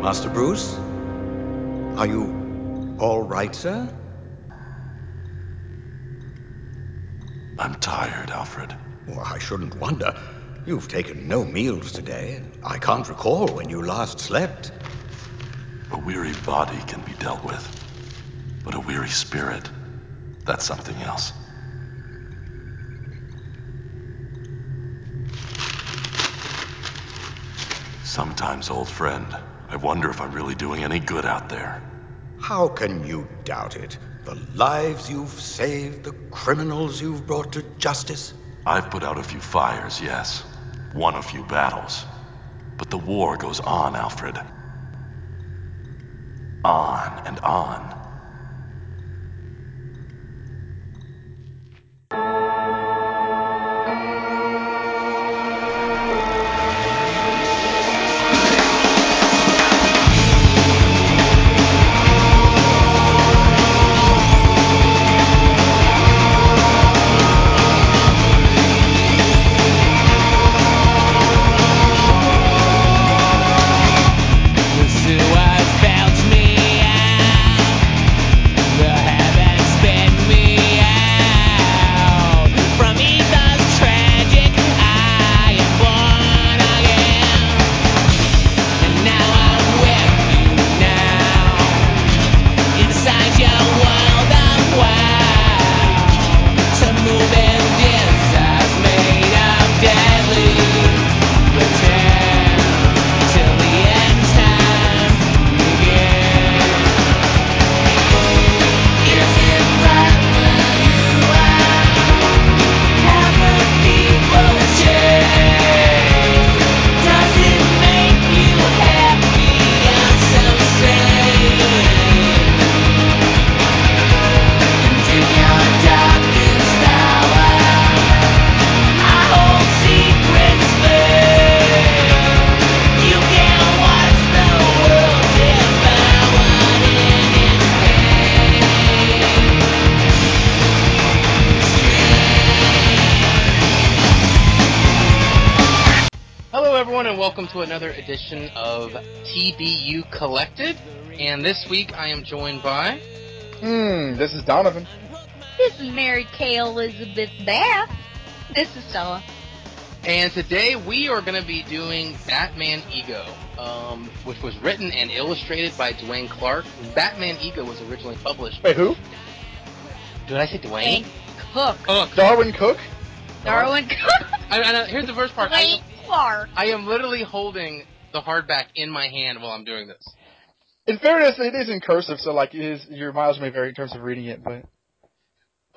Master Bruce? Are you all right, sir? I'm tired, Alfred. Well, I shouldn't wonder. You've taken no meals today. And I can't recall when you last slept. A weary body can be dealt with, but a weary spirit, that's something else. Sometimes, old friend, I wonder if I'm really doing any good out there. How can you doubt it? The lives you've saved, the criminals you've brought to justice. I've put out a few fires, yes, won a few battles. But the war goes on, Alfred. On and on. Edition of TBU Collected. And this week I am joined by. Hmm, this is Donovan. This is Mary Kay Elizabeth Bath. This is Stella. And today we are going to be doing Batman Ego, um, which was written and illustrated by Dwayne Clark. Batman Ego was originally published. Wait, who? Did I say Dwayne? Dwayne Cook. Oh, Darwyn Cooke? Darwyn Cooke. I, I, here's the first part. I, Dwayne Clark. I am literally holding the hardback in my hand while I'm doing this. In fairness, it is in cursive, so like it is, your miles may vary in terms of reading it, but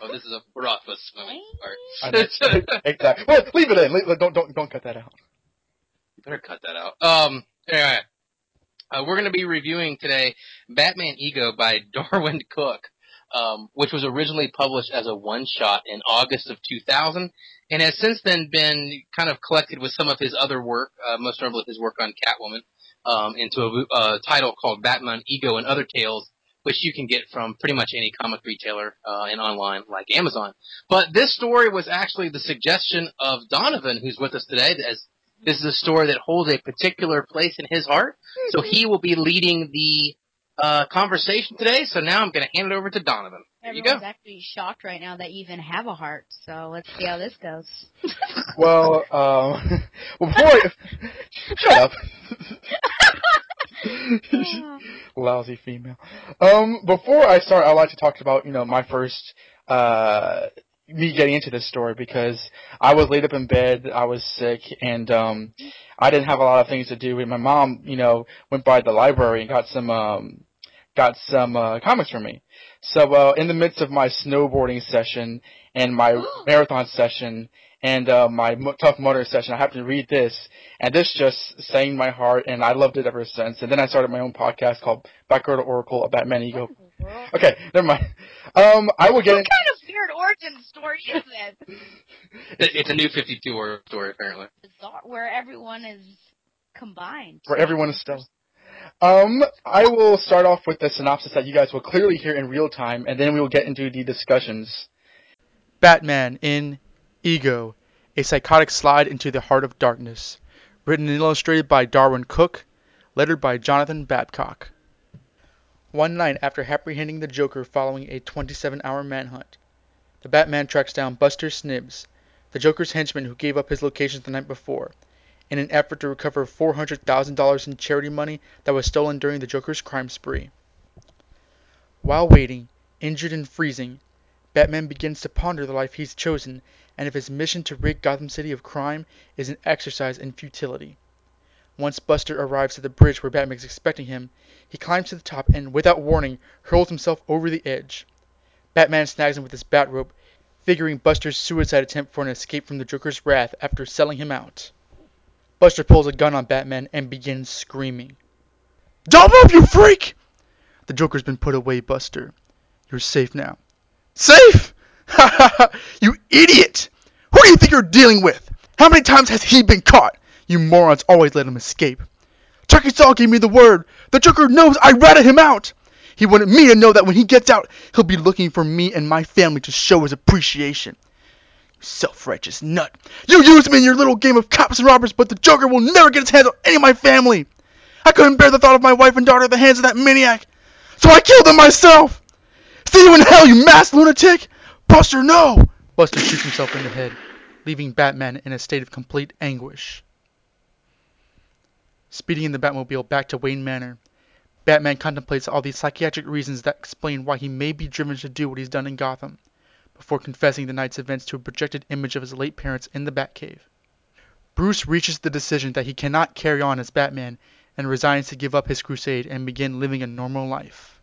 Oh, this is a rough swimming I know. exactly. Well, leave it in. Leave, don't don't don't cut that out. You better cut that out. Um, anyway, uh, we're going to be reviewing today Batman Ego by Darwyn Cooke, um, which was originally published as a one shot in August of 2000, and has since then been kind of collected with some of his other work, uh, most notably his work on Catwoman, um, into a uh, title called Batman Ego and Other Tales. Which you can get from pretty much any comic retailer uh, and online, like Amazon. But this story was actually the suggestion of Donovan, who's with us today, as this is a story that holds a particular place in his heart. So he will be leading the uh, conversation today. So now I'm going to hand it over to Donovan. There you go. Everyone's actually shocked right now that you even have a heart. So let's see how this goes. Well, um, well, before I, shut up. Lousy female. Um, before I start, I'd like to talk about, you know, my first, uh, me getting into this story because I was laid up in bed, I was sick, and, um, I didn't have a lot of things to do. And my mom, you know, went by the library and got some, um, got some, uh, comics for me. So, uh, in the midst of my snowboarding session and my marathon session and, uh, my tough mudder session, I happened to read this, and this just sang my heart, and I loved it ever since. And then I started my own podcast called Backroad to Oracle, a Batman Ego. Okay, never mind. Um, I will get What in. kind of weird origin story is this? It's a new 52 word story, apparently. Where everyone is combined. where everyone is still. Um, I will start off with the synopsis that you guys will clearly hear in real time, and then we will get into the discussions. Batman in Ego, a psychotic slide into the heart of darkness. Written and illustrated by Darwyn Cooke. lettered by Jonathan Babcock. One night after apprehending the Joker following a 27 hour manhunt, the Batman tracks down Buster Snibbs, the Joker's henchman who gave up his location the night before, in an effort to recover $400,000 in charity money that was stolen during the Joker's crime spree. While waiting, injured and freezing, Batman begins to ponder the life he's chosen and if his mission to rid Gotham City of crime is an exercise in futility. Once Buster arrives at the bridge where Batman is expecting him, he climbs to the top and, without warning, hurls himself over the edge. Batman snags him with his bat rope, figuring Buster's suicide attempt for an escape from the Joker's wrath after selling him out. Buster pulls a gun on Batman and begins screaming. Don't move, you freak! The Joker's been put away, Buster. You're safe now. Safe? You idiot! Who do you think you're dealing with? How many times has he been caught? You morons always let him escape. Chucky Saw gave me the word. The Joker knows I ratted him out. He wanted me to know that when he gets out, he'll be looking for me and my family to show his appreciation. You self-righteous nut. You used me in your little game of cops and robbers, but the Joker will never get his hands on any of my family. I couldn't bear the thought of my wife and daughter at the hands of that maniac, so I killed them myself. See you in hell, you masked lunatic! Buster, no! Buster shoots himself in the head, leaving Batman in a state of complete anguish. Speeding in the Batmobile back to Wayne Manor, Batman contemplates all the psychiatric reasons that explain why he may be driven to do what he's done in Gotham, before confessing the night's events to a projected image of his late parents in the Batcave. Bruce reaches the decision that he cannot carry on as Batman and resigns to give up his crusade and begin living a normal life.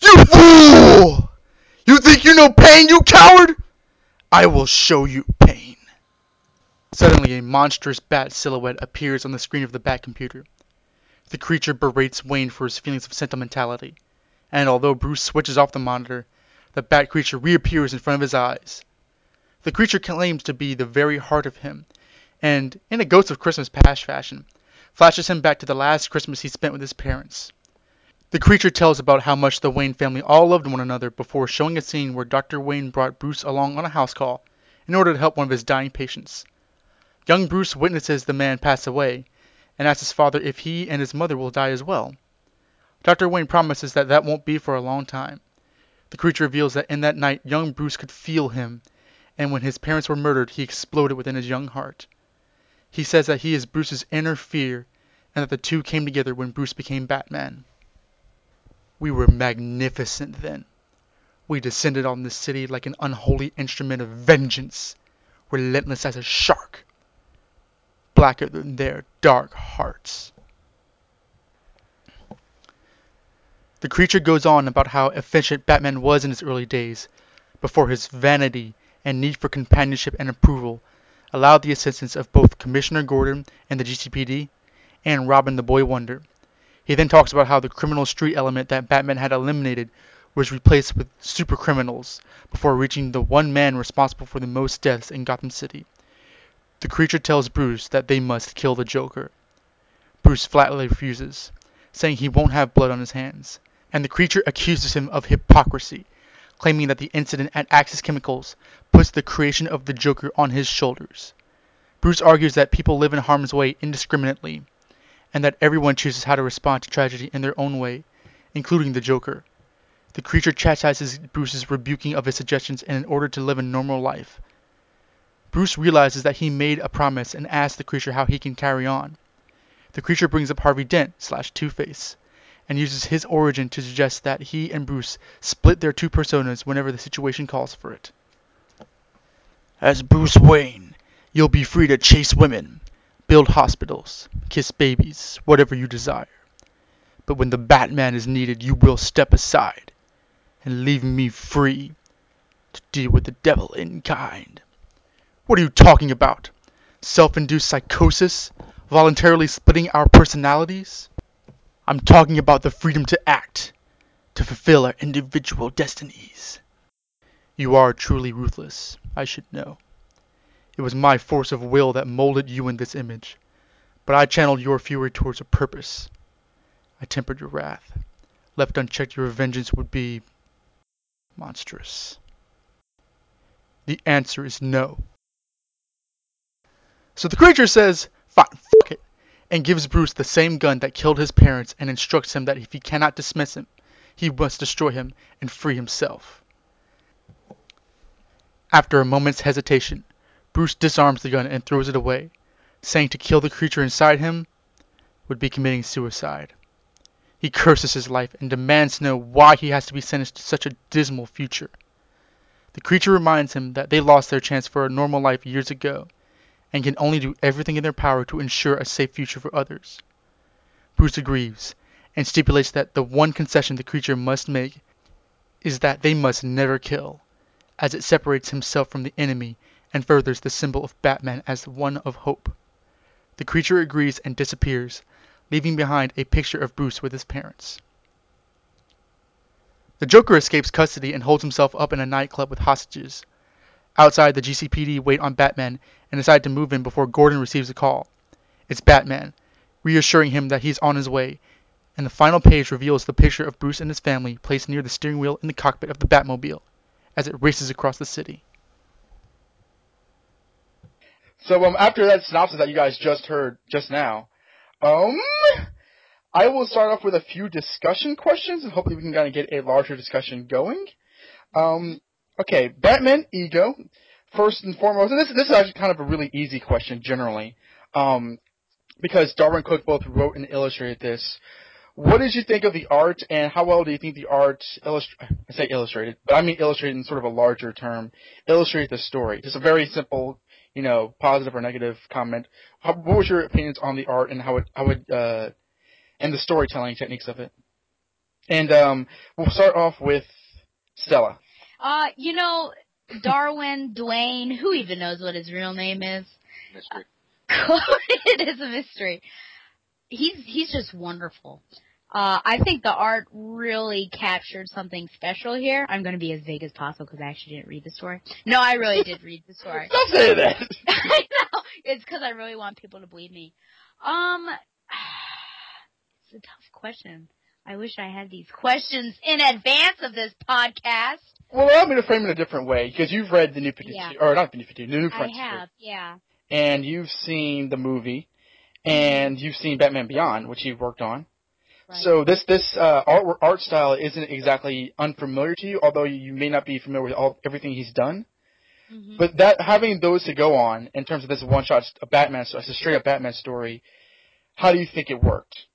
You fool! You think you know pain, you coward? I will show you pain. Suddenly, a monstrous bat silhouette appears on the screen of the Bat computer. The creature berates Wayne for his feelings of sentimentality, and although Bruce switches off the monitor, the Bat creature reappears in front of his eyes. The creature claims to be the very heart of him, and, in a Ghost of Christmas Past fashion, flashes him back to the last Christmas he spent with his parents. The creature tells about how much the Wayne family all loved one another before showing a scene where Dr. Wayne brought Bruce along on a house call in order to help one of his dying patients. Young Bruce witnesses the man pass away and asks his father if he and his mother will die as well. Dr. Wayne promises that that won't be for a long time. The creature reveals that in that night young Bruce could feel him, and when his parents were murdered, he exploded within his young heart. He says that he is Bruce's inner fear, and that the two came together when Bruce became Batman. We were magnificent then. We descended on this city like an unholy instrument of vengeance, relentless as a shark, blacker than their dark hearts. The creature goes on about how efficient Batman was in his early days, before his vanity and need for companionship and approval allowed the assistance of both Commissioner Gordon and the GCPD and Robin the Boy Wonder. He then talks about how the criminal street element that Batman had eliminated was replaced with super criminals before reaching the one man responsible for the most deaths in Gotham City. The creature tells Bruce that they must kill the Joker. Bruce flatly refuses, saying he won't have blood on his hands, and the creature accuses him of hypocrisy, claiming that the incident at Axis Chemicals puts the creation of the Joker on his shoulders. Bruce argues that people live in harm's way indiscriminately, and that everyone chooses how to respond to tragedy in their own way, including the Joker. The creature chastises Bruce's rebuking of his suggestions in order to live a normal life. Bruce realizes that he made a promise and asks the creature how he can carry on. The creature brings up Harvey Dent slash Two-Face and uses his origin to suggest that he and Bruce split their two personas whenever the situation calls for it. As Bruce Wayne, you'll be free to chase women, build hospitals, kiss babies, whatever you desire. But when the Batman is needed, you will step aside and leave me free to deal with the devil in kind. What are you talking about? Self-induced psychosis? Voluntarily splitting our personalities? I'm talking about the freedom to act, to fulfill our individual destinies. You are truly ruthless, I should know. It was my force of will that molded you in this image, but I channeled your fury towards a purpose. I tempered your wrath. Left unchecked, your vengeance would be monstrous. The answer is no. So the creature says, fine, fuck it. and gives Bruce the same gun that killed his parents and instructs him that if he cannot dismiss him, he must destroy him and free himself. After a moment's hesitation, Bruce disarms the gun and throws it away, saying to kill the creature inside him would be committing suicide. He curses his life and demands to know why he has to be sentenced to such a dismal future. The creature reminds him that they lost their chance for a normal life years ago and can only do everything in their power to ensure a safe future for others. Bruce agrees and stipulates that the one concession the creature must make is that they must never kill, as it separates himself from the enemy and furthers the symbol of Batman as one of hope. The creature agrees and disappears, leaving behind a picture of Bruce with his parents. The Joker escapes custody and holds himself up in a nightclub with hostages. Outside, the GCPD wait on Batman and decide to move in before Gordon receives a call. It's Batman, reassuring him that he's on his way, and the final page reveals the picture of Bruce and his family placed near the steering wheel in the cockpit of the Batmobile as it races across the city. So um, after that synopsis that you guys just heard just now, um, I will start off with a few discussion questions, and hopefully we can kind of get a larger discussion going. Um, okay, Batman ego. First and foremost, and this this is actually kind of a really easy question generally, um, because Darwyn Cooke both wrote and illustrated this. What did you think of the art, and how well do you think the art illust- I say illustrated, but I mean illustrated in sort of a larger term, illustrated the story? Just a very simple, you know, positive or negative comment. How, what was your opinions on the art and how it how it uh, and the storytelling techniques of it? And um, we'll start off with Stella. Uh, you know, Darwyn, Dwayne, who even knows what his real name is? Mystery. it is a mystery. He's he's just wonderful. Uh, I think the art really captured something special here. I'm going to be as vague as possible because I actually didn't read the story. No, I really did read the story. Don't say that. I know. It's because I really want people to believe me. Um, it's a tough question. I wish I had these questions in advance of this podcast. Well, allow me to frame it a different way because you've read the New Fifty Two, Yeah. or not the New Fifty Two, the New I have, yeah. and you've seen the movie, and you've seen Batman Beyond, which you've worked on. Right. So this this uh, art art style isn't exactly unfamiliar to you, although you may not be familiar with all everything he's done. Mhm. But that having those to go on in terms of this one shot a Batman story, it's a straight up Batman story. How do you think it worked?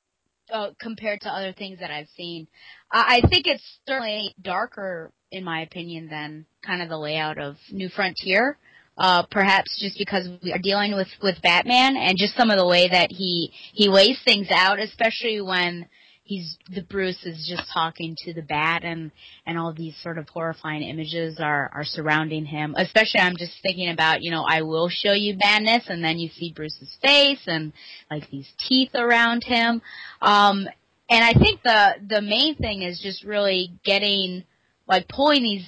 uh, compared to other things that I've seen. I, I think it's certainly darker, in my opinion, than kind of the layout of New Frontier. Uh, perhaps just because we are dealing with with Batman and just some of the way that he he lays things out, especially when he's the Bruce is just talking to the Bat and and all these sort of horrifying images are are surrounding him. Especially, I'm just thinking about you know I will show you madness, and then you see Bruce's face and like these teeth around him. Um, and I think the the main thing is just really getting like pulling these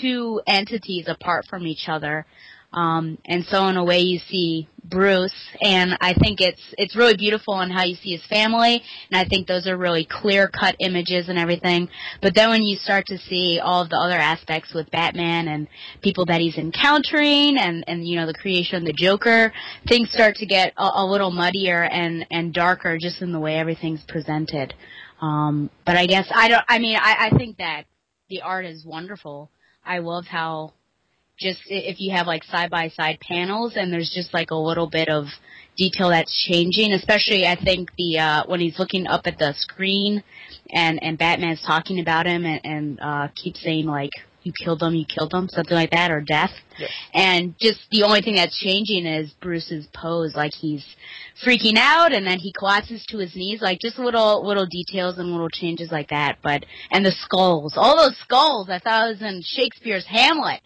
two entities apart from each other. Um, and so in a way you see Bruce, and I think it's it's really beautiful in how you see his family, and I think those are really clear cut images and everything. But then when you start to see all of the other aspects with Batman and people that he's encountering, and and you know the creation of the Joker, things start to get a, a little muddier and and darker just in the way everything's presented. Um, but I guess I don't. I mean, I, I think that the art is wonderful. I love how just if you have like side by side panels and there's just like a little bit of detail that's changing especially i think the uh when he's looking up at the screen and and batman's talking about him and, and uh keeps saying like you killed them you killed them something like that or death Yes. and just the only thing that's changing is bruce's pose like he's freaking out and then he collapses to his knees like just little little details and little changes like that but and the skulls all those skulls i thought it was in shakespeare's hamlet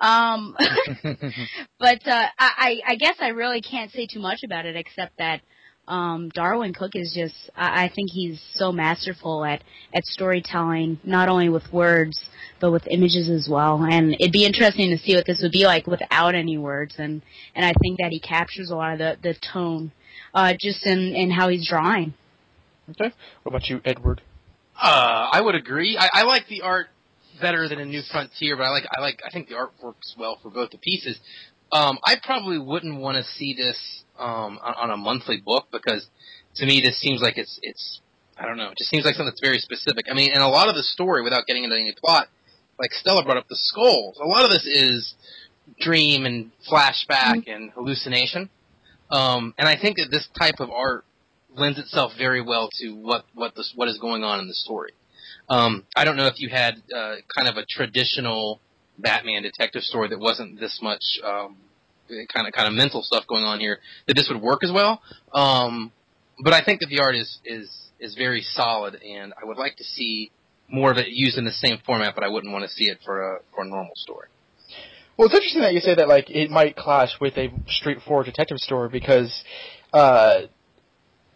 um, but uh, I, I I guess I really can't say too much about it except that um, Darwyn Cooke is just I, I think he's so masterful at at storytelling, not only with words but with images as well. And it'd be interesting to see what this would be like without any words. And and I think that he captures a lot of the the tone uh, just in in how he's drawing. okay. What about you, Edward? Uh, I would agree. I, I like the art better than a New Frontier, but I like I like I think the art works well for both the pieces. Um, I probably wouldn't want to see this um, on, on a monthly book because to me this seems like it's it's I don't know. It just seems like something that's very specific. I mean, and a lot of the story, without getting into any plot, like Stella brought up the skulls. A lot of this is dream and flashback and hallucination. Um, and I think that this type of art lends itself very well to what what this what is going on in the story. Um, I don't know if you had uh, kind of a traditional Batman detective story that wasn't this much um, kind of kind of mental stuff going on here that this would work as well. Um, but I think that the art is is is very solid, and I would like to see more of it used in the same format. But I wouldn't want to see it for a for a normal story. Well, it's interesting that you say that like it might clash with a straightforward detective story because uh,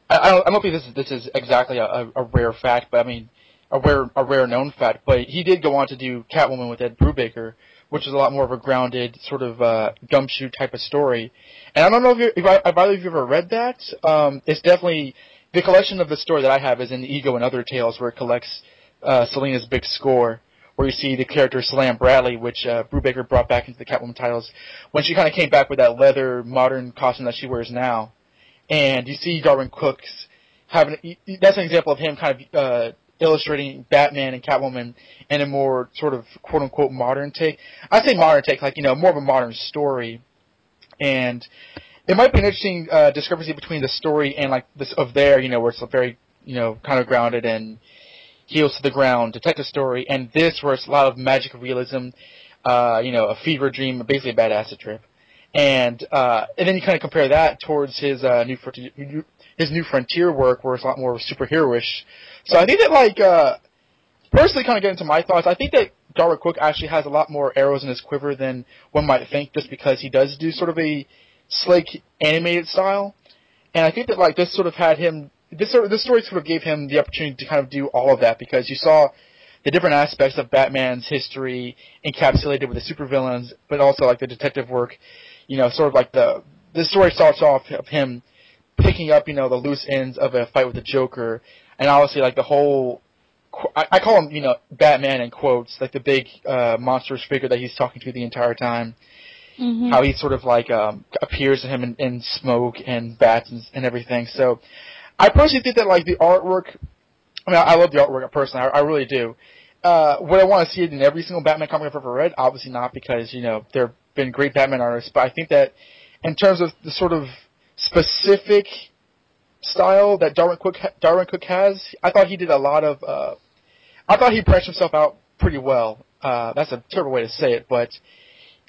I, I don't I don't think this is this is exactly a, a rare fact, but I mean a rare a rare known fact. But he did go on to do Catwoman with Ed Brubaker, which is a lot more of a grounded sort of uh, gumshoe type of story. And I don't know if, you if, either of you ever read that. Um, it's definitely the collection of the story that I have is in Ego and Other Tales, where it collects uh, Selina's big score where you see the character Slam Bradley, which uh, Brubaker brought back into the Catwoman titles when she kind of came back with that leather modern costume that she wears now. And you see Darwyn Cooke's having that's an example of him kind of uh, illustrating Batman and Catwoman in a more sort of quote unquote modern take. I say modern take, like you know, more of a modern story. And it might be an interesting uh, discrepancy between the story and like this of there, you know, where it's a very you know kind of grounded and heels to the ground detective story, and this where it's a lot of magic realism, uh, you know, a fever dream, basically a bad acid trip, and uh, and then you kind of compare that towards his uh, new frontier, his new frontier work, where it's a lot more superheroish. So I think that like uh, personally, kind of get into my thoughts. I think that Darwyn Cooke actually has a lot more arrows in his quiver than one might think, just because he does do sort of a slick animated style, and I think that like this sort of had him this sort of, this story sort of gave him the opportunity to kind of do all of that because you saw the different aspects of Batman's history encapsulated with the supervillains, but also like the detective work. You know, sort of like the the story starts off of him picking up, you know, the loose ends of a fight with the Joker, and obviously like the whole. I, I call him, you know, Batman in quotes, like the big uh, monstrous figure that he's talking to the entire time. Mm-hmm. How he sort of like um, appears to him in, in smoke and bats and, and everything. So, I personally think that like the artwork. I mean, I love the artwork personally. I, I really do. Uh, would I want to see it in every single Batman comic I've ever read? Obviously not, because you know there have been great Batman artists. But I think that in terms of the sort of specific style that Darwyn Cooke Darwyn Cooke has, I thought he did a lot of. Uh, I thought he branched himself out pretty well. Uh, that's a terrible way to say it, but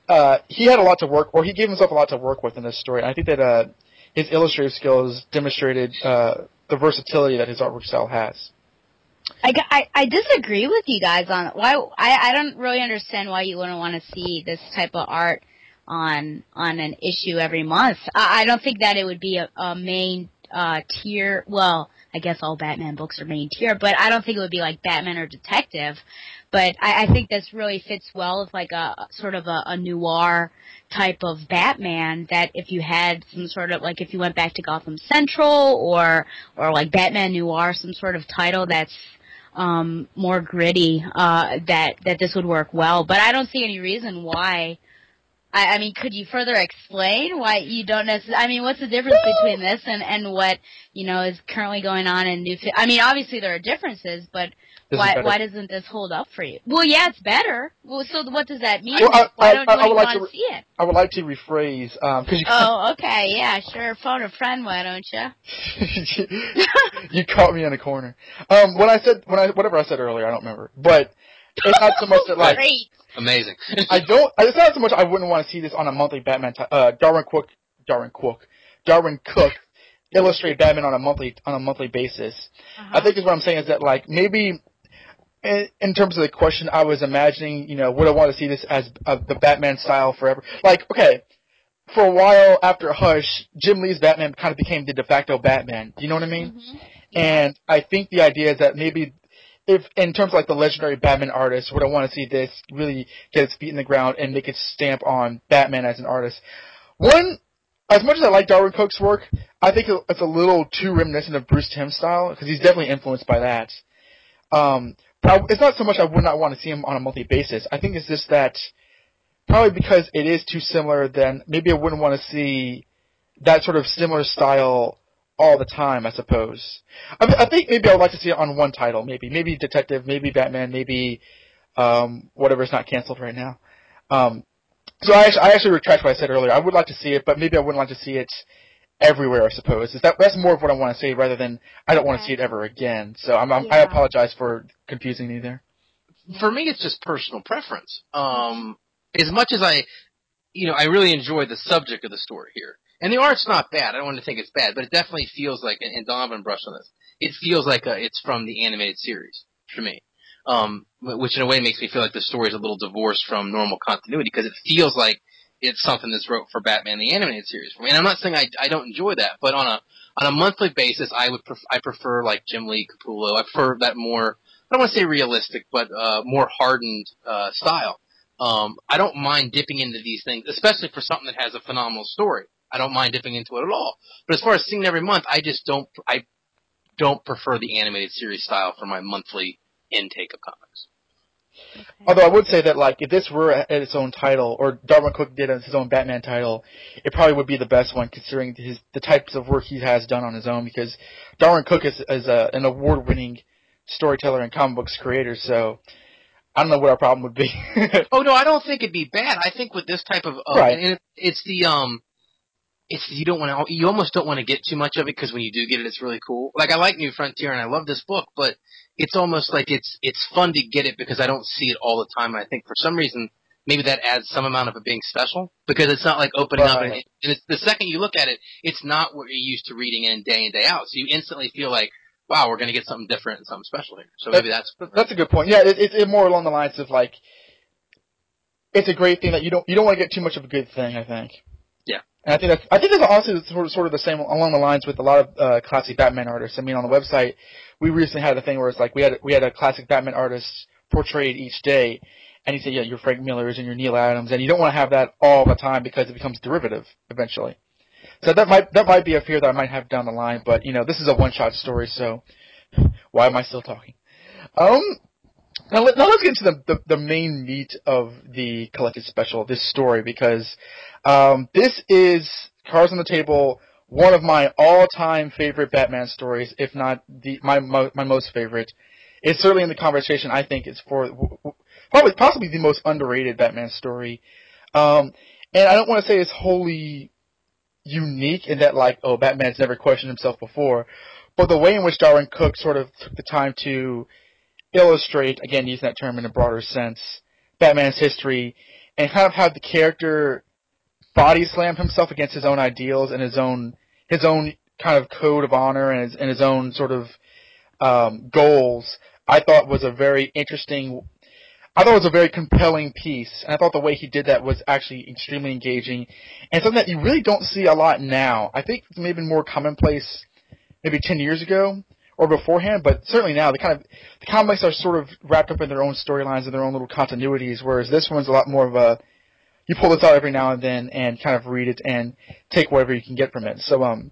uh, he had a lot to work, or he gave himself a lot to work with in this story. And I think that uh, his illustrative skills demonstrated uh, the versatility that his artwork style has. I, I, I disagree with you guys on why I, I don't really understand why you wouldn't want to see this type of art on on an issue every month. I, I don't think that it would be a, a main uh, tier. Well, I guess all Batman books are main tier, but I don't think it would be like Batman or Detective. But I, I think this really fits well with like a sort of a, a noir type of Batman that if you had some sort of like if you went back to Gotham Central or or like Batman Noir, some sort of title that's um more gritty, uh that that this would work well. But I don't see any reason why I, I mean, could you further explain why you don't necessarily? I mean, what's the difference between this and and what you know is currently going on in New? I mean, obviously there are differences, but This why why doesn't this hold up for you? Well, yeah, it's better. Well, so what does that mean? Well, I- why I- don't I- I would like want to to see it? I would like to rephrase Um, because you Oh, okay, yeah, sure. Phone a friend, why don't you? you caught me in a corner. Um, when I said when I whatever I said earlier, I don't remember. But it's not so much that like Great. Amazing. I don't. It's not so much I wouldn't want to see this on a monthly Batman. T- uh, Darwyn Cooke, Darwyn Cooke, Darwyn Cooke illustrate Batman on a monthly on a monthly basis. Uh-huh. I think is what I'm saying is that like maybe in, in terms of the question, I was imagining, you know, would I want to see this as uh, the Batman style forever? Like, okay, for a while after Hush, Jim Lee's Batman kind of became the de facto Batman. Do you know what I mean? Mhm. And I think the idea is that maybe if in terms of like the legendary Batman artist, would I want to see this really get its feet in the ground and make its stamp on Batman as an artist? One, as much as I like Darwyn Cooke's work, I think it's a little too reminiscent of Bruce Timm style because he's definitely influenced by that. Um, but I, it's not so much I would not want to see him on a monthly basis. I think it's just that probably because it is too similar. Then maybe I wouldn't want to see that sort of similar style all the time. I suppose. I, I think maybe I would like to see it on one title. Maybe maybe Detective, maybe Batman, maybe um, whatever's not canceled right now. Um, so I actually, I actually retract what I said earlier. I would like to see it, but maybe I wouldn't like to see it everywhere. I suppose is that that's more of what I want to say rather than I don't want to see it ever again. So I'm, I'm I apologize for confusing you there. for me, it's just personal preference. Um, as much as I, you know, I really enjoy the subject of the story here, and the art's not bad. I don't want to think it's bad, but it definitely feels like, and Donovan brushed on this. It feels like uh it's from the animated series for me, um, which in a way makes me feel like the story is a little divorced from normal continuity because it feels like it's something that's wrote for Batman the animated series. And I'm not saying I I don't enjoy that, but on a on a monthly basis, I would pref- I prefer like Jim Lee Capullo. I prefer that more I don't want to say realistic, but uh, more hardened uh, style. Um, I don't mind dipping into these things, especially for something that has a phenomenal story. I don't mind dipping into it at all. But as far as seeing every month, I just don't. I don't prefer the animated series style for my monthly intake of comics. Although I would say that like if this were at its own title, or Darwyn Cooke did his own Batman title, it probably would be the best one considering his the types of work he has done on his own. Because Darwyn Cooke is, is a, an award-winning storyteller and comic books creator, so I don't know what our problem would be. Oh no, I don't think it'd be bad. I think with this type of, uh, Right. it's the um, it's you don't want to, you almost don't want to get too much of it because when you do get it, it's really cool. Like I like New Frontier and I love this book, but it's almost like it's it's fun to get it because I don't see it all the time. And I think for some reason maybe that adds some amount of it being special because it's not like opening up and, and it's the second you look at it, it's not what you're used to reading in day in day out. So you instantly feel like, wow, we're going to get something different and something special here. So maybe that's That's a good point. Yeah, it, it's it more along the lines of like, it's a great thing that you don't you don't want to get too much of a good thing. I think. Yeah. And I think that's I think that's also sort of, sort of the same along the lines with a lot of uh, classic Batman artists. I mean, on the website, we recently had a thing where it's like we had we had a classic Batman artist portrayed each day, and he said, yeah, your Frank Millers and your Neal Adams, and you don't want to have that all the time because it becomes derivative eventually. So that might that might be a fear that I might have down the line, but you know, this is a one shot story, so why am I still talking? Um, now, let, let's get into the, the the main meat of the collected special, this story, because um, this is cards on the table. One of my all-time favorite Batman stories, if not the my mo- my most favorite. It's certainly in the conversation. I think it's for probably possibly the most underrated Batman story. Um, and I don't want to say it's wholly unique in that like oh Batman's never questioned himself before, but the way in which Darwyn Cooke sort of took the time to illustrate again using that term in a broader sense Batman's history and kind of have the character body slam himself against his own ideals and his own his own kind of code of honor and his, and his own sort of um, goals. I thought was a very interesting. I thought it was a very compelling piece, and I thought the way he did that was actually extremely engaging, and something that you really don't see a lot now. I think it's maybe more commonplace, maybe ten years ago or beforehand, but certainly now the kind of the comics are sort of wrapped up in their own storylines and their own little continuities, whereas this one's a lot more of a you pull this out every now and then and kind of read it and take whatever you can get from it. So, um,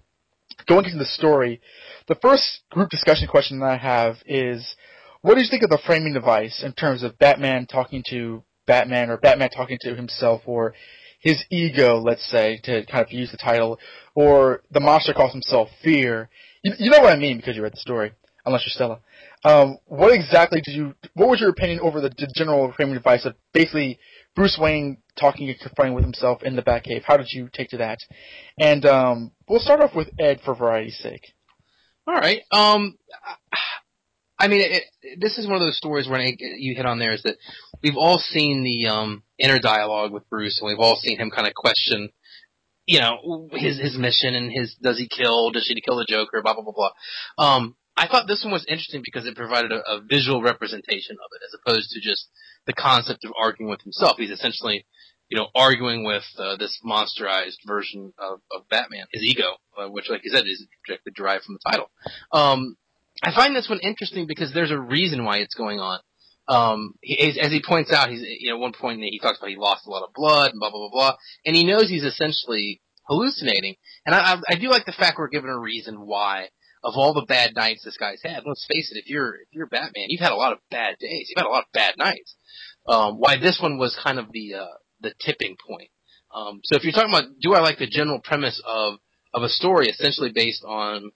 going into the story, the first group discussion question that I have is, what do you think of the framing device in terms of Batman talking to Batman or Batman talking to himself or his ego, let's say, to kind of use the title, or the monster calls himself Fear. You, you know what I mean because you read the story, unless you're Stella. Um, what exactly did you? What was your opinion over the, the general framing device of basically Bruce Wayne talking and confronting with himself in the Batcave? How did you take to that? And um, we'll start off with Ed for variety's sake. All right. Um, I mean, it, this is one of those stories where you hit on there is that we've all seen the um, inner dialogue with Bruce, and we've all seen him kind of question, you know, his his mission and his does he kill, does he kill the Joker, blah blah blah blah. Um, I thought this one was interesting because it provided a, a visual representation of it, as opposed to just the concept of arguing with himself. He's essentially, you know, arguing with uh, this monsterized version of, of Batman, his ego, uh, which, like you said, is directly derived from the title. Um, I find this one interesting because there's a reason why it's going on. Um, he, as, he points out, he's you know at one point he talks about he lost a lot of blood and blah blah blah blah, and he knows he's essentially hallucinating. And I, I, I do like the fact we're given a reason why. Of all the bad nights this guy's had, let's face it, if you're if you're Batman, you've had a lot of bad days. You've had a lot of bad nights. Um, why this one was kind of the uh, the tipping point. Um, so if you're talking about, do I like the general premise of of a story essentially based on,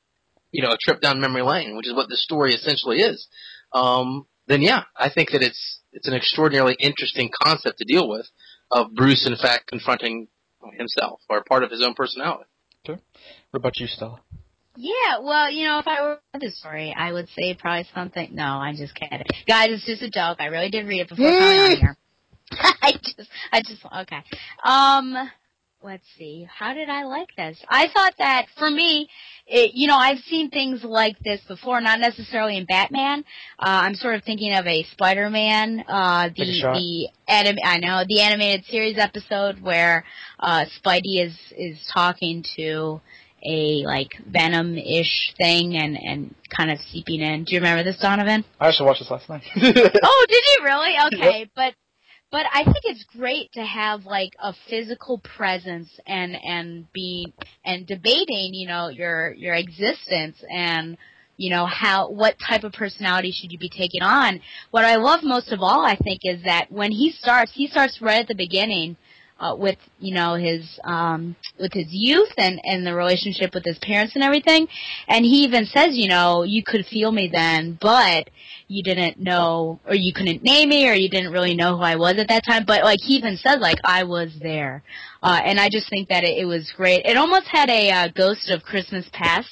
you know, a trip down memory lane, which is what the story essentially is, um, then yeah, I think that it's it's an extraordinarily interesting concept to deal with of Bruce in fact confronting himself or part of his own personality. Sure. What about you, Stella? Yeah, well, you know, if I were this story, I would say probably something. No, I'm just kidding, guys. It's just a joke. I really did read it before coming on here. I just, I just, okay. Um, let's see. How did I like this? I thought that for me, it, you know, I've seen things like this before, not necessarily in Batman. Uh, I'm sort of thinking of a Spider-Man, uh, the the anim- I know the animated series episode where uh, Spidey is is talking to a like venom-ish thing and and kind of seeping in. Do you remember this, Donovan? I actually watched this last night. oh, did you really? Okay, but but I think it's great to have like a physical presence and and being and debating, you know, your your existence and you know how what type of personality should you be taking on. What I love most of all, I think, is that when he starts, he starts right at the beginning. Uh, with you know his um with his youth and and the relationship with his parents and everything and he even says you know you could feel me then but you didn't know or you couldn't name me or you didn't really know who I was at that time. But like he even said like I was there. Uh and I just think that it, it was great. It almost had a uh, ghost of Christmas past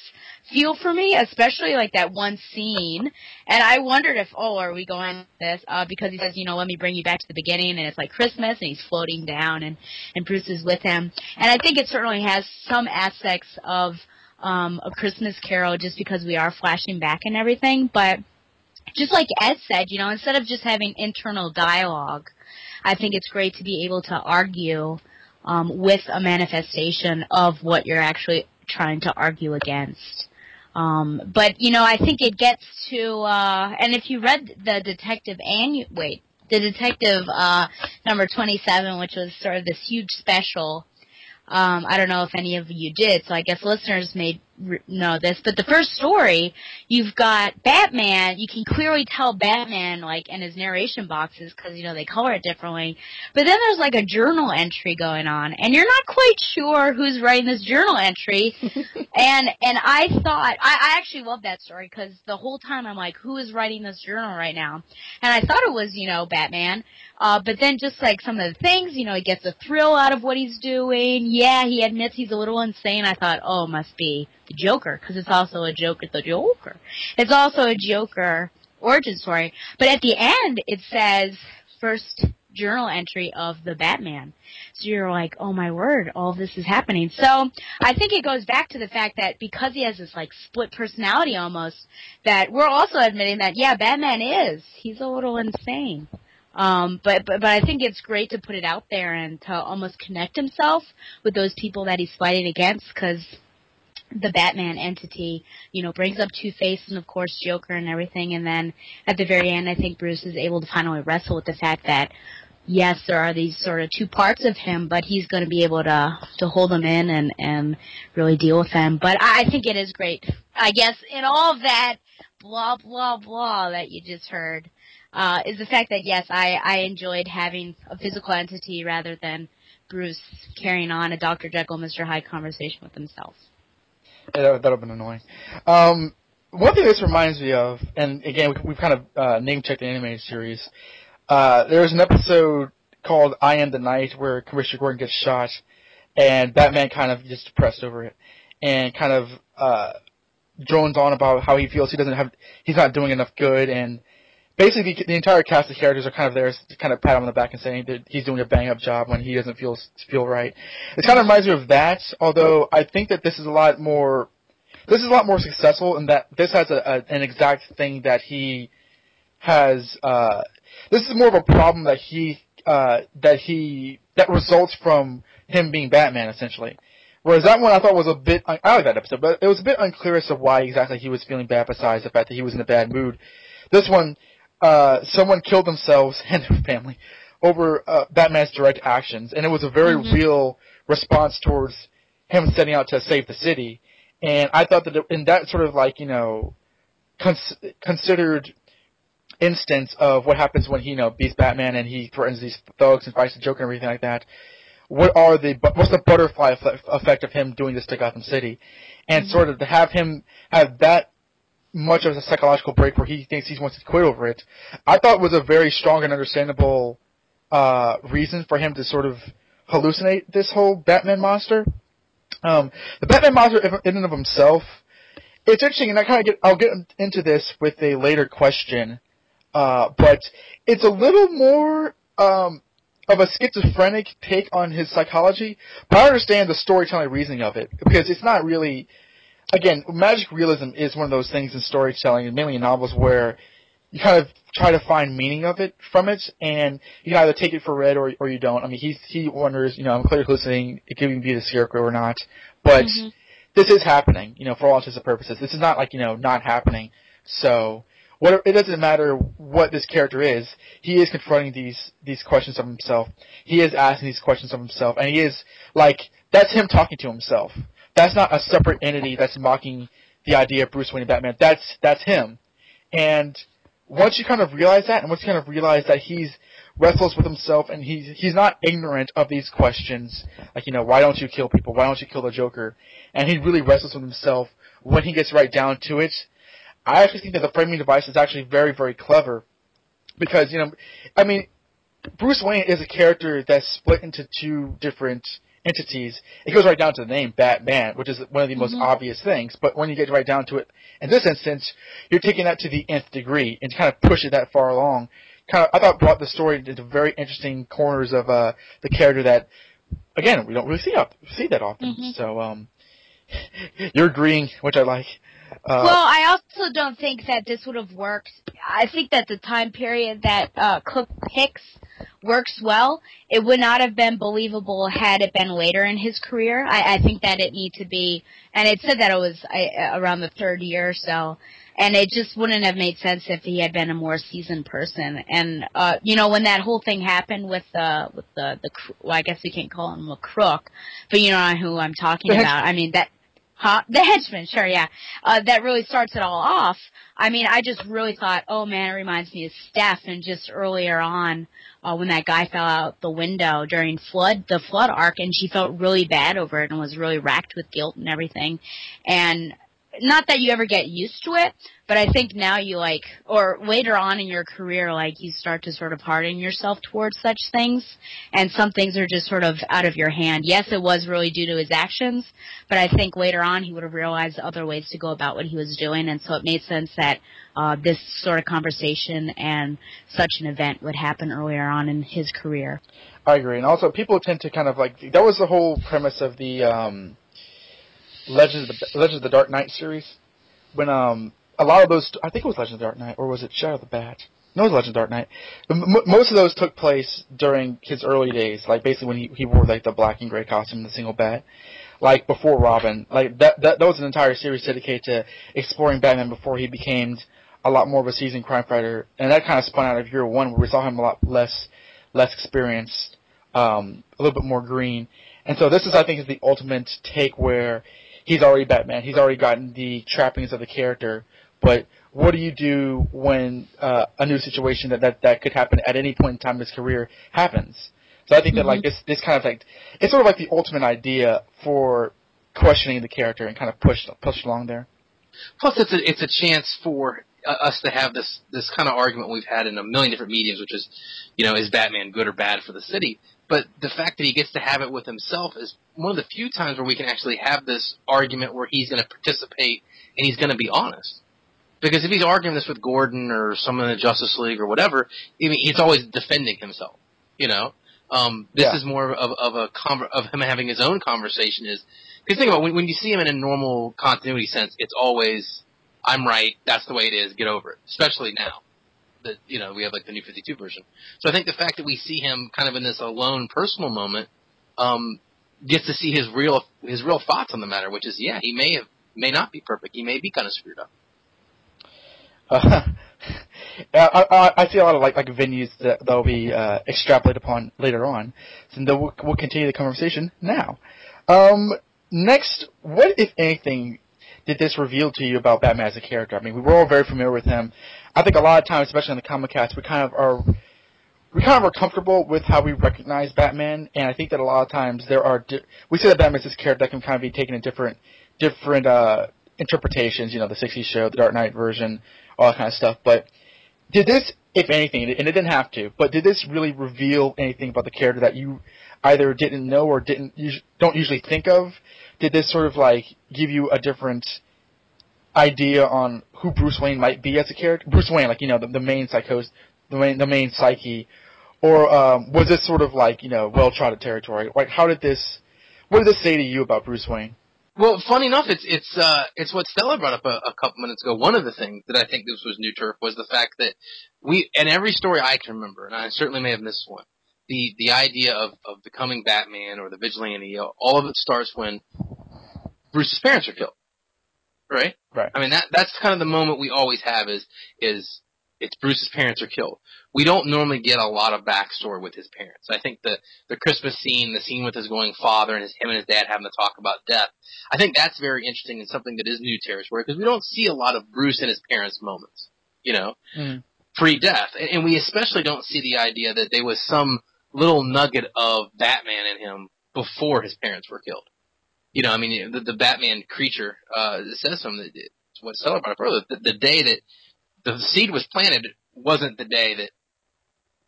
feel for me, especially like that one scene. And I wondered if, oh, are we going this? Uh, because he says, you know, let me bring you back to the beginning, and it's like Christmas, and he's floating down, and and Bruce is with him. And I think it certainly has some aspects of um, a Christmas Carol, just because we are flashing back and everything. But just like Ed said, you know, instead of just having internal dialogue, I think it's great to be able to argue um, with a manifestation of what you're actually trying to argue against. Um, but you know, I think it gets to, uh, and if you read the detective annu wait, the detective uh, number 27, which was sort of this huge special. Um, I don't know if any of you did, so I guess listeners may know this. But the first story, you've got Batman. You can clearly tell Batman, like in his narration boxes, because you know they color it differently. But then there's like a journal entry going on, and you're not quite sure who's writing this journal entry. and and I thought I, I actually love that story because the whole time I'm like, who is writing this journal right now? And I thought it was you know Batman. Uh, but then just like some of the things, you know, he gets a thrill out of what he's doing. Yeah, he admits he's a little insane. I thought, oh, must be the Joker because it's also a joke at the Joker. It's also a Joker origin story. But at the end, it says first journal entry of the Batman. So you're like, oh my word, all this is happening. So I think it goes back to the fact that because he has this like split personality almost, that we're also admitting that yeah, Batman is. He's a little insane. Um, but, but but I think it's great to put it out there and to almost connect himself with those people that he's fighting against because the Batman entity, you know, brings up Two Face and of course Joker and everything, and then at the very end, I think Bruce is able to finally wrestle with the fact that yes, there are these sort of two parts of him, but he's going to be able to to hold them in and and really deal with them. But I I think it is great. I guess in all of that blah blah blah that you just heard uh, is the fact that yes, I I enjoyed having a physical entity rather than Bruce carrying on a Dr. Jekyll, Mr. Hyde conversation with himself. That would have been annoying. Um, one thing this reminds me of, and again, we, we've kind of uh, name checked the animated series. Uh, there's an episode called "I Am the Night" where Commissioner Gordon gets shot, and Batman kind of gets depressed over it, and kind of uh, drones on about how he feels he doesn't have, he's not doing enough good, and basically the, entire cast of characters are kind of there to kind of pat him on the back and saying that he's doing a bang up job when he doesn't feel feel right. It kind of reminds me of that, although I think that this is a lot more this is a lot more successful in that this has a, a an exact thing that he has uh this is more of a problem that he uh that he that results from him being Batman essentially. Whereas that one I thought was a bit I like that episode, but it was a bit unclear as to why exactly he was feeling bad besides the fact that he was in a bad mood. This one uh, someone killed themselves and their family over uh, Batman's direct actions, and it was a very Mhm. real response towards him setting out to save the city. And I thought that in that sort of like you know cons- considered instance of what happens when he you know beats Batman and he threatens these thugs and fights the Joker and everything like that. What are the what's the butterfly effect- effect of him doing this to Gotham City, and sort of to have him have that much of a psychological break where he thinks he wants to quit over it, I thought was a very strong and understandable uh, reason for him to sort of hallucinate this whole Batman monster. Um, the Batman monster in and of himself, it's interesting, and I kind of get I'll get into this with a later question, uh, but it's a little more um, of a schizophrenic take on his psychology. But I understand the storytelling reasoning of it because it's not really again, magic realism is one of those things in storytelling, and mainly in novels, where you kind of try to find meaning of it from it, and you can either take it for read or or you don't. I mean, he he wonders, you know, I'm clearly listening. It could even be the scarecrow or not, but Mhm. this is happening. You know, for all intents and purposes, this is not like you know not happening. So. What, it doesn't matter what this character is. He is confronting these these questions of himself. He is asking these questions of himself, and he is like that's him talking to himself that's not a separate entity that's mocking the idea of Bruce Wayne and Batman. That's that's him. And once you kind of realize that, and once you kind of realize that he's restless with himself, and he's he's not ignorant of these questions, like you know, why don't you kill people? Why don't you kill the Joker? And he really wrestles with himself when he gets right down to it. I actually think that the framing device is actually very very clever because you know, I mean, Bruce Wayne is a character that's split into two different entities. It goes right down to the name Batman, which is one of the most Mhm. obvious things. But when you get right down to it, in this instance, you're taking that to the nth degree and kind of push it that far along. Kind of, I thought brought the story into very interesting corners of uh, the character that, again, we don't really see up see that often. Mhm. So um, you're agreeing, which I like. Uh, well, I also don't think that this would have worked. I think that the time period that uh, Cooke picks works well. It would not have been believable had it been later in his career. I, I think that it need to be, and it said that it was uh, around the third year or so. And it just wouldn't have made sense if he had been a more seasoned person. And uh, you know, when that whole thing happened with the with the the cr- well, I guess we can't call him a crook, but you know who I'm talking about. I mean that Huh? The henchman, sure, yeah. Uh, that really starts it all off. I mean, I just really thought, oh man, it reminds me of Steph, and just earlier on, uh, when that guy fell out the window during flood, the flood arc, and she felt really bad over it and was really racked with guilt and everything. And not that you ever get used to it, but I think now you like, or later on in your career, like you start to sort of harden yourself towards such things, and some things are just sort of out of your hand. Yes, it was really due to his actions, but I think later on he would have realized other ways to go about what he was doing, and so it made sense that uh, this sort of conversation and such an event would happen earlier on in his career. I agree, and also people tend to kind of like that was the whole premise of the um, Legends of the Legends of the Dark Knight series. When um a lot of those, I think it was Legends of the Dark Knight, or was it Shadow of the Bat? No, it was Legends of the Dark Knight. M- most of those took place during his early days, like basically when he he wore like the black and gray costume and the single bat, like before Robin. Like that that that was an entire series dedicated to exploring Batman before he became a lot more of a seasoned crime fighter, and that kind of spun out of Year One, where we saw him a lot less less experienced, um, a little bit more green. And so this is, I think, is the ultimate take where he's already Batman. He's already gotten the trappings of the character. But what do you do when uh, a new situation that, that that could happen at any point in time in his career happens? So I think that like this this kind of like it's sort of like the ultimate idea for questioning the character and kind of push push along there. Plus, it's a it's a chance for uh, us to have this this kind of argument we've had in a million different mediums, which is, you know, is Batman good or bad for the city? But the fact that he gets to have it with himself is one of the few times where we can actually have this argument where he's going to participate and he's going to be honest. Because if he's arguing this with Gordon or someone in the Justice League or whatever, I mean, he's always defending himself. You know, um, this Yeah. is more of of a conver- of him having his own conversation. Is because think about it, when when you see him in a normal continuity sense, it's always I'm right. That's the way it is. Get over it. Especially now that you know we have like the new 52 version. So I think the fact that we see him kind of in this alone personal moment um, gets to see his real his real thoughts on the matter, which is yeah, he may have may not be perfect. He may be kind of screwed up. Uh, I, I, see a lot of like like venues that that'll be uh, extrapolated upon later on, so we'll, we'll continue the conversation now. Um, next, what if anything did this reveal to you about Batman as a character? I mean, we were all very familiar with him. I think a lot of times, especially in the comic cast, we kind of are we kind of are comfortable with how we recognize Batman, and I think that a lot of times there are di- we say that Batman Batman's this character that can kind of be taken in different different uh, interpretations. You know, the '60s show, the Dark Knight version, all that kind of stuff. But did this, if anything, and it didn't have to, but did this really reveal anything about the character that you either didn't know or didn't don't usually think of? Did this sort of like give you a different idea on who Bruce Wayne might be as a character? Bruce Wayne, like you know, the, the main psychos, the main the main psyche, or um, was this sort of like you know well trodden territory? Like how did this? What did this say to you about Bruce Wayne? Well, funny enough, it's it's uh it's what Stella brought up a, a couple minutes ago. One of the things that I think this was new turf was the fact that we and every story I can remember, and I certainly may have missed one. The the idea of of becoming Batman or the vigilante, all of it starts when Bruce's parents are killed, right? Right. I mean that that's kind of the moment we always have is is it's Bruce's parents are killed. We don't normally get a lot of backstory with his parents. I think the the Christmas scene, the scene with his going father and his him and his dad having to talk about death. I think that's very interesting and something that is new territory because we don't see a lot of Bruce and his parents moments. You know, Mm. pre-death, and, and we especially don't see the idea that there was some little nugget of Batman in him before his parents were killed. You know, I mean, the, the Batman creature uh, says something that it's what Stella brought up. The, the day that the seed was planted wasn't the day that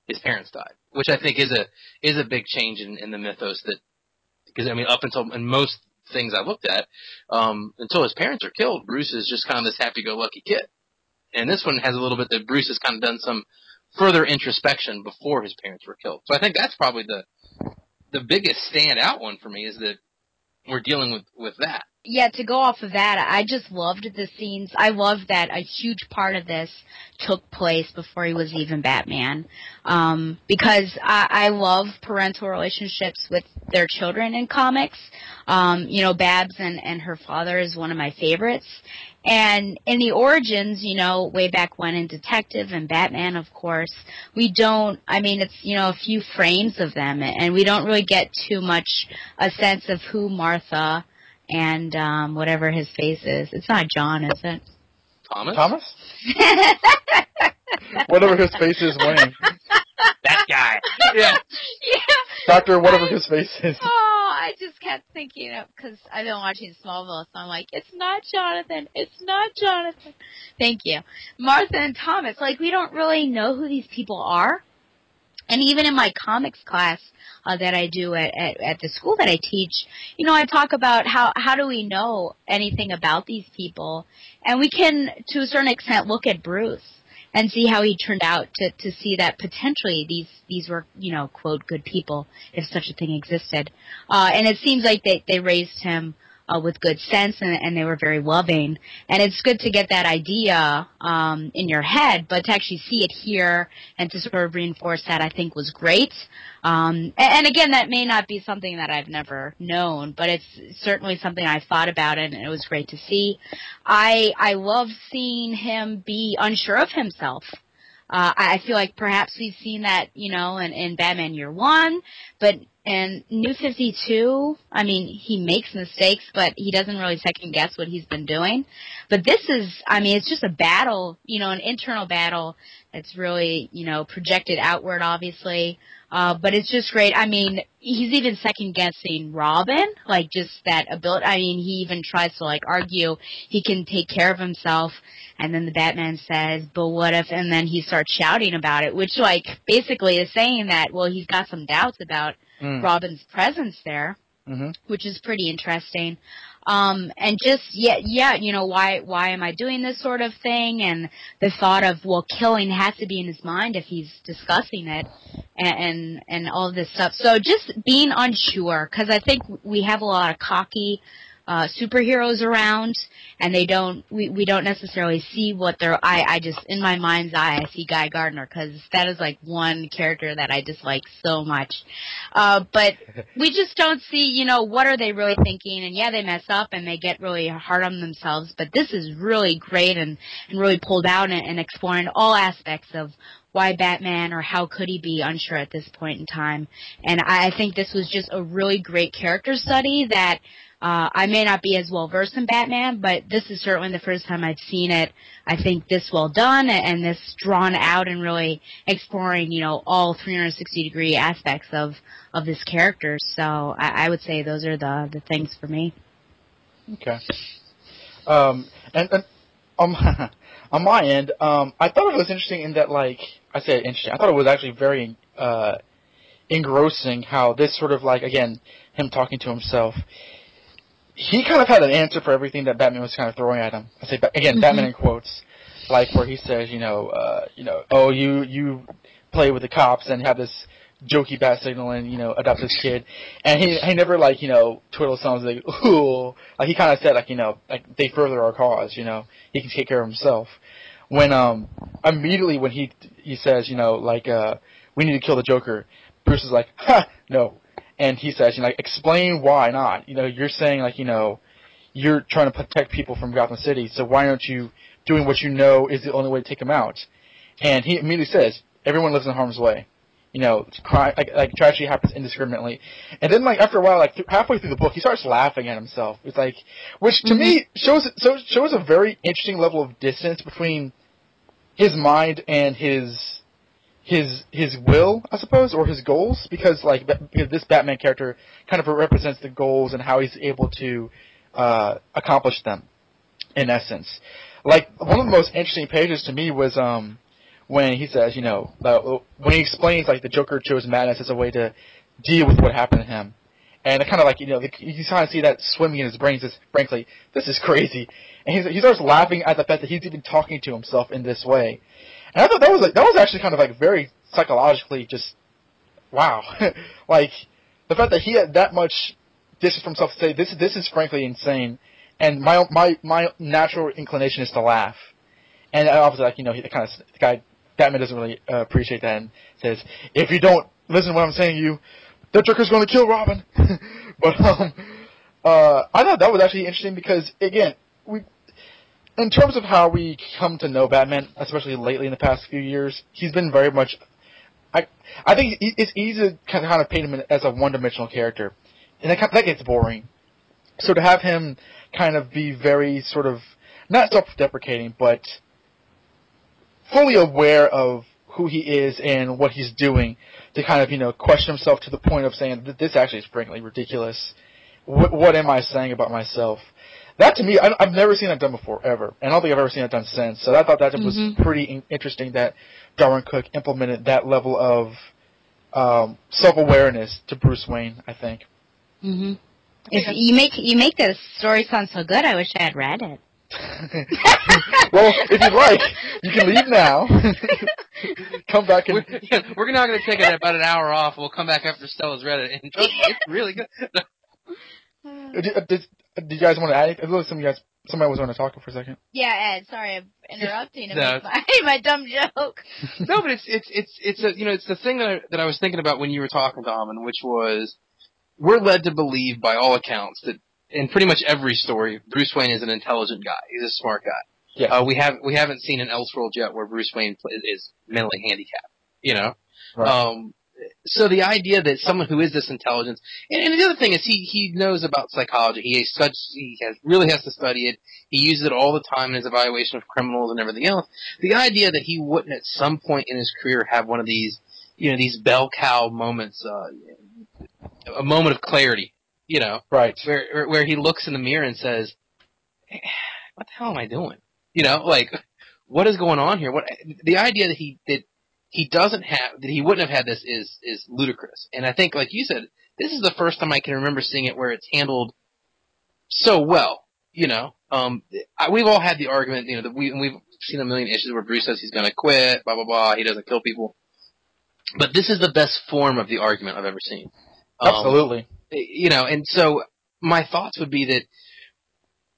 his parents died, which I think is a is a big change in, in the mythos that because I mean up until in most things I looked at um, until his parents are killed, Bruce is just kind of this happy-go-lucky kid, and this one has a little bit that Bruce has kind of done some further introspection before his parents were killed. So I think that's probably the the biggest standout one for me is that we're dealing with with that. yeah, to go off of that, I just loved the scenes. I love that a huge part of this took place before he was even Batman. Um, because I, I love parental relationships with their children in comics. Um, you know, Babs and, and her father is one of my favorites. And in the origins, you know, way back when in Detective and Batman, of course, we don't, I mean, it's, you know, a few frames of them, and we don't really get too much a sense of who Martha and um, whatever his face is. It's not John, is it? Thomas. Thomas? Whatever his face is, Wayne. That guy. yeah. yeah. Doctor, whatever his face is. Oh, I just kept thinking of because I've been watching Smallville, so I'm like, it's not Jonathan, it's not Jonathan. Thank you, Martha and Thomas. Like we don't really know who these people are, and even in my comics class uh, that I do at, at at the school that I teach, you know, I talk about how how do we know anything about these people, and we can to a certain extent look at Bruce and see how he turned out to to see that potentially these these were you know quote good people if such a thing existed. Uh and it seems like they they raised him uh, with good sense and, and they were very loving. And it's good to get that idea um in your head but to actually see it here and to sort of reinforce that i think was great. Um and, and again that may not be something that i've never known but it's certainly something i thought about and it was great to see. I I love seeing him be unsure of himself. Uh, I feel like perhaps we've seen that, you know, in, in Batman Year One, but in New Fifty Two, I mean, he makes mistakes, but he doesn't really second guess what he's been doing. But this is, I mean, it's just a battle, you know, an internal battle that's really, you know, projected outward, obviously. Uh, but it's just great. I mean, he's even second guessing Robin, like just that ability. I mean, he even tries to like argue he can take care of himself. And then the Batman says, but what if, and then he starts shouting about it, which like basically is saying that, well, he's got some doubts about Mm. Robin's presence there hmm which is pretty interesting. Um, and just yeah, yeah, you know why why am I doing this sort of thing? And the thought of well, killing has to be in his mind if he's discussing it, and and, and all of this stuff. So just being unsure because I think we have a lot of cocky uh, superheroes around, and they don't we, we don't necessarily see what they're. I I just in my mind's eye I see Guy Gardner because that is like one character that I dislike so much. Uh, but we just don't see, you know, what are they really thinking? And yeah, they mess up and they get really hard on themselves. But this is really great and, and really pulled out and, and exploring all aspects of why Batman or how could he be unsure at this point in time. And I I think this was just a really great character study that Uh, I may not be as well versed in Batman, but this is certainly the first time I've seen it. I think this well done and this drawn out and really exploring, you know, all 360 degree aspects of of this character. So I, I would say those are the the things for me. Okay. Um, and, and on my, on my end, um, I thought it was interesting in that, like, I said interesting. I thought it was actually very uh, engrossing how this sort of like again him talking to himself. He kind of had an answer for everything that Batman was kind of throwing at him. I say again, mm-hmm. Batman in quotes, like where he says, you know, uh, you know, oh, you you play with the cops and have this jokey bat signal and you know adopt this kid, and he he never like you know twiddle thumbs like ooh like he kind of said like you know like they further our cause you know he can take care of himself. When um immediately when he he says you know like uh we need to kill the Joker, Bruce is like ha no, and he says you know like, explain why not you know you're saying like you know you're trying to protect people from Gotham City so why aren't you doing what you know is the only way to take them out? And he immediately says everyone lives in harm's way you know, crime, like, like tragedy happens indiscriminately. And then, like after a while, like th- halfway through the book, he starts laughing at himself. It's like, which to mm-hmm. me shows so shows a very interesting level of distance between his mind and his his his will, I suppose, or his goals, because like because this Batman character kind of represents the goals and how he's able to uh, accomplish them. In essence, like one of the most interesting pages to me was um when he says, you know, uh, when he explains like the Joker chose madness as a way to deal with what happened to him, and it kind of like you know you kind of see that swimming in his brain. Says, frankly, this is crazy, and he he starts laughing at the fact that he's even talking to himself in this way, and I thought that was like that was actually kind of like very psychologically just wow, like the fact that he had that much distance from himself to say this this is frankly insane, and my my my natural inclination is to laugh. And obviously, like you know, he kind of the guy Batman doesn't really uh, appreciate that and says, "If you don't listen to what I'm saying to you, the Joker's going to kill Robin." but um, uh, I thought that was actually interesting because again, we, in terms of how we come to know Batman, especially lately in the past few years, he's been very much. I I think it's easy to kind of, paint him as a one-dimensional character, and that that gets boring. So to have him kind of be very sort of not self-deprecating, but fully aware of who he is and what he's doing to kind of, you know, question himself to the point of saying that this actually is frankly ridiculous. What, what am I saying about myself? That to me, I, have never seen that done before, ever. And I don't think I've ever seen that done since. So I thought that mm-hmm. was pretty in- interesting that Darwyn Cooke implemented that level of um, self-awareness to Bruce Wayne, I think. hmm If you make you make this story sound so good, I wish I had read it. well, if you'd like, you can leave now. come back and we're, yeah, we're not going to take it about an hour off. We'll come back after Stella's read it. And it's really good. did, uh, did, did, you guys want to add anything? Look, some of you guys, somebody was going to talk for a second. Yeah, Ed. Sorry, I'm interrupting. no. my, my dumb joke. no, but it's it's it's it's a you know it's the thing that I, that I was thinking about when you were talking, Tom, and which was we're led to believe, by all accounts, that in pretty much every story, Bruce Wayne is an intelligent guy. He's a smart guy. Yeah. Uh, we have we haven't seen an Elseworld yet where Bruce Wayne is mentally handicapped. You know. Right. Um, so the idea that someone who is this intelligence, and, and the other thing is he he knows about psychology. He such he has really has to study it. He uses it all the time in his evaluation of criminals and everything else. The idea that he wouldn't at some point in his career have one of these, you know, these bell cow moments, uh, a moment of clarity you know, right? Where where he looks in the mirror and says, hey, "What the hell am I doing?" You know, like what is going on here? What the idea that he that he doesn't have that he wouldn't have had this is is ludicrous. And I think, like you said, this is the first time I can remember seeing it where it's handled so well. You know, um, I, we've all had the argument, you know, that we we've seen a million issues where Bruce says he's going to quit, blah blah blah. He doesn't kill people, but this is the best form of the argument I've ever seen. Um, Absolutely you know, and so my thoughts would be that,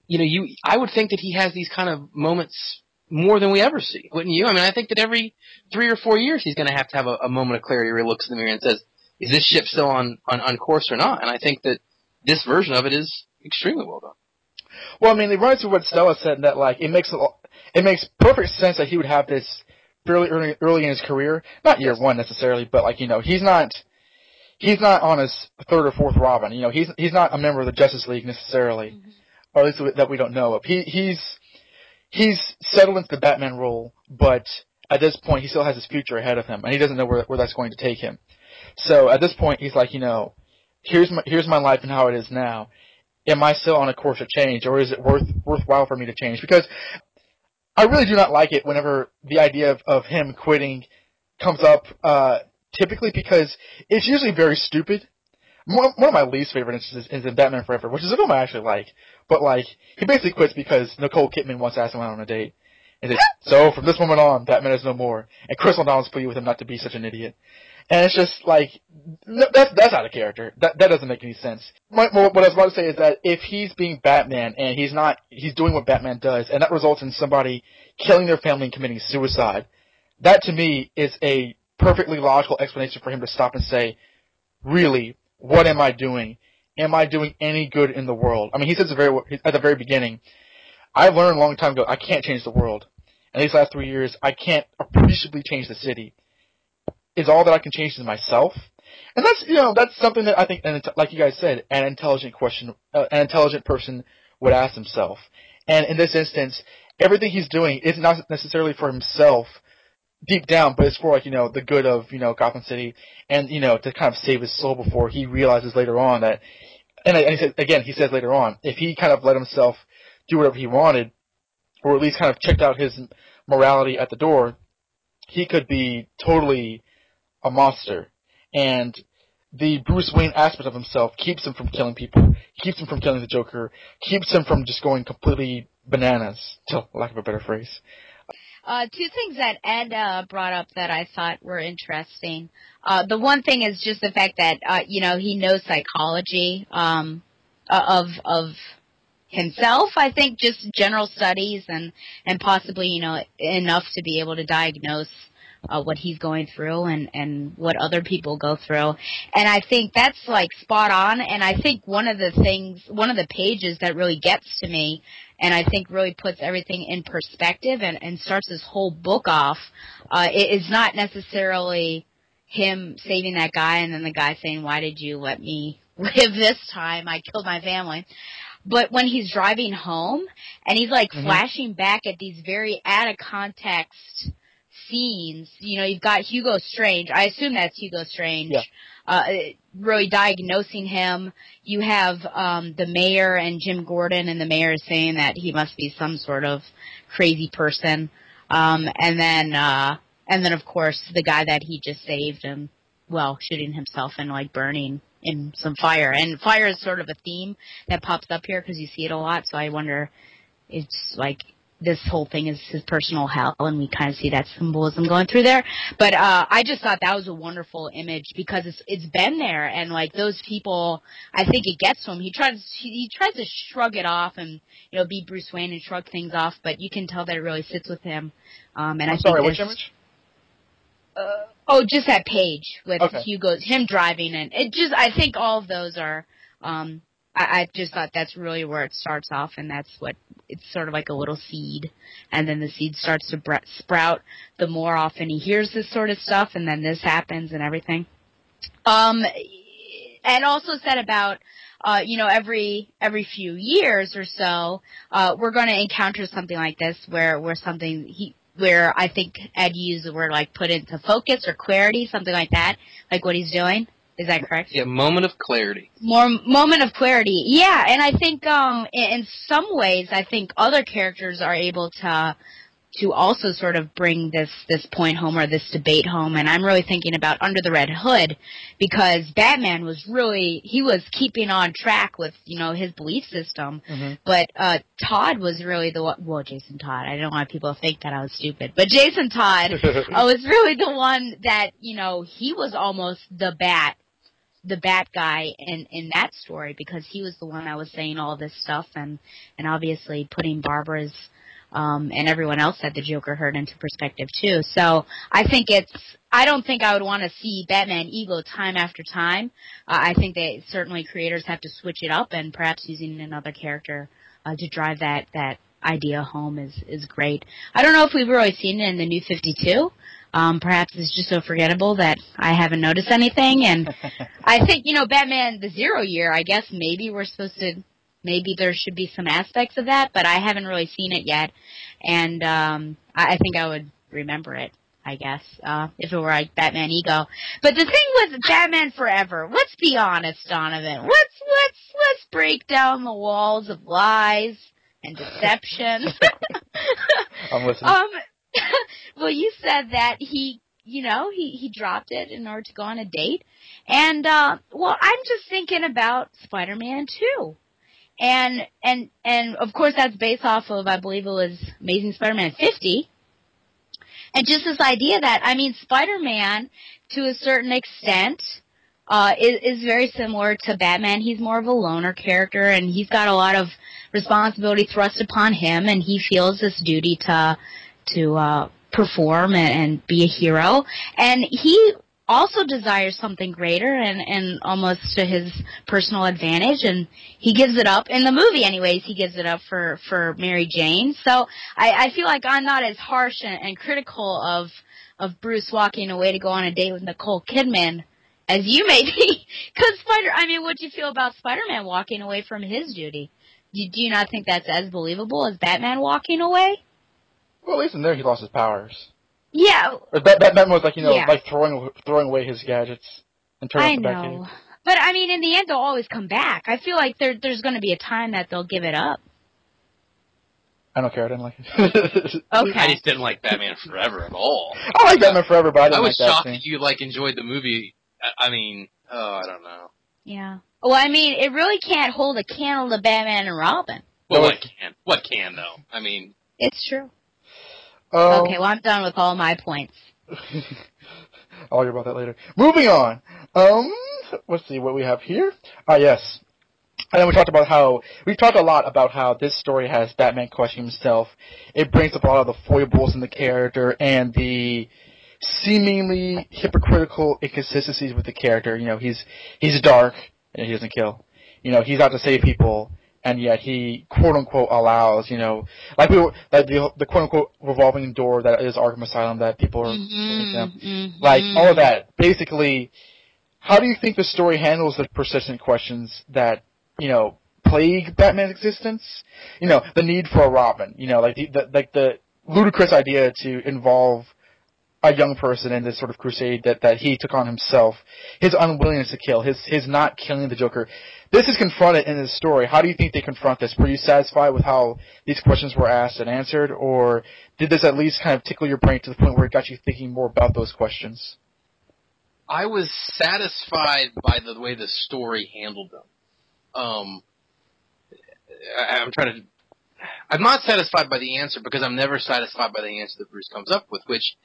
you know, you, I would think that he has these kind of moments more than we ever see, wouldn't you? I mean, I think that every three or four years he's going to have to have a, a moment of clarity where he looks in the mirror and says, is this ship still on, on, on course or not? And I think that this version of it is extremely well done. Well, I mean, it runs to what Stella said that like it makes a, it makes perfect sense that he would have this fairly early early in his career, not year one necessarily, but like you know he's not he's not on his third or fourth Robin. You know, he's he's not a member of the Justice League necessarily, Mhm. or at least that we don't know of. He he's he's settled into the Batman role, but at this point, he still has his future ahead of him, and he doesn't know where where that's going to take him. So at this point, he's like, you know, here's my here's my life and how it is now. Am I still on a course of change, or is it worth worthwhile for me to change? Because I really do not like it whenever the idea of, of him quitting comes up. Uh, typically because it's usually very stupid. One, of my least favorite instances is in Batman Forever, which is a film I actually like. But like, he basically quits because Nicole Kidman wants to ask him out on a date. And so from this moment on, Batman is no more. And Chris O'Donnell's pleading with him not to be such an idiot. And it's just like, no, that's, that's out of character. That, that doesn't make any sense. My, what I was about to say is that if he's being Batman and he's not, he's doing what Batman does, and that results in somebody killing their family and committing suicide, that to me is a perfectly logical explanation for him to stop and say, really, what am I doing? Am I doing any good in the world? I mean, he says the very, at the very beginning, I learned a long time ago, I can't change the world. And these last three years, I can't appreciably change the city. Is all that I can change is myself? And that's, you know, that's something that I think, and like you guys said, an intelligent question, uh, an intelligent person would ask himself. And in this instance, everything he's doing is not necessarily for himself, deep down, but it's for like you know the good of you know Gotham City, and you know to kind of save his soul before he realizes later on that, and, and he says, again he says later on if he kind of let himself do whatever he wanted, or at least kind of checked out his morality at the door, he could be totally a monster, and the Bruce Wayne aspect of himself keeps him from killing people, keeps him from killing the Joker, keeps him from just going completely bananas, to lack of a better phrase. Uh, two things that Ed uh, brought up that I thought were interesting. Uh, the one thing is just the fact that uh, you know he knows psychology um, uh, of of himself. I think just general studies and and possibly you know enough to be able to diagnose uh, what he's going through and and what other people go through. And I think that's like spot on. And I think one of the things, one of the pages that really gets to me, and I think really puts everything in perspective and and starts this whole book off, uh, it is not necessarily him saving that guy and then the guy saying, "Why did you let me live this time? I killed my family." But when he's driving home and he's like Mhm. flashing back at these very out of context scenes, you know, you've got Hugo Strange. I assume that's Hugo Strange. Yeah. Uh, really diagnosing him. You have um, the mayor and Jim Gordon, and the mayor is saying that he must be some sort of crazy person. Um, and then, uh, and then of course the guy that he just saved and well, shooting himself and like burning in some fire. And fire is sort of a theme that pops up here because you see it a lot. So I wonder, it's like this whole thing is his personal hell, and we kind of see that symbolism going through there. But uh, I just thought that was a wonderful image because it's it's been there, and like those people, I think it gets to him. He tries he, he tries to shrug it off and you know be Bruce Wayne and shrug things off, but you can tell that it really sits with him. Um, and I I'm sorry, think which image? uh, oh, just that page with Okay. Hugo's him driving, and it just I think all of those are. Um, I, I just thought that's really where it starts off, and that's what it's sort of like a little seed, and then the seed starts to bre- sprout. The more often he hears this sort of stuff, and then this happens and everything. Um, and also said about uh, you know, every every few years or so, uh, we're going to encounter something like this where where something he where I think Ed used the word like put into focus or clarity, something like that, like what he's doing. Is that correct? Yeah, moment of clarity. more moment of clarity. Yeah, and I think um in, some ways I think other characters are able to to also sort of bring this this point home or this debate home and I'm really thinking about Under the Red Hood because Batman was really he was keeping on track with, you know, his belief system. Mhm. But uh Todd was really the one well Jason Todd. I don't want people to think that I was stupid. But Jason Todd was really the one that, you know, he was almost the bat the bad guy in in that story because he was the one that was saying all this stuff and and obviously putting Barbara's um and everyone else that the Joker heard into perspective too. So I think it's I don't think I would want to see Batman ego time after time. Uh, I think that certainly creators have to switch it up and perhaps using another character uh, to drive that that idea home is is great. I don't know if we've really seen it in the new 52. Um, perhaps it's just so forgettable that I haven't noticed anything. And I think, you know, Batman the Zero Year, I guess maybe we're supposed to, maybe there should be some aspects of that, but I haven't really seen it yet. And, um, I, I think I would remember it. I guess, uh, if it were like Batman Ego. But the thing with Batman Forever, let's be honest, Donovan. Let's, let's, let's break down the walls of lies and deception. I'm listening. Um, well, you said that he, you know, he he dropped it in order to go on a date, and uh, well, I'm just thinking about Spider-Man 2. And and and of course that's based off of I believe it was Amazing Spider-Man 50. And just this idea that I mean Spider-Man to a certain extent uh is is very similar to Batman. He's more of a loner character and he's got a lot of responsibility thrust upon him and he feels this duty to to uh perform and, and be a hero. And he also desires something greater and and almost to his personal advantage. And he gives it up in the movie anyways. He gives it up for for Mary Jane. So I I feel like I'm not as harsh and, and critical of of Bruce walking away to go on a date with Nicole Kidman as you may be. Cuz Spider I mean what do you feel about Spider-Man walking away from his duty? Do, do you not think that's as believable as Batman walking away Well, at least in there he lost his powers. yeah Or Bat- Batman was like you know Yeah. like throwing throwing away his gadgets and turning I off the know. Batcave. But I mean, in the end, they'll always come back. I feel like there, there's going to be a time that they'll give it up. I don't care. I didn't like it. Okay. I just didn't like Batman Forever at all. I like Batman Forever, but I I didn't was like that shocked scene. that you like enjoyed the movie. I, I mean, oh, I don't know. Yeah. Well, I mean, it really can't hold a candle to Batman and Robin. Well, what can? What can though? I mean, It's true. Um, okay, well, I'm done with all my points. I'll hear about that later. Moving on. Um, let's see what we have here. Ah, yes. And then we talked about how we've talked a lot about how this story has Batman questioning himself. It brings up a lot of the foibles in the character and the seemingly hypocritical inconsistencies with the character. You know, he's he's dark and he doesn't kill. You know, he's out to save people, and yet he quote unquote allows. You know, like we were, like the the quote unquote revolving door that is Arkham Asylum that people are. know, Mm-hmm. like all of that. Basically, how do you think the story handles the persistent questions that you know plague Batman's existence? You know, the need for a Robin. You know, like the, the like the ludicrous idea to involve a young person in this sort of crusade that, that he took on himself. His unwillingness to kill, his his not killing the Joker. This is confronted in his story. How do you think they confront this? Were you satisfied with how these questions were asked and answered, or did this at least kind of tickle your brain to the point where it got you thinking more about those questions? I was satisfied by the way the story handled them. Um, I, I'm trying to. I'm not satisfied by the answer because I'm never satisfied by the answer that Bruce comes up with. Which,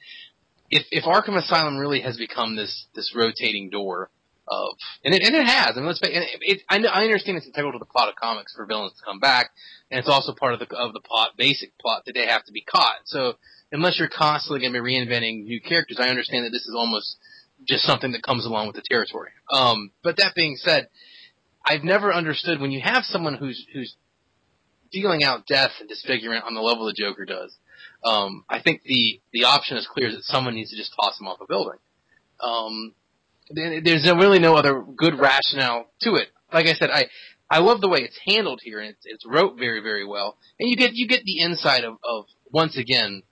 if if Arkham Asylum really has become this this rotating door of, and it, and it has. I mean, let's. And it, it, I, I understand it's integral to the plot of comics for villains to come back, and it's also part of the of the plot, basic plot that they have to be caught. So unless you're constantly going to be reinventing new characters, I understand that this is almost just something that comes along with the territory. Um, but that being said, I've never understood when you have someone who's who's dealing out death and disfigurement on the level the Joker does. Um, I think the the option is clear that someone needs to just toss him off a building. Um, there's really no other good rationale to it. Like I said, I I love the way it's handled here, and it's, it's wrote very very well. And you get you get the insight of, of once again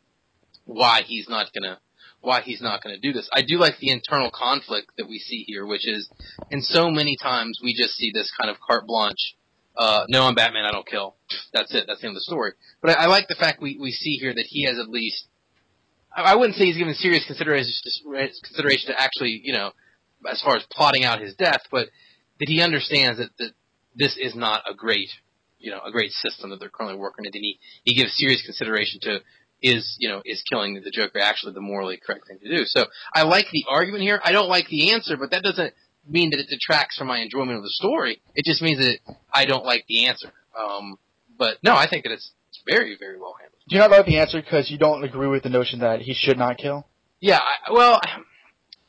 why he's not gonna why he's not gonna do this. I do like the internal conflict that we see here, which is in so many times we just see this kind of carte blanche. Uh, no, I'm Batman. I don't kill. That's it. That's the end of the story. But I, I like the fact we, we see here that he has at least. I, I wouldn't say he's given serious consideration consideration to actually, you know, as far as plotting out his death, but that he understands that, that this is not a great, you know, a great system that they're currently working in. And he he gives serious consideration to is you know is killing the Joker actually the morally correct thing to do. So I like the argument here. I don't like the answer, but that doesn't mean that it detracts from my enjoyment of the story. It just means that I don't like the answer. Um, but no, I think that it's, it's very very well handled. Do you not like the answer because you don't agree with the notion that he should not kill? Yeah, I, well,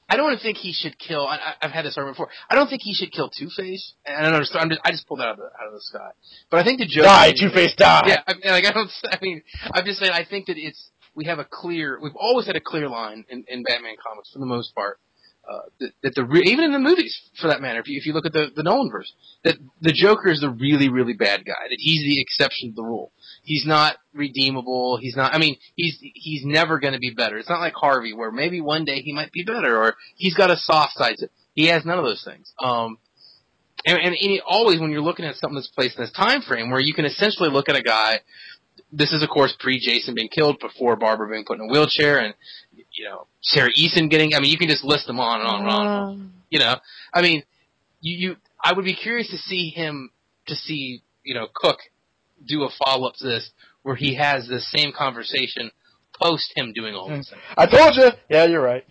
I don't think he should kill. I, I've had this argument before. I don't think he should kill Two Face. And I don't understand. I'm just, I just pulled that out of the out of the sky. But I think the Joker. Die, Two Face, die. Yeah, I mean, like I don't. I mean, I'm just saying. I think that it's we have a clear, we've always had a clear line in, in Batman comics for the most part. Uh, that, the re- even in the movies, for that matter, if you if you look at the the Nolan verse, that the Joker is the really really bad guy. That he's the exception to the rule. He's not redeemable. He's not. I mean, he's he's never going to be better. It's not like Harvey, where maybe one day he might be better, or he's got a soft side. To, he has none of those things. Um, and, and, and always when you're looking at something that's placed in this time frame, where you can essentially look at a guy this is of course pre Jason being killed, before Barbara being put in a wheelchair, and you know Sarah Essen getting. I mean, you can just list them on and on and on. And on. You know, I mean, you, you. I would be curious to see him to see you know Cooke do a follow up to this where he has the same conversation post him doing all this. things. I told you. Yeah, you're right.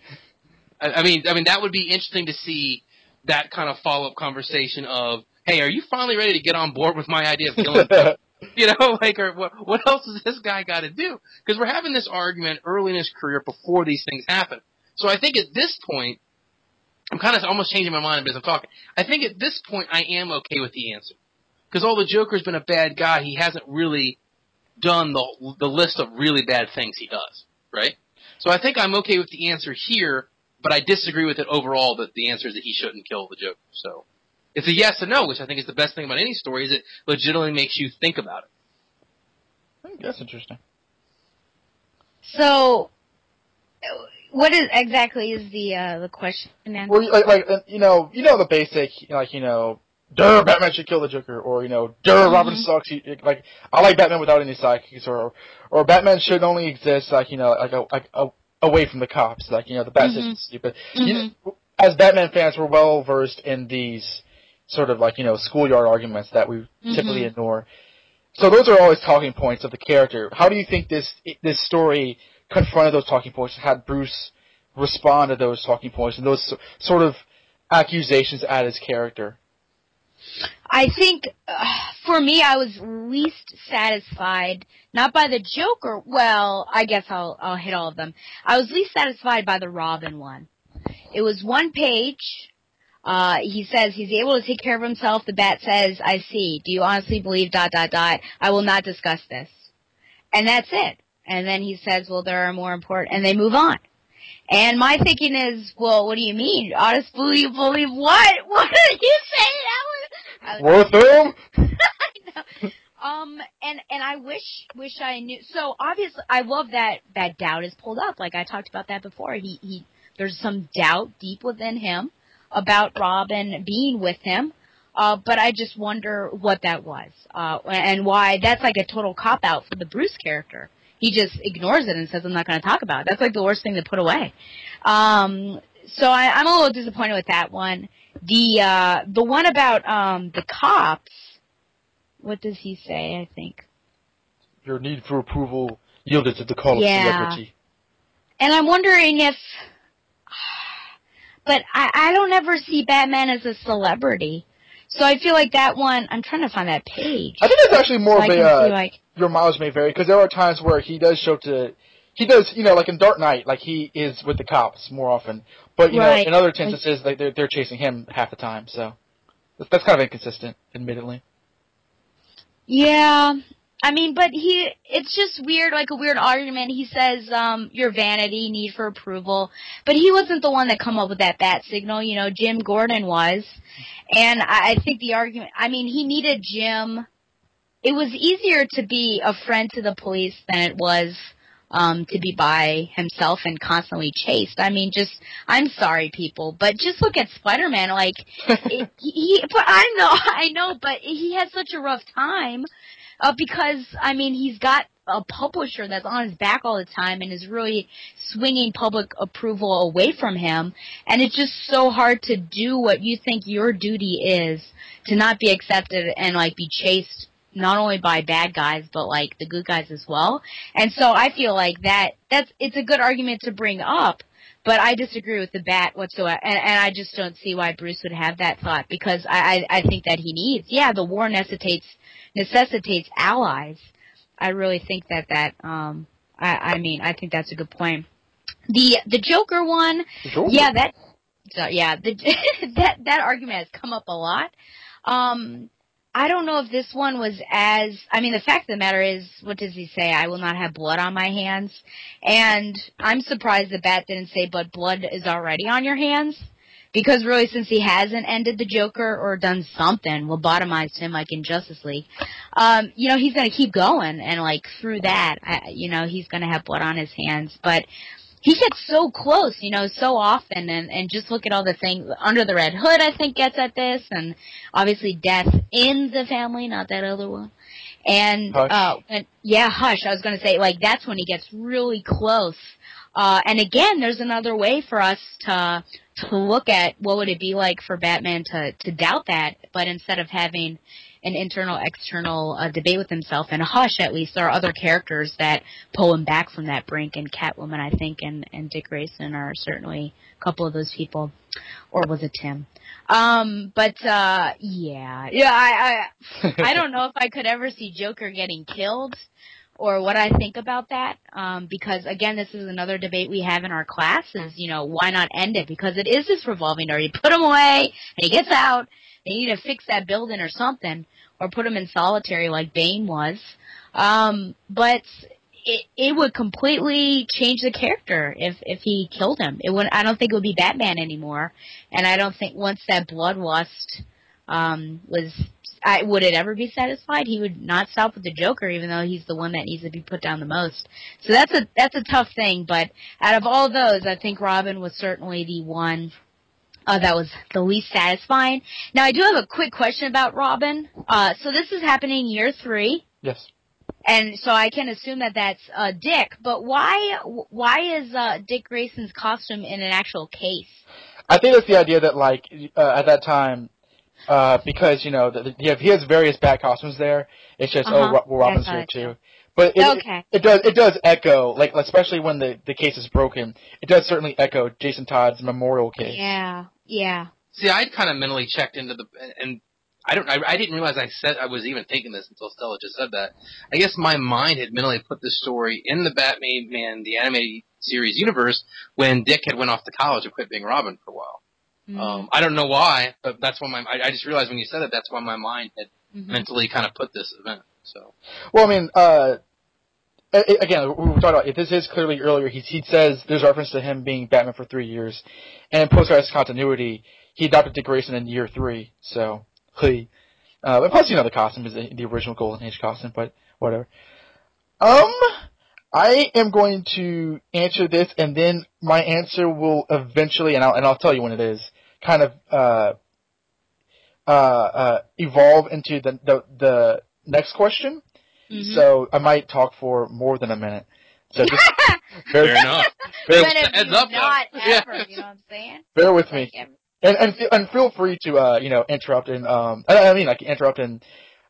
I, I mean, I mean that would be interesting to see that kind of follow up conversation of, hey, are you finally ready to get on board with my idea of killing? You know, like, or what, what else has this guy got to do? Because we're having this argument early in his career before these things happen. So I think at this point, I'm kind of almost changing my mind as I'm talking. I think at this point, I am okay with the answer. Because the Joker's been a bad guy, he hasn't really done the the list of really bad things he does, right? So I think I'm okay with the answer here, but I disagree with it overall that the answer is that he shouldn't kill the Joker. So it's a yes and no, which I think is the best thing about any story, is it legitimately makes you think about it. That's interesting. So, what is exactly is the uh, the question? Then? Well, like, like you know, you know the basic, like you know, Duh, Batman should kill the Joker, or you know, Duh, mm-hmm. Robin sucks. He, like, I like Batman without any sidekicks, or or Batman should only exist like you know, like a, like a, away from the cops, like you know, the Bat mm-hmm. is stupid. Mm-hmm. You know, as Batman fans, we're well versed in these sort of like you know schoolyard arguments that we mm-hmm. typically ignore. So those are always talking points of the character. How do you think this this story confronted those talking points? Had Bruce respond to those talking points and those sort of accusations at his character? I think uh, for me, I was least satisfied not by the Joker. Well, I guess I'll I'll hit all of them. I was least satisfied by the Robin one. It was one page uh, he says he's able to take care of himself. The bat says, I see. Do you honestly believe dot dot dot? I will not discuss this. And that's it. And then he says, well, there are more important, and they move on. And my thinking is, well, what do you mean? Honestly, you believe what? What did you say? That was, Worth them? Um, and, and I wish, wish I knew. So obviously, I love that, that doubt is pulled up. Like I talked about that before. He, he, there's some doubt deep within him about Robin being with him. Uh, but I just wonder what that was, uh, and why that's like a total cop out for the Bruce character. He just ignores it and says, "I'm not going to talk about it." That's like the worst thing to put away. Um, so I, I'm a little disappointed with that one. The uh, the one about um, the cops. What does he say? I think your need for approval yielded to the call yeah. of celebrity. And I'm wondering if but I, I don't ever see Batman as a celebrity. So I feel like that one. I'm trying to find that page. I think it's actually more so of a uh, like, your mileage may vary because there are times where he does show to. He does, you know, like in Dark Knight, like he is with the cops more often. But you right. know, in other instances, like, they're they're chasing him half the time. So that's kind of inconsistent, admittedly. Yeah, I mean, but he, it's just weird, like a weird argument. He says, um, your vanity, need for approval. But he wasn't the one that come up with that bat signal, you know, Jim Gordon was. And I, I think the argument, I mean, he needed Jim. It was easier to be a friend to the police than it was, um, to be by himself and constantly chased. I mean, just, I'm sorry people, but just look at Spider-Man, like, it, he, but I know, I know, but he had such a rough time uh, because I mean he's got a publisher that's on his back all the time and is really swinging public approval away from him. And it's just so hard to do what you think your duty is to not be accepted and like be chased not only by bad guys but like the good guys as well. And so I feel like that that's it's a good argument to bring up. But I disagree with the bat whatsoever, and, and I just don't see why Bruce would have that thought because I, I I think that he needs. Yeah, the war necessitates necessitates allies. I really think that that um I, I mean I think that's a good point. The the Joker one, Joker. yeah, that so, yeah, the, that that argument has come up a lot. Um I don't know if this one was as. I mean, the fact of the matter is, what does he say? I will not have blood on my hands. And I'm surprised the bat didn't say, but blood is already on your hands. Because really, since he hasn't ended the Joker or done something, lobotomized him like in Justice League, um, you know, he's gonna keep going, and like through that, I, you know, he's gonna have blood on his hands. But he gets so close, you know, so often, and and just look at all the things under the Red Hood. I think gets at this, and obviously death in the family, not that other one. And Hush. uh, when, yeah, hush. I was gonna say like that's when he gets really close. Uh, and again, there's another way for us to to look at what would it be like for Batman to to doubt that, but instead of having an internal external uh, debate with himself and a Hush at least there are other characters that pull him back from that brink and Catwoman I think and and Dick Grayson are certainly a couple of those people. Or was it Tim? Um but uh yeah. Yeah I I I don't know if I could ever see Joker getting killed or what I think about that. Um, because again, this is another debate we have in our classes. You know, why not end it? Because it is this revolving door. You put him away, and he gets out. They need to fix that building or something, or put him in solitary like Bane was. Um, but it it would completely change the character if if he killed him. It would. I don't think it would be Batman anymore, and I don't think once that bloodlust um, was I, would it ever be satisfied? He would not stop with the Joker, even though he's the one that needs to be put down the most. So that's a that's a tough thing. But out of all those, I think Robin was certainly the one uh, that was the least satisfying. Now I do have a quick question about Robin. Uh, so this is happening year three, Yes. and so I can assume that that's uh, Dick. But why why is uh, Dick Grayson's costume in an actual case? I think it's the idea that like uh, at that time, uh, because you know the, the, he has- he has various bat costumes there. It's just Uh-huh. oh Ro- well, Robin's here too. But it, Okay. it, it does it does echo like especially when the the case is broken. It does certainly echo Jason Todd's memorial case. Yeah, yeah. See, I'd kind of mentally checked into the and I don't. I, I didn't realize I said I was even thinking this until Stella just said that. I guess my mind had mentally put this story in the Batman Man the animated series universe when Dick had went off to college and quit being Robin for a while. Mhm. Um, I don't know why, but that's why my I, I just realized when you said it, that's why my mind had Mhm. mentally kind of put this event. So Well, I mean, uh, a- a- again, we were talking about it. This is clearly earlier. He, he says there's reference to him being Batman for three years, and in post-crisis continuity, he adopted Dick Grayson in year three. So, he. Uh, but plus, you know, the costume is the, the original Golden Age costume, but whatever. Um, I am going to answer this, and then my answer will eventually, and I'll and I'll tell you when it is, kind of uh, uh, uh, evolve into the the, the next question. Mhm. So I might talk for more than a minute. So just bear, fair enough. bear, But if Heads you up, though. not Yeah. you know what I'm saying? bear with me, and and and feel free to uh you know interrupt and um I I mean like interrupt and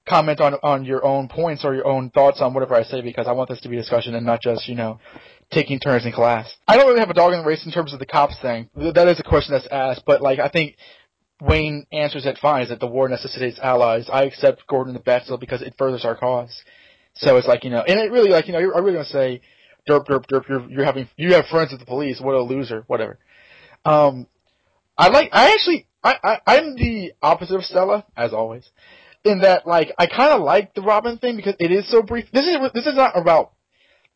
comment on on your own points or your own thoughts on whatever I say because I want this to be a discussion and not just you know taking turns in class. I don't really have a dog in the race in terms of the cops thing. That is a question that's asked, but like I think Wayne answers it fine. Is that the war necessitates allies? I accept Gordon the Battle because it furthers our cause. So it's like you know, and it really like you know, I'm really gonna say, derp derp derp. You're you're having you have friends with the police. What a loser. Whatever. Um, I like. I actually. I, I I'm the opposite of Stella as always, in that like I kind of like the Robin thing because it is so brief. This is this is not about.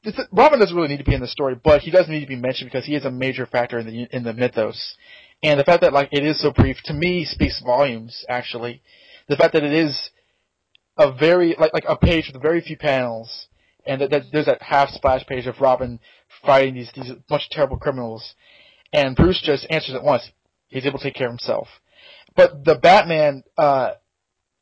This Robin doesn't really need to be in the story, but he does need to be mentioned because he is a major factor in the in the mythos, and the fact that like it is so brief to me speaks volumes. Actually, the fact that it is a very like like a page with very few panels, and that, that there's that half splash page of Robin fighting these these bunch of terrible criminals, and Bruce just answers at once. He's able to take care of himself. But the Batman uh,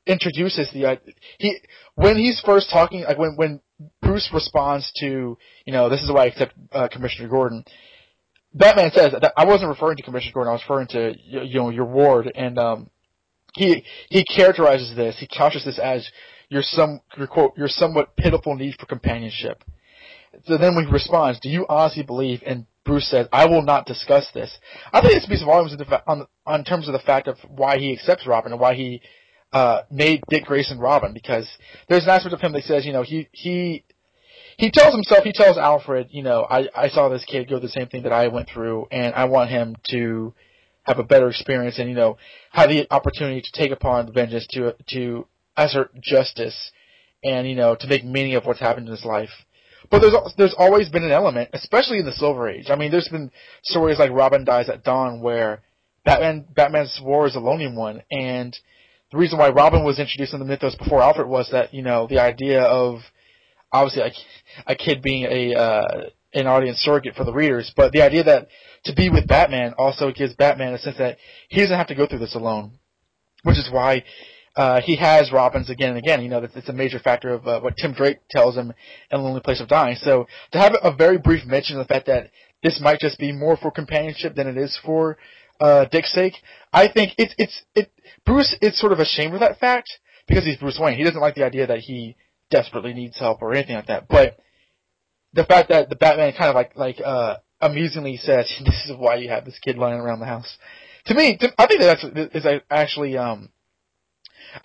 introduces the uh, he when he's first talking like when when Bruce responds to you know this is why I accept uh, Commissioner Gordon. Batman says I wasn't referring to Commissioner Gordon. I was referring to you know your ward, and um, he he characterizes this. He couches this as your some your quote your somewhat pitiful need for companionship. So then when he responds, "Do you honestly believe?" and Bruce says, "I will not discuss this." I think it speaks volumes on on terms of the fact of why he accepts Robin and why he uh, made Dick Grayson Robin because there's an aspect of him that says, you know, he he he tells himself, he tells Alfred, you know, I I saw this kid go the same thing that I went through, and I want him to have a better experience and you know have the opportunity to take upon vengeance to to assert justice and you know to make meaning of what's happened in his life. But there's there's always been an element, especially in the Silver Age. I mean, there's been stories like Robin dies at dawn, where Batman Batman's war is a lonely one, and the reason why Robin was introduced in the mythos before Alfred was that you know the idea of obviously a, a kid being a uh, an audience surrogate for the readers, but the idea that to be with Batman also gives Batman a sense that he doesn't have to go through this alone, which is why uh, he has Robins again and again. You know, that's it's a major factor of uh, what Tim Drake tells him in Lonely Place of Dying. So to have a very brief mention of the fact that this might just be more for companionship than it is for uh, Dick's sake, I think it's it's it. Bruce is sort of ashamed of that fact because he's Bruce Wayne. He doesn't like the idea that he desperately needs help or anything like that. But the fact that the Batman kind of like like uh amusingly says, "This is why you have this kid lying around the house." To me, to, I think that that's is actually um,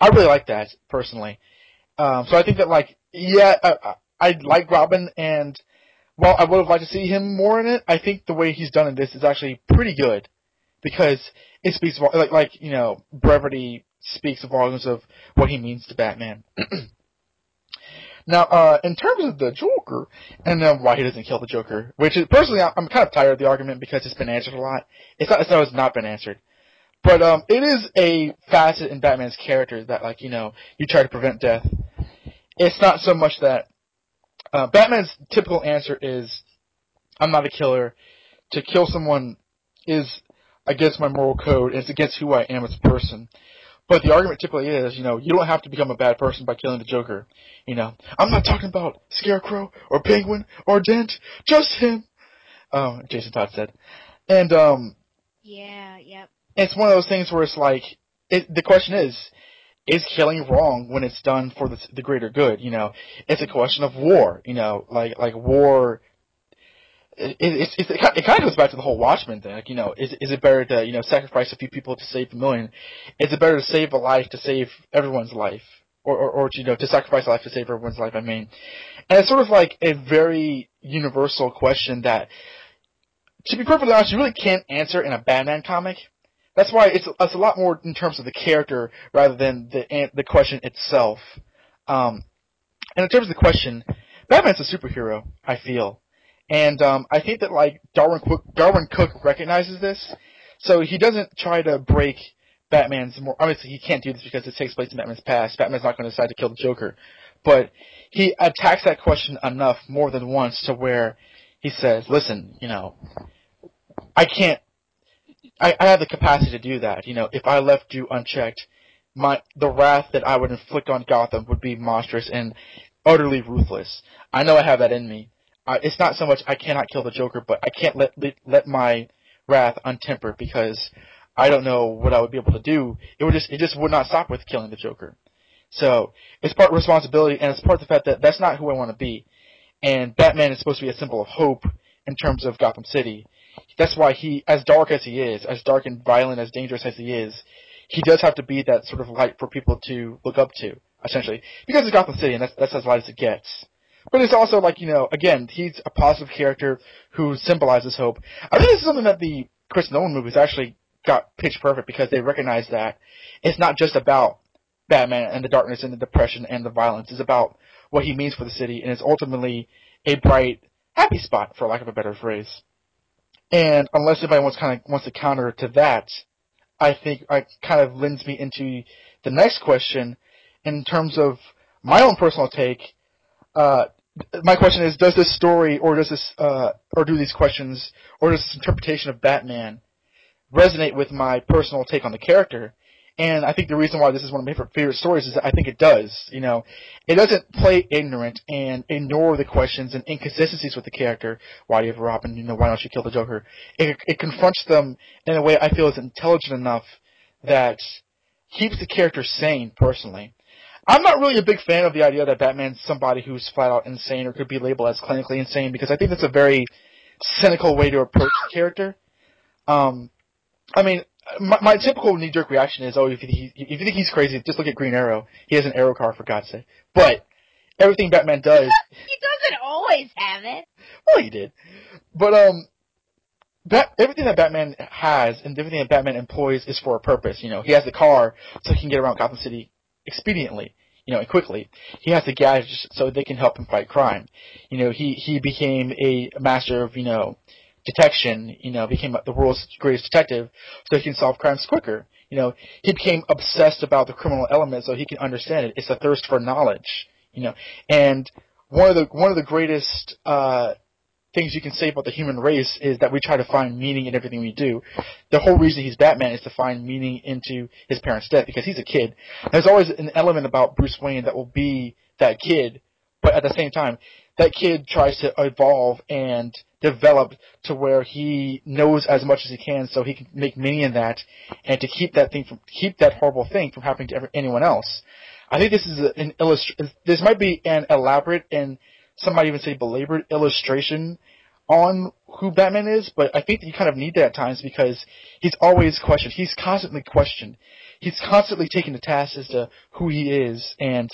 I really like that personally. Um, so I think that like yeah, I, I I like Robin, and while I would have liked to see him more in it, I think the way he's done in this is actually pretty good because it speaks like like you know brevity speaks volumes of what he means to Batman. Now, uh, in terms of the Joker, and why he doesn't kill the Joker, which is, personally, I- I'm kind of tired of the argument because it's been answered a lot. It's not, it's not, it's not been answered. But, um, it is a facet in Batman's character that, like, you know, you try to prevent death. It's not so much that, uh, Batman's typical answer is, I'm not a killer. To kill someone is against my moral code, it's against who I am as a person. But the argument typically is, you know, you don't have to become a bad person by killing the Joker. You know, I'm not talking about Scarecrow or Penguin or Dent, just him. Um, Jason Todd said, and um, Yeah, yep. it's one of those things where it's like, it, the question is, is killing wrong when it's done for the, the greater good? You know, it's a question of war. You know, like like war. It, it, it, it kind of goes back to the whole Watchmen thing. Like, you know, is is it better to you know sacrifice a few people to save a million? Is it better to save a life to save everyone's life, or or, or you know to sacrifice a life to save everyone's life? I mean, and it's sort of like a very universal question that, to be perfectly honest, you really can't answer in a Batman comic. That's why it's it's a lot more in terms of the character rather than the the question itself. Um, and in terms of the question, Batman's a superhero. I feel, and um, I think that like Darwyn Cooke, Darwyn Cooke recognizes this, so he doesn't try to break Batman's more. Obviously, he can't do this because it takes place in Batman's past. Batman's not going to decide to kill the Joker, but he attacks that question enough more than once to where he says, "Listen, you know, I can't. I, I have the capacity to do that. You know, if I left you unchecked, my the wrath that I would inflict on Gotham would be monstrous and utterly ruthless. I know I have that in me. Uh, it's not so much I cannot kill the Joker, but I can't let let, my wrath untempered because I don't know what I would be able to do. It would just it just would not stop with killing the Joker. So it's part responsibility and it's part the fact that that's not who I want to be. And Batman is supposed to be a symbol of hope in terms of Gotham City. That's why he, as dark as he is, as dark and violent, as dangerous as he is, he does have to be that sort of light for people to look up to, essentially. Because it's Gotham City, and that's, that's as light as it gets. But it's also like, you know, again, he's a positive character who symbolizes hope. I think this is something that the Chris Nolan movies actually got pitch perfect because they recognize that it's not just about Batman and the darkness and the depression and the violence. It's about what he means for the city, and it's ultimately a bright, happy spot, for lack of a better phrase. And unless anybody wants kind of wants to counter to that, I think I kind of lends me into the next question in terms of my own personal take. Uh, my question is: Does this story, or does this, uh, or do these questions, or does this interpretation of Batman resonate with my personal take on the character? And I think the reason why this is one of my favorite stories is I think it does. You know, it doesn't play ignorant and ignore the questions and inconsistencies with the character. Why do you have Robin? You know, why don't you kill the Joker? It, it confronts them in a way I feel is intelligent enough that keeps the character sane. Personally, I'm not really a big fan of the idea that Batman's somebody who's flat out insane or could be labeled as clinically insane because I think that's a very cynical way to approach the character. Um, I mean, my, my typical knee jerk reaction is, oh, if you, think he, if you think he's crazy, just look at Green Arrow. He has an arrow car for God's sake. But everything Batman does, he doesn't always have it. well, he did. But um, Bat, everything that Batman has and everything that Batman employs is for a purpose. You know, he has the car so he can get around Gotham City expediently. you know, and quickly. He has the gadgets so they can help him fight crime. You know, he he became a master of you know detection. You know, became the world's greatest detective, so he can solve crimes quicker. You know, he became obsessed about the criminal element so he can understand it. It's a thirst for knowledge. You know, and one of the one of the greatest uh, things you can say about the human race is that we try to find meaning in everything we do. The whole reason he's Batman is to find meaning into his parents' death because he's a kid. There's always an element about Bruce Wayne that will be that kid, but at the same time, that kid tries to evolve and develop to where he knows as much as he can so he can make meaning in that and to keep that thing from keep that horrible thing from happening to anyone else. I think this is an illustr. This might be an elaborate and some might even say belabored illustration on who Batman is, but I think that you kind of need that at times because he's always questioned. He's constantly questioned. He's constantly taken to task as to who he is, and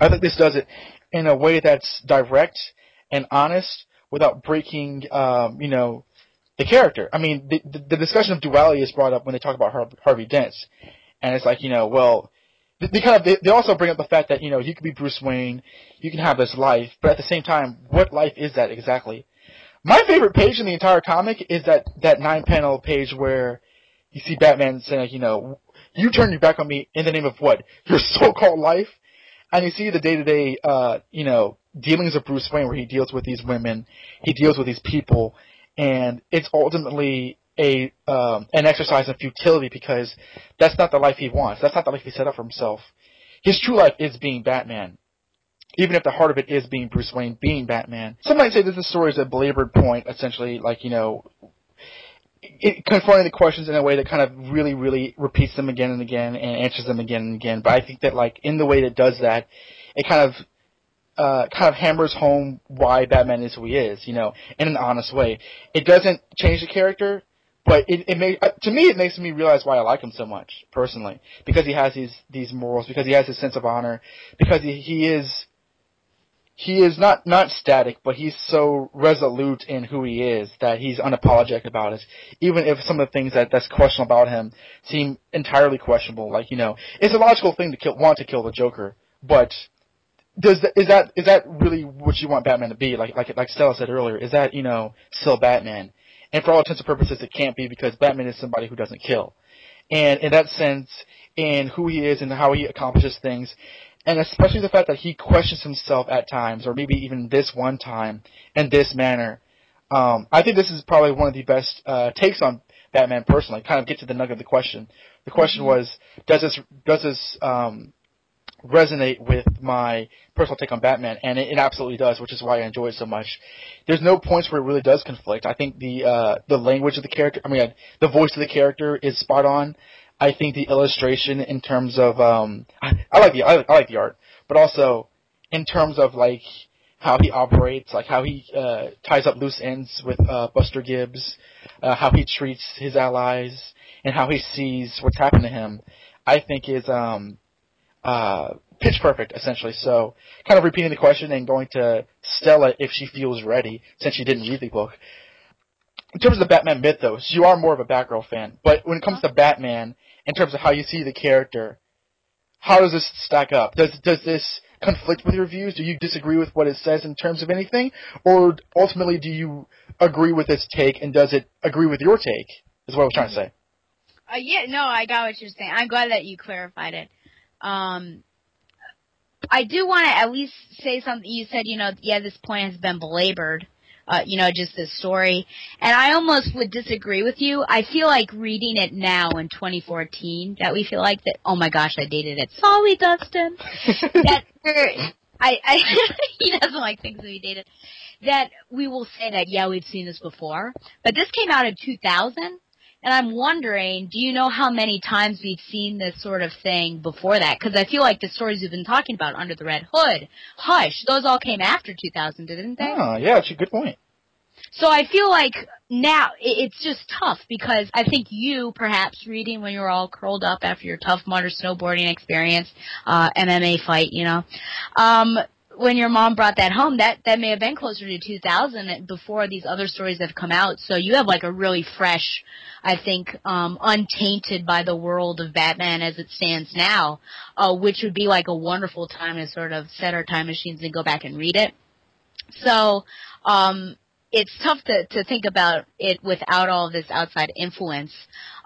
I think this does it in a way that's direct and honest without breaking, um, you know, the character. I mean, the, the, the discussion of duality is brought up when they talk about Harvey Dent, and it's like, you know, well, they kind of they, they also bring up the fact that you know you could be Bruce Wayne, you can have this life, but at the same time, what life is that exactly? My favorite page in the entire comic is that that nine panel page where you see Batman saying, you know, you turn your back on me in the name of what your so-called life, and you see the day-to-day, uh, you know, dealings of Bruce Wayne where he deals with these women, he deals with these people, and it's ultimately a um, an exercise in futility because that's not the life he wants. That's not the life he set up for himself. His true life is being Batman. Even if the heart of it is being Bruce Wayne, being Batman. Some might say that this story is a belabored point, essentially, like, you know, it, confronting the questions in a way that kind of really, really repeats them again and again and answers them again and again. But I think that, like, in the way that does that, it kind of uh, kind of hammers home why Batman is who he is, you know, in an honest way. It doesn't change the character, but it, it may, uh, to me, it makes me realize why I like him so much personally, because he has these these morals, because he has his sense of honor, because he he is he is not not static, but he's so resolute in who he is that he's unapologetic about it. Even if some of the things that that's questionable about him seem entirely questionable, like you know, it's a logical thing to kill, want to kill the Joker, but does is that is that really what you want Batman to be? Like like like Stella said earlier, is that you know still Batman? And for all intents and purposes, it can't be because Batman is somebody who doesn't kill. And in that sense, in who he is and how he accomplishes things, and especially the fact that he questions himself at times, or maybe even this one time, in this manner, um, I think this is probably one of the best uh, takes on Batman personally. Kind of get to the nugget of the question. The question mm-hmm. was, does this does this um, resonate with my personal take on Batman, and it, it, absolutely does, which is why I enjoy it so much. There's no points where it really does conflict. I think the uh, the language of the character, I mean, the voice of the character is spot on. I think the illustration in terms of um, I, I like the I, I, like the art, but also in terms of like how he operates, like how he uh, ties up loose ends with uh, Buster Gibbs, uh, how he treats his allies, and how he sees what's happened to him. I think is um, uh, pitch perfect, essentially. So, kind of repeating the question and going to Stella if she feels ready, since she didn't read the book. In terms of the Batman mythos, you are more of a Batgirl fan, but when it comes to Batman, in terms of how you see the character, how does this stack up? Does does this conflict with your views? Do you disagree with what it says in terms of anything, or ultimately do you agree with its take, and does it agree with your take? Is what I was trying to say. Uh, yeah, no, I got what you're saying. I'm glad that you clarified it. Um, I do want to at least say something. You said, you know, yeah, this point has been belabored. Uh, you know, just this story. And I almost would disagree with you. I feel like reading it now in 2014 that we feel like that, oh my gosh, I dated it. Sorry, Dustin. that, I, I, he doesn't like things that we dated. That we will say that, yeah, we've seen this before. But this came out in 2000. And I'm wondering, do you know how many times we've seen this sort of thing before that? Because I feel like the stories we've been talking about under the Red Hood, Hush, those all came after 2000, didn't they? Oh, yeah, it's a good point. So I feel like now it's just tough because I think you, perhaps reading when you were all curled up after your Tough Mudder snowboarding experience, uh, MMA fight, you know, um, when your mom brought that home, that that may have been closer to 2000 before these other stories have come out. So you have like a really fresh, I think, um, untainted by the world of Batman as it stands now, uh, which would be like a wonderful time to sort of set our time machines and go back and read it. So, um, it's tough to, to think about it without all this outside influence.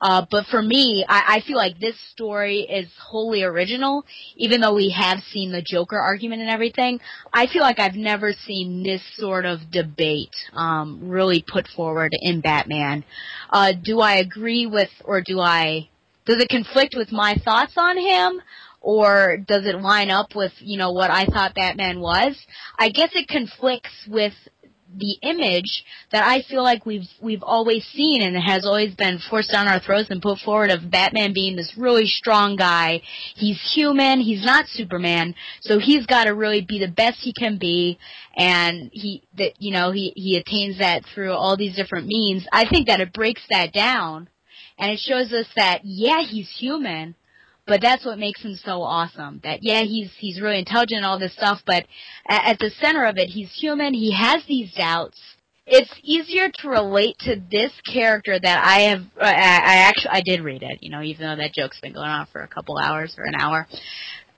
Uh, but for me, I, I feel like this story is wholly original, even though we have seen the Joker argument and everything. I feel like I've never seen this sort of debate um, really put forward in Batman. Uh, do I agree with, or do I, does it conflict with my thoughts on him? Or does it line up with, you know, what I thought Batman was? I guess it conflicts with the image that I feel like we've we've always seen and has always been forced down our throats and put forward of Batman being this really strong guy. He's human, he's not Superman, so he's got to really be the best he can be. And he that you know, he he attains that through all these different means. I think that it breaks that down. And it shows us that yeah, he's human, but that's what makes him so awesome. That yeah, he's he's really intelligent and all this stuff, but at, at the center of it, he's human. He has these doubts. It's easier to relate to this character that I have. I, I actually I did read it, you know, even though that joke's been going on for a couple hours or an hour.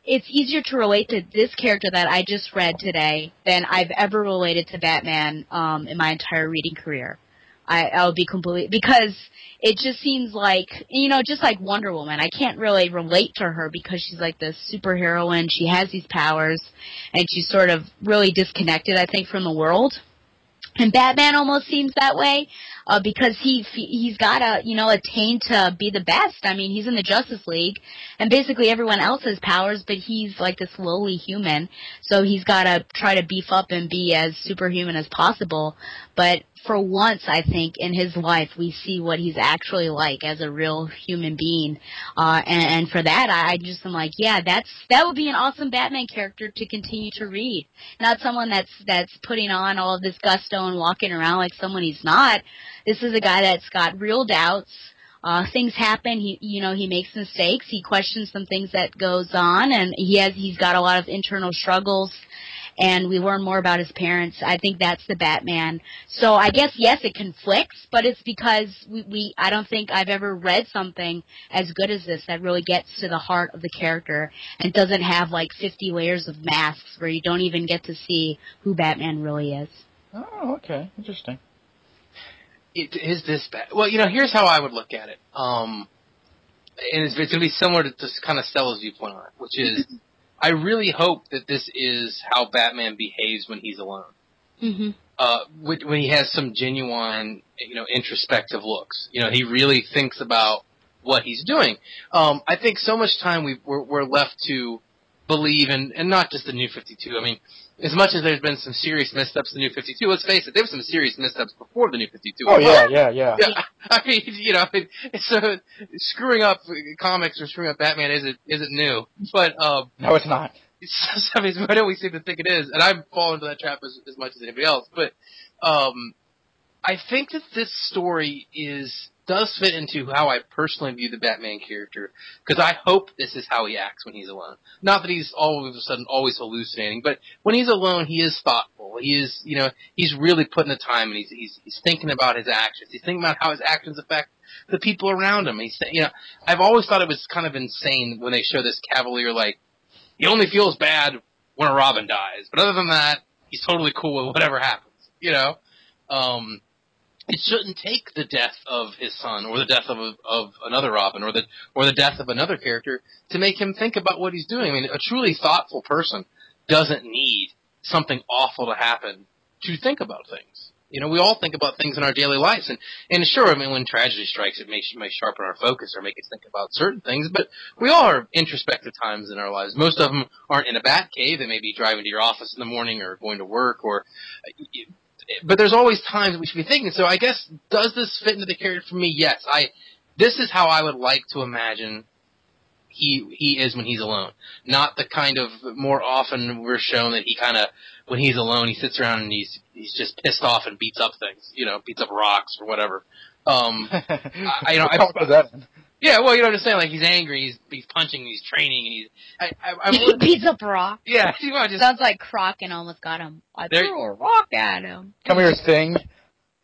It's easier to relate to this character that I just read today than I've ever related to Batman um, in my entire reading career. I, I'll be completely because it just seems like you know just like Wonder Woman I can't really relate to her because she's like this superheroine she has these powers and she's sort of really disconnected I think from the world and Batman almost seems that way uh, because he he's got to you know attain to be the best. I mean, he's in the Justice League, and basically everyone else has powers, but he's like this lowly human. So he's got to try to beef up and be as superhuman as possible. But for once, I think in his life, we see what he's actually like as a real human being. Uh, and, and for that, I, I just am like, yeah, that's that would be an awesome Batman character to continue to read. Not someone that's that's putting on all of this gusto and walking around like someone he's not. This is a guy that's got real doubts. Uh, things happen. He, you know, he makes mistakes. He questions some things that goes on, and he has he's got a lot of internal struggles and we learn more about his parents. I think that's the Batman. So I guess yes, it conflicts, but it's because we, we I don't think I've ever read something as good as this that really gets to the heart of the character and doesn't have like 50 layers of masks where you don't even get to see who Batman really is. Oh, okay, interesting. It, is this bad? Well, you know, here's how I would look at it. Um, and it's, it's going to be similar to just kind of Stella's viewpoint on it, which is I really hope that this is how Batman behaves when he's alone. Mm-hmm. Uh, when he has some genuine, you know, introspective looks. You know, he really thinks about what he's doing. Um, I think so much time we we're, we're left to believe in, and not just the New Fifty Two. I mean, as much as there's been some serious missteps in the New 52, let's face it, there were some serious missteps before the New 52. Oh, yeah, yeah, yeah. yeah. I mean, you know, so screwing up comics or screwing up Batman isn't, isn't new. But, um. No, it's not. It's, I mean, I know we seem to think it is, and I've fallen into that trap as, as much as anybody else, but, um, I think that this story is does fit into how I personally view the Batman character because I hope this is how he acts when he's alone. Not that he's all of a sudden always hallucinating, but when he's alone, he is thoughtful. He is, you know, he's really putting the time and he's he's he's thinking about his actions. He's thinking about how his actions affect the people around him. He's, you know, I've always thought it was kind of insane when they show this cavalier like he only feels bad when a Robin dies, but other than that, he's totally cool with whatever happens. You know. Um, it shouldn't take the death of his son or the death of of another Robin or the or the death of another character to make him think about what he's doing. I mean, a truly thoughtful person doesn't need something awful to happen to think about things. You know, we all think about things in our daily lives, and and sure, I mean, when tragedy strikes, it may may sharpen our focus or make us think about certain things. But we all are introspective times in our lives. Most of them aren't in a bat cave. They may be driving to your office in the morning or going to work or uh, but there's always times we should be thinking. So I guess does this fit into the character for me? Yes. I this is how I would like to imagine he he is when he's alone. Not the kind of more often we're shown that he kind of when he's alone he sits around and he's he's just pissed off and beats up things, you know, beats up rocks or whatever. Um, I, you know, I, that. Yeah, well, you know what I'm saying. Like he's angry, he's he's punching, he's training, and he's. I, I, I'm, he beats up Rock. yeah, you know, just Sounds like Croc and almost got him. I There- threw a rock at him. Come here, Sting.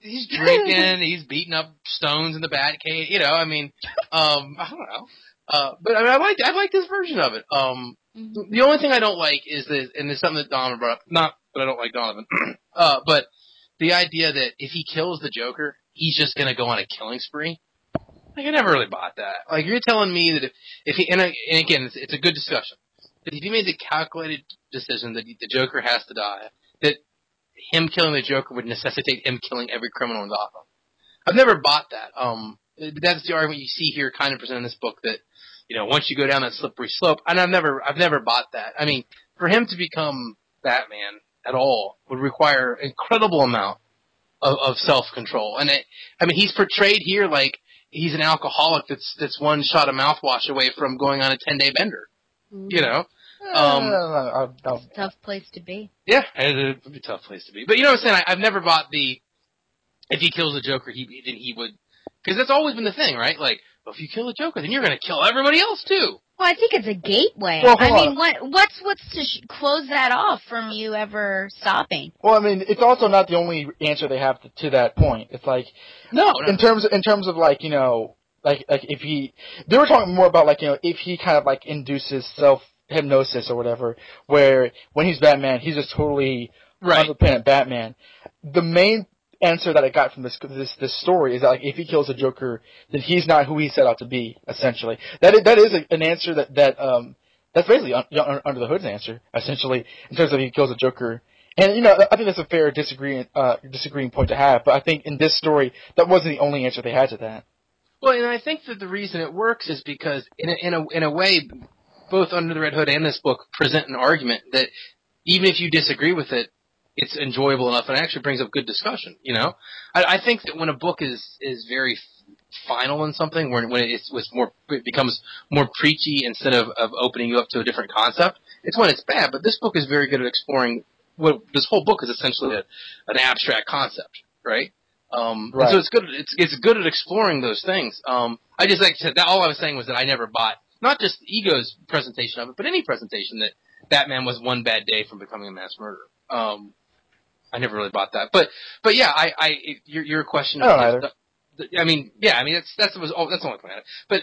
he's drinking, he's beating up stones in the Batcave. You know, I mean, um, I don't know. Uh, but I mean, I like I like this version of it. Um, Mhm. the only thing I don't like is this, and it's something that Donovan brought up. Not that I don't like Donovan, uh, but the idea that if he kills the Joker, he's just gonna go on a killing spree. Like I never really bought that. Like you're telling me that if, if he and, I, and again, it's, it's a good discussion. That if he made the calculated decision that the Joker has to die, that him killing the Joker would necessitate him killing every criminal in Gotham. I've never bought that. Um, that's the argument you see here, kind of presented in this book. That you know, once you go down that slippery slope, and I've never, I've never bought that. I mean, for him to become Batman at all would require incredible amount of, of self control. And it, I mean, he's portrayed here like he's an alcoholic that's that's one shot of mouthwash away from going on a ten day bender. You know, Um, Uh, I- I- Tough place to be. yeah, it would be a tough place to be. But you know what I'm saying? I, I've never bought the if he kills the Joker, he then he would because that's always been the thing, right? Like, well, if you kill the Joker, then you're going to kill everybody else too. Well, I think it's a gateway. Well, I mean, what what's what's to sh- close that off from you ever stopping? well, I mean, it's also not the only answer they have to, to that point. It's like No, no. in terms of, in terms of like you know like like if he they were talking more about like you know if he kind of like induces self hypnosis or whatever where when he's Batman he's just totally right. independent Batman. The main answer that I got from this this this story is that like if he kills a Joker then he's not who he set out to be essentially. That is, that is a, an answer that that um that's basically un, un, under the hood's answer essentially in terms of he kills a Joker. And you know, I think that's a fair disagreeing uh, disagreeing point to have. But I think in this story, that wasn't the only answer they had to that. Well, and I think that the reason it works is because in a, in a in a way, both Under the Red Hood and this book present an argument that even if you disagree with it, it's enjoyable enough and actually brings up good discussion. You know, I, I think that when a book is is very final in something, when when it's, it's more it becomes more preachy instead of of opening you up to a different concept, it's when it's bad. But this book is very good at exploring what this whole book is essentially a, an abstract concept, right? Um, Right. so it's good. It's it's good at exploring those things. Um, I just like said that all I was saying was that I never bought not just Ego's presentation of it, but any presentation that Batman was one bad day from becoming a mass murderer. Um, I never really bought that, but but yeah, I I it- your your question. I of the- the- I mean, yeah, I mean that's that's was oh, that's the only point. I had. But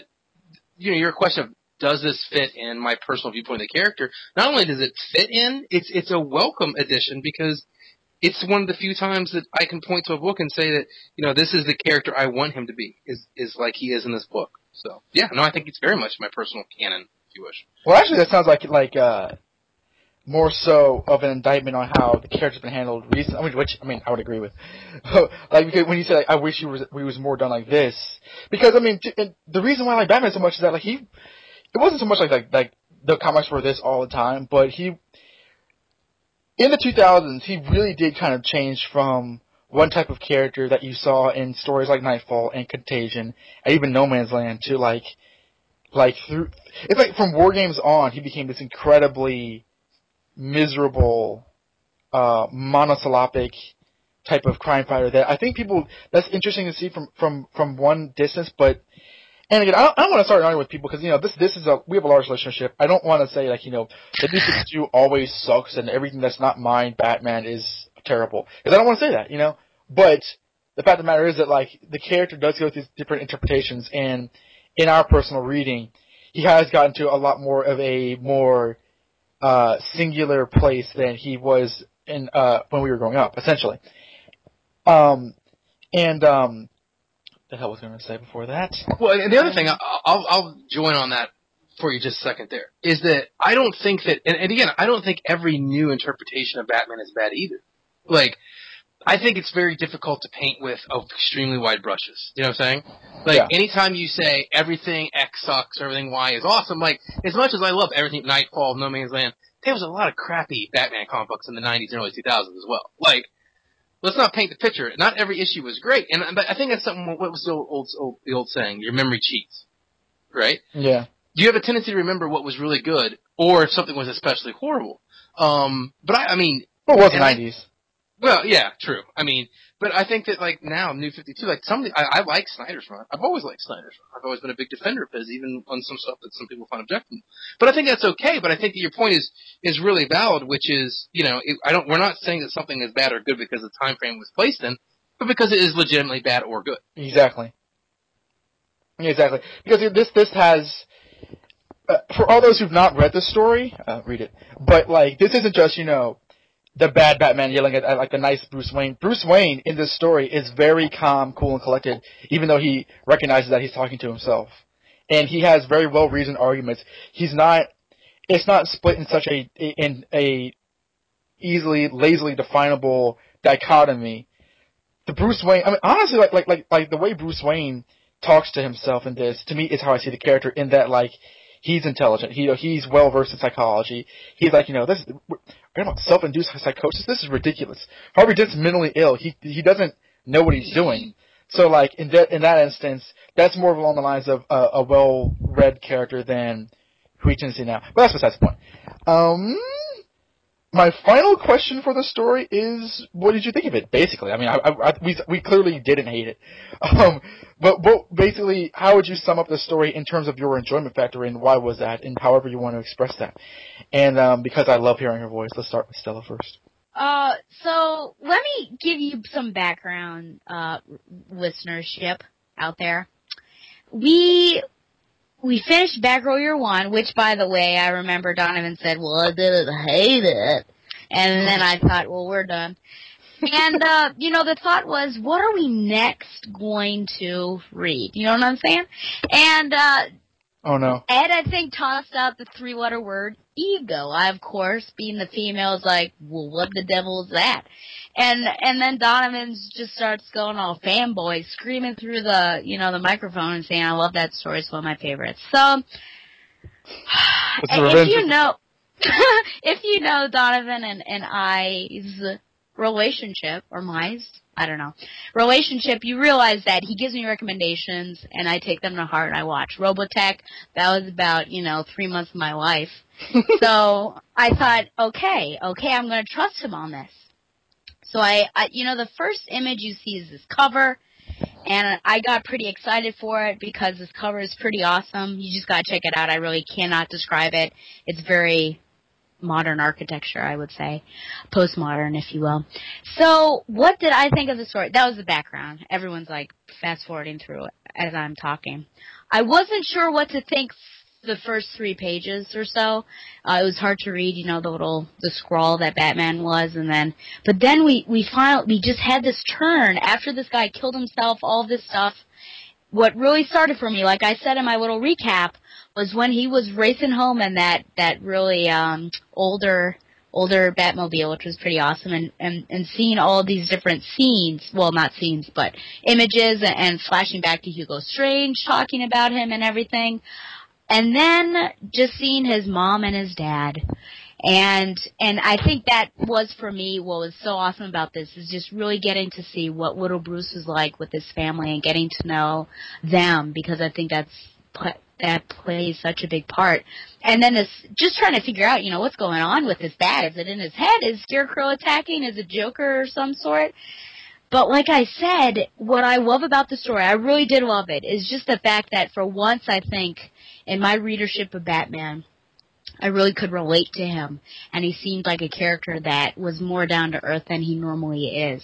you know, your question of does this fit in my personal viewpoint of the character? Not only does it fit in, it's it's a welcome addition because it's one of the few times that I can point to a book and say that you know this is the character I want him to be is is like he is in this book. So yeah, no, I think it's very much my personal canon, if you wish. Well, actually, that sounds like like uh, more so of an indictment on how the character's been handled recently. I mean, which I mean, I would agree with. like because when you said, like, "I wish he was he was more done like this," because I mean, t- the reason why I like Batman so much is that like he, it wasn't so much like like like the comics were this all the time, but he, in the 2000s, he really did kind of change from one type of character that you saw in stories like Knightfall and Contagion, and even No Man's Land, to like, like through. It's like from War Games on, he became this incredibly miserable, uh, monosyllabic type of crime fighter that I think people that's interesting to see from from from one distance, but. And again, I don't, I don't want to start arguing with people because you know this this is a we have a large relationship. I don't want to say like you know that this is always sucks and everything that's not mine Batman is terrible because I don't want to say that you know. But the fact of the matter is that like the character does go through different interpretations, and in our personal reading, he has gotten to a lot more of a more uh, singular place than he was in uh, when we were growing up, essentially. Um, and um, the hell was I going to say before that? Well, the other thing, I'll, I'll join on that for you just a second there, is that I don't think that, and, and again, I don't think every new interpretation of Batman is bad either. Like, I think it's very difficult to paint with oh, extremely wide brushes. You know what I'm saying? Like, Yeah. anytime you say everything X sucks, everything Y is awesome, like, as much as I love everything Knightfall, No Man's Land, there was a lot of crappy Batman comic books in the 90s and early 2000s as well. Like, let's not paint the picture. Not every issue was great, and but I think that's something. What was the old, old, old the old saying? Your memory cheats, right? Yeah. Do you have a tendency to remember what was really good, or if something was especially horrible. Um, but I, I mean, What was the nineties? Well, yeah, true. I mean, but I think that like now, New Fifty Two, like some, I, I like Snyder's run. I've always liked Snyder's run. I've always been a big defender of his, even on some stuff that some people find objectionable. But I think that's okay. But I think that your point is is really valid, which is, you know, it, I don't. We're not saying that something is bad or good because the time frame was placed in, but because it is legitimately bad or good. Exactly. Exactly. Because this this has uh, for all those who've not read the story, uh, read it. But like this isn't just you know the bad Batman yelling at, at like the nice Bruce Wayne. Bruce Wayne in this story is very calm, cool, and collected, even though he recognizes that he's talking to himself, and he has very well reasoned arguments. He's not. It's not split in such a in a easily lazily definable dichotomy. The Bruce Wayne. I mean, honestly, like like like like the way Bruce Wayne talks to himself in this, to me, is how I see the character. In that, like, he's intelligent. He he's well versed in psychology. He's like, you know, this are talking about self-induced psychosis. This is ridiculous. Harvey Dent's mentally ill. He he doesn't know what he's doing. So like in that in that instance, that's more along the lines of uh, a well-read character than who to see now. But that's besides the point. Um, my final question for the story is, what did you think of it? Basically, I mean, I, I, we we clearly didn't hate it, um, but but basically, how would you sum up the story in terms of your enjoyment factor, and why was that, and however you want to express that? And um, because I love hearing her voice, let's start with Stella first. Uh, so let me give you some background, uh, listenership out there. We we finished Batgirl Year One, which, by the way, I remember Donovan said, "Well, I didn't hate it," and then I thought, "Well, we're done." and uh, you know, the thought was, what are we next going to read? You know what I'm saying? And uh, Oh no. Ed, I think, tossed out the three-letter word ego. I, of course, being the female, is like, well, what the devil is that? And and then Donovan's just starts going all fanboy, screaming through the you know the microphone and saying, "I love that story. It's one of my favorites." So, if you know, if you know Donovan and and I's relationship or my, I don't know, relationship, you realize that he gives me recommendations and I take them to heart and I watch. Robotech, that was about, you know, three months of my life. so I thought, okay, okay, I'm going to trust him on this. So I, I, you know, the first image you see is this cover, and I got pretty excited for it because this cover is pretty awesome. You just gotta check it out. I really cannot describe it. It's very modern architecture, I would say. Postmodern, if you will. So, what did I think of the story? That was the background. Everyone's like fast forwarding through as I'm talking. I wasn't sure what to think the first three pages or so. Uh, it was hard to read, you know, the little the scrawl that Batman was, and then, but then we we finally we just had this turn after this guy killed himself. All this stuff. What really started for me, like I said in my little recap, was when he was racing home in that that really um older older Batmobile, which was pretty awesome, and and and seeing all these different scenes, well, not scenes, but images, and, and flashing back to Hugo Strange talking about him and everything, and then just seeing his mom and his dad. And and I think that was for me what was so awesome about this is just really getting to see what little Bruce was like with his family and getting to know them because I think that's that plays such a big part. And then this just trying to figure out, you know, what's going on with his dad. Is it in his head? Is Scarecrow attacking? Is it Joker or some sort? But like I said, what I love about the story, I really did love it, is just the fact that for once I think in my readership of Batman, I really could relate to him, and he seemed like a character that was more down to earth than he normally is.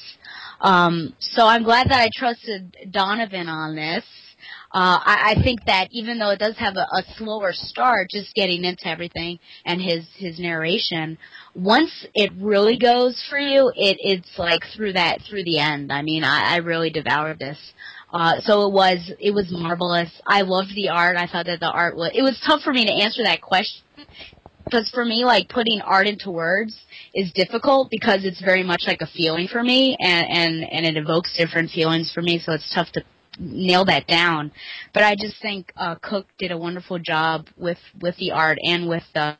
Um, so I'm glad that I trusted Donovan on this. Uh, I, I think that even though it does have a, a slower start, just getting into everything and his his narration, once it really goes for you, it it's like through that through the end. I mean, I, I really devoured this. Uh, so it was it was marvelous. I loved the art. I thought that the art was. It was tough for me to answer that question because for me, like putting art into words is difficult because it's very much like a feeling for me, and and and it evokes different feelings for me. So it's tough to nail that down. But I just think uh, Cooke did a wonderful job with with the art and with the,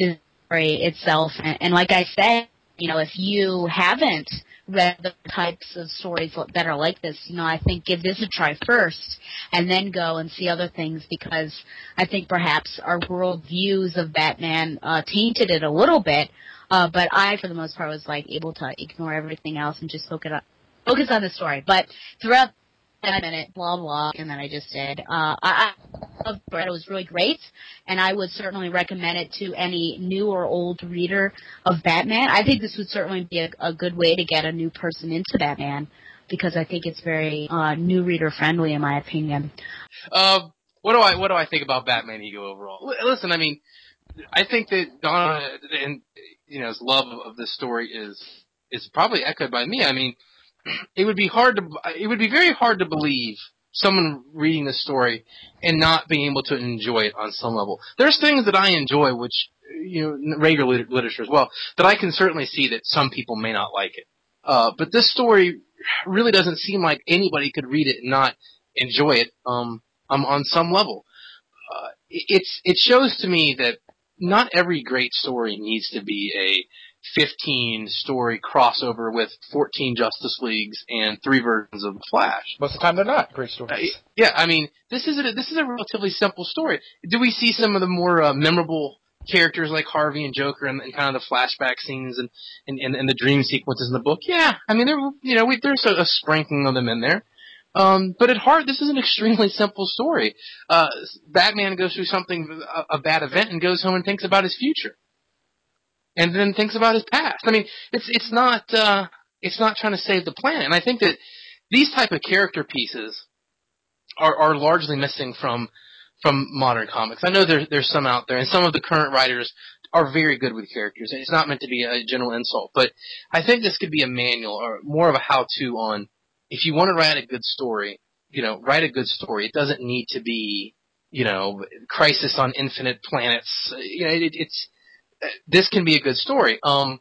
the story itself. And, and like I said, you know, if you haven't read the types of stories that are like this, you know, I think give this a try first and then go and see other things because I think perhaps our world views of Batman uh, tainted it a little bit. Uh, but I, for the most part, was like able to ignore everything else and just focus on, focus on the story. But throughout that minute, blah blah, and then I just did. Uh, I, I it was really great, and I would certainly recommend it to any new or old reader of Batman. I think this would certainly be a, a good way to get a new person into Batman because I think it's very uh, new reader friendly, in my opinion. Uh, what do I what do I think about Batman Ego overall? L- listen, I mean, I think that Donna and you know his love of this story is is probably echoed by me. I mean, it would be hard to it would be very hard to believe someone reading the story and not being able to enjoy it on some level. There's things that I enjoy, which you know, regular lit- literature as well, that I can certainly see that some people may not like it. Uh, but this story really doesn't seem like anybody could read it and not enjoy it um, um on some level. Uh, it- it's it shows to me that not every great story needs to be a 15 story crossover with 14 Justice Leagues and three versions of the Flash. Most of the time, they're not great Uh, stories. yeah, I mean, this is a, this is a relatively simple story. Do we see some of the more uh, memorable characters like Harvey and Joker and, and kind of the flashback scenes and, and, and, and the dream sequences in the book? Yeah, I mean, there you know we, there's a, a sprinkling of them in there. Um, but at heart, this is an extremely simple story. Uh, Batman goes through something, a, a bad event, and goes home and thinks about his future, and then thinks about his past. I mean, it's it's not uh, it's not trying to save the planet. And I think that these type of character pieces are are largely missing from from modern comics. I know there's there's some out there, and some of the current writers are very good with characters. And it's not meant to be a general insult, but I think this could be a manual or more of a how-to on if you want to write a good story. You know, write a good story. It doesn't need to be you know Crisis on Infinite Planets. You know, it, it's this can be a good story. Um,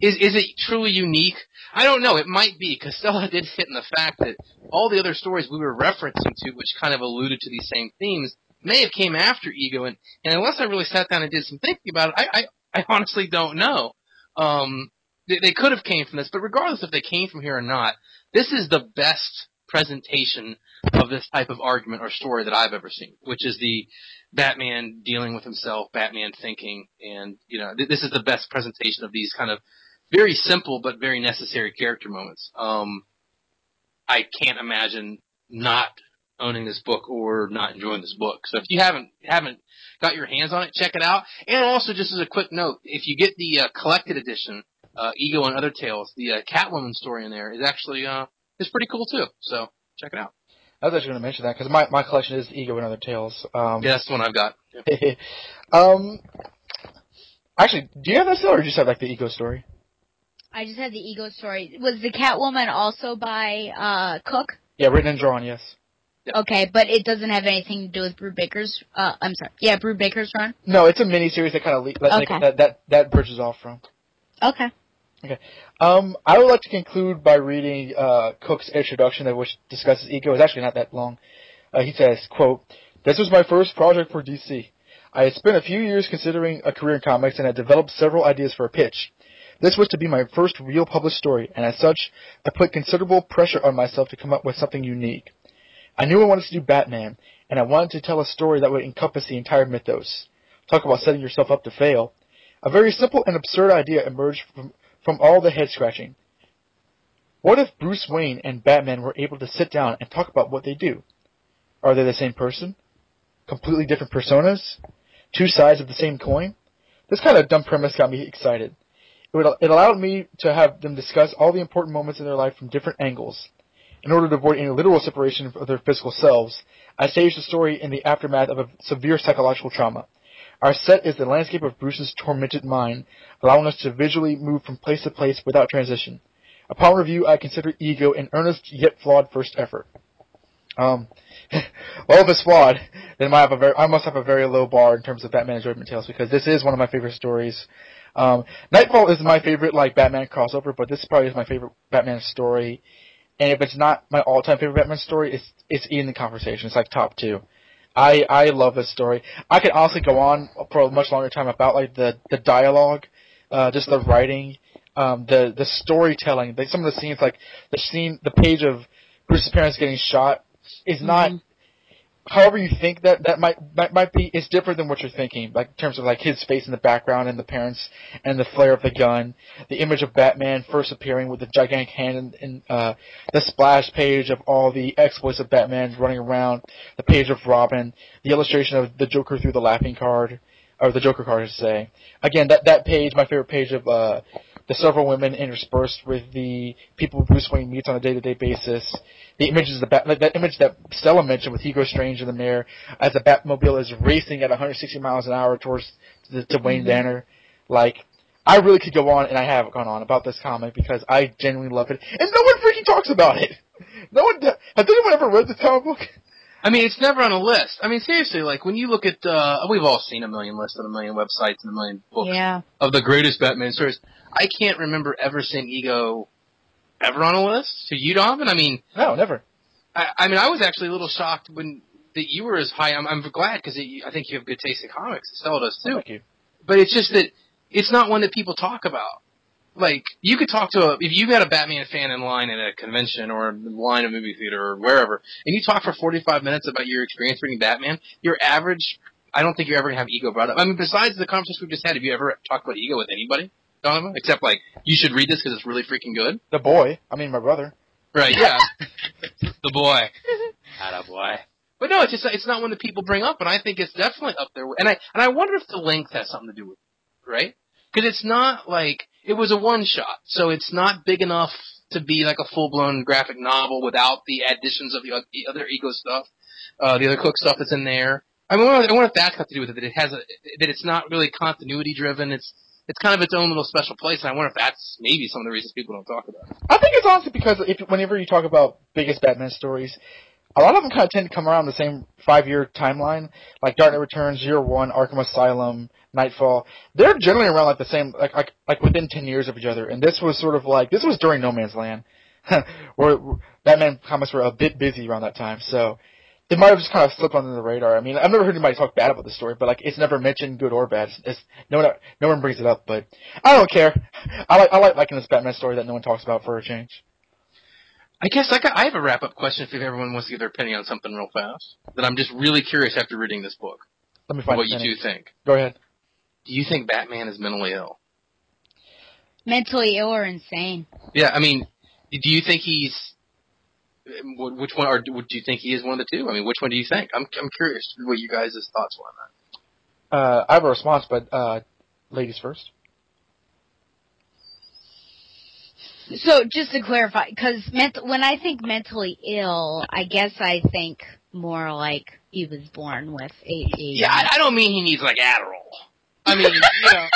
is is it truly unique? I don't know. It might be. Costello did hit in the fact that all the other stories we were referencing to, which kind of alluded to these same themes, may have came after Ego, and, and unless I really sat down and did some thinking about it, I I, I honestly don't know. Um, they, they could have came from this, but regardless if they came from here or not, this is the best presentation of this type of argument or story that I've ever seen, which is the Batman dealing with himself, Batman thinking, and you know th- this is the best presentation of these kind of very simple but very necessary character moments. Um, I can't imagine not owning this book or not enjoying this book. So if you haven't haven't got your hands on it, check it out. And also, just as a quick note, if you get the uh, collected edition, uh, Ego and Other Tales, the uh, Catwoman story in there is actually uh, is pretty cool too. So check it out. I was actually going to mention that because my, my collection is Ego and Other Tales. Um, Yeah, that's the one I've got. Um, actually, do you have that still, or do you just have like the Ego story? I just had the ego story. Was the Catwoman also by uh Cooke? Yeah, written and drawn. Yes. Okay, but it doesn't have anything to do with Brubaker's. Uh, I'm sorry. Yeah, Brubaker's run. No, it's a mini series that kind of le- that, like, Okay. that that that bridges off from. Okay. Um, I would like to conclude by reading uh, Cooke's introduction, that which discusses ego. It's actually not that long. Uh, he says, "quote This was my first project for DC. I had spent a few years considering a career in comics and had developed several ideas for a pitch. This was to be my first real published story, and as such, I put considerable pressure on myself to come up with something unique. I knew I wanted to do Batman, and I wanted to tell a story that would encompass the entire mythos. Talk about setting yourself up to fail. A very simple and absurd idea emerged from, from all the head scratching. What if Bruce Wayne and Batman were able to sit down and talk about what they do? Are they the same person? Completely different personas? Two sides of the same coin? This kind of dumb premise got me excited. It, would, it allowed me to have them discuss all the important moments in their life from different angles. In order to avoid any literal separation of their physical selves, I staged the story in the aftermath of a severe psychological trauma. Our set is the landscape of Bruce's tormented mind, allowing us to visually move from place to place without transition. Upon review, I consider Ego an earnest yet flawed first effort. Um, well, if it's flawed, then I, have a very, I must have a very low bar in terms of Batman enjoyment tales because this is one of my favorite stories. Um, Knightfall is my favorite like Batman crossover, but this probably is my favorite Batman story. And if it's not my all-time favorite Batman story, it's it's in the conversation. It's like top two. I I love this story. I could honestly go on for a much longer time about like the the dialogue, uh, just the writing, um, the the storytelling. Like some of the scenes, like the scene, the page of Bruce's parents getting shot, is not. Mhm. However you think that that might might, might be, it's different than what you're thinking. Like in terms of like his face in the background and the parents and the flare of the gun, the image of Batman first appearing with the gigantic hand in uh, the splash page of all the exploits of Batman running around, the page of Robin, the illustration of the Joker through the laughing card, or the Joker card, should say. Again, that that page, my favorite page of uh, the several women interspersed with the people Bruce Wayne meets on a day-to-day basis. The images of the bat, like that image that Stella mentioned with Hugo Strange in the mirror as the Batmobile is racing at 160 miles an hour towards the, to Wayne Mhm. Manor. Like, I really could go on, and I have gone on about this comic because I genuinely love it, and no one freaking talks about it. No one. Has anyone ever read this comic book? I mean, it's never on a list. I mean, seriously, like when you look at, uh, we've all seen a million lists on a million websites and a million books Yeah. of the greatest Batman stories. I can't remember ever seeing Ego ever on a list. So you, Donovan? I mean, No, never. I, I mean, I was actually a little shocked when that you were as high. I'm, I'm glad because I think you have good taste in comics. Stella does too. Thank you. But it's just that it's not one that people talk about. Like you could talk to a if you got a Batman fan in line at a convention or in line at a movie theater or wherever, and you talk for 45 minutes about your experience reading Batman, your average. I don't think you're ever gonna have ego brought up. I mean, besides the conversation we've just had, have you ever talked about ego with anybody, Donovan? Except like you should read this because it's really freaking good. The boy. I mean, my brother. Right? Yeah. the boy. Atta boy. But no, it's just it's not one that people bring up, and I think it's definitely up there. And I and I wonder if the length has something to do with it, right? Because it's not like it was a one shot, so it's not big enough to be like a full blown graphic novel without the additions of the, the other ego stuff, uh, the other Cooke stuff that's in there. I mean, wonder, I wonder if that's got to do with it that it has a, that it's not really continuity driven. It's it's kind of its own little special place, and I wonder if that's maybe some of the reasons people don't talk about it. I think it's honestly because if whenever you talk about biggest Batman stories, a lot of them kind of tend to come around the same five-year timeline, like Dark Knight Returns, Year One, Arkham Asylum, Knightfall. They're generally around like the same, like like like within ten years of each other. And this was sort of like this was during No Man's Land, where Batman comics were a bit busy around that time. So it might have just kind of slipped under the radar. I mean, I've never heard anybody talk bad about the story, but like it's never mentioned, good or bad. It's, it's no one no one brings it up. But I don't care. I like I like liking this Batman story that no one talks about for a change. I guess I, got, I have a wrap up question if everyone wants to give their opinion on something real fast. That I'm just really curious after reading this book. Let me find what you two think. Go ahead. Do you think Batman is mentally ill? Mentally ill or insane. Yeah, I mean, do you think he's which one, or do do you think he is one of the two? I mean, which one do you think? I'm I'm curious what you guys' thoughts were on that. Uh, I have a response, but uh, ladies first. So just to clarify, because ment- when I think mentally ill, I guess I think more like he was born with a. a Yeah, I, I don't mean he needs like Adderall. I mean, you know,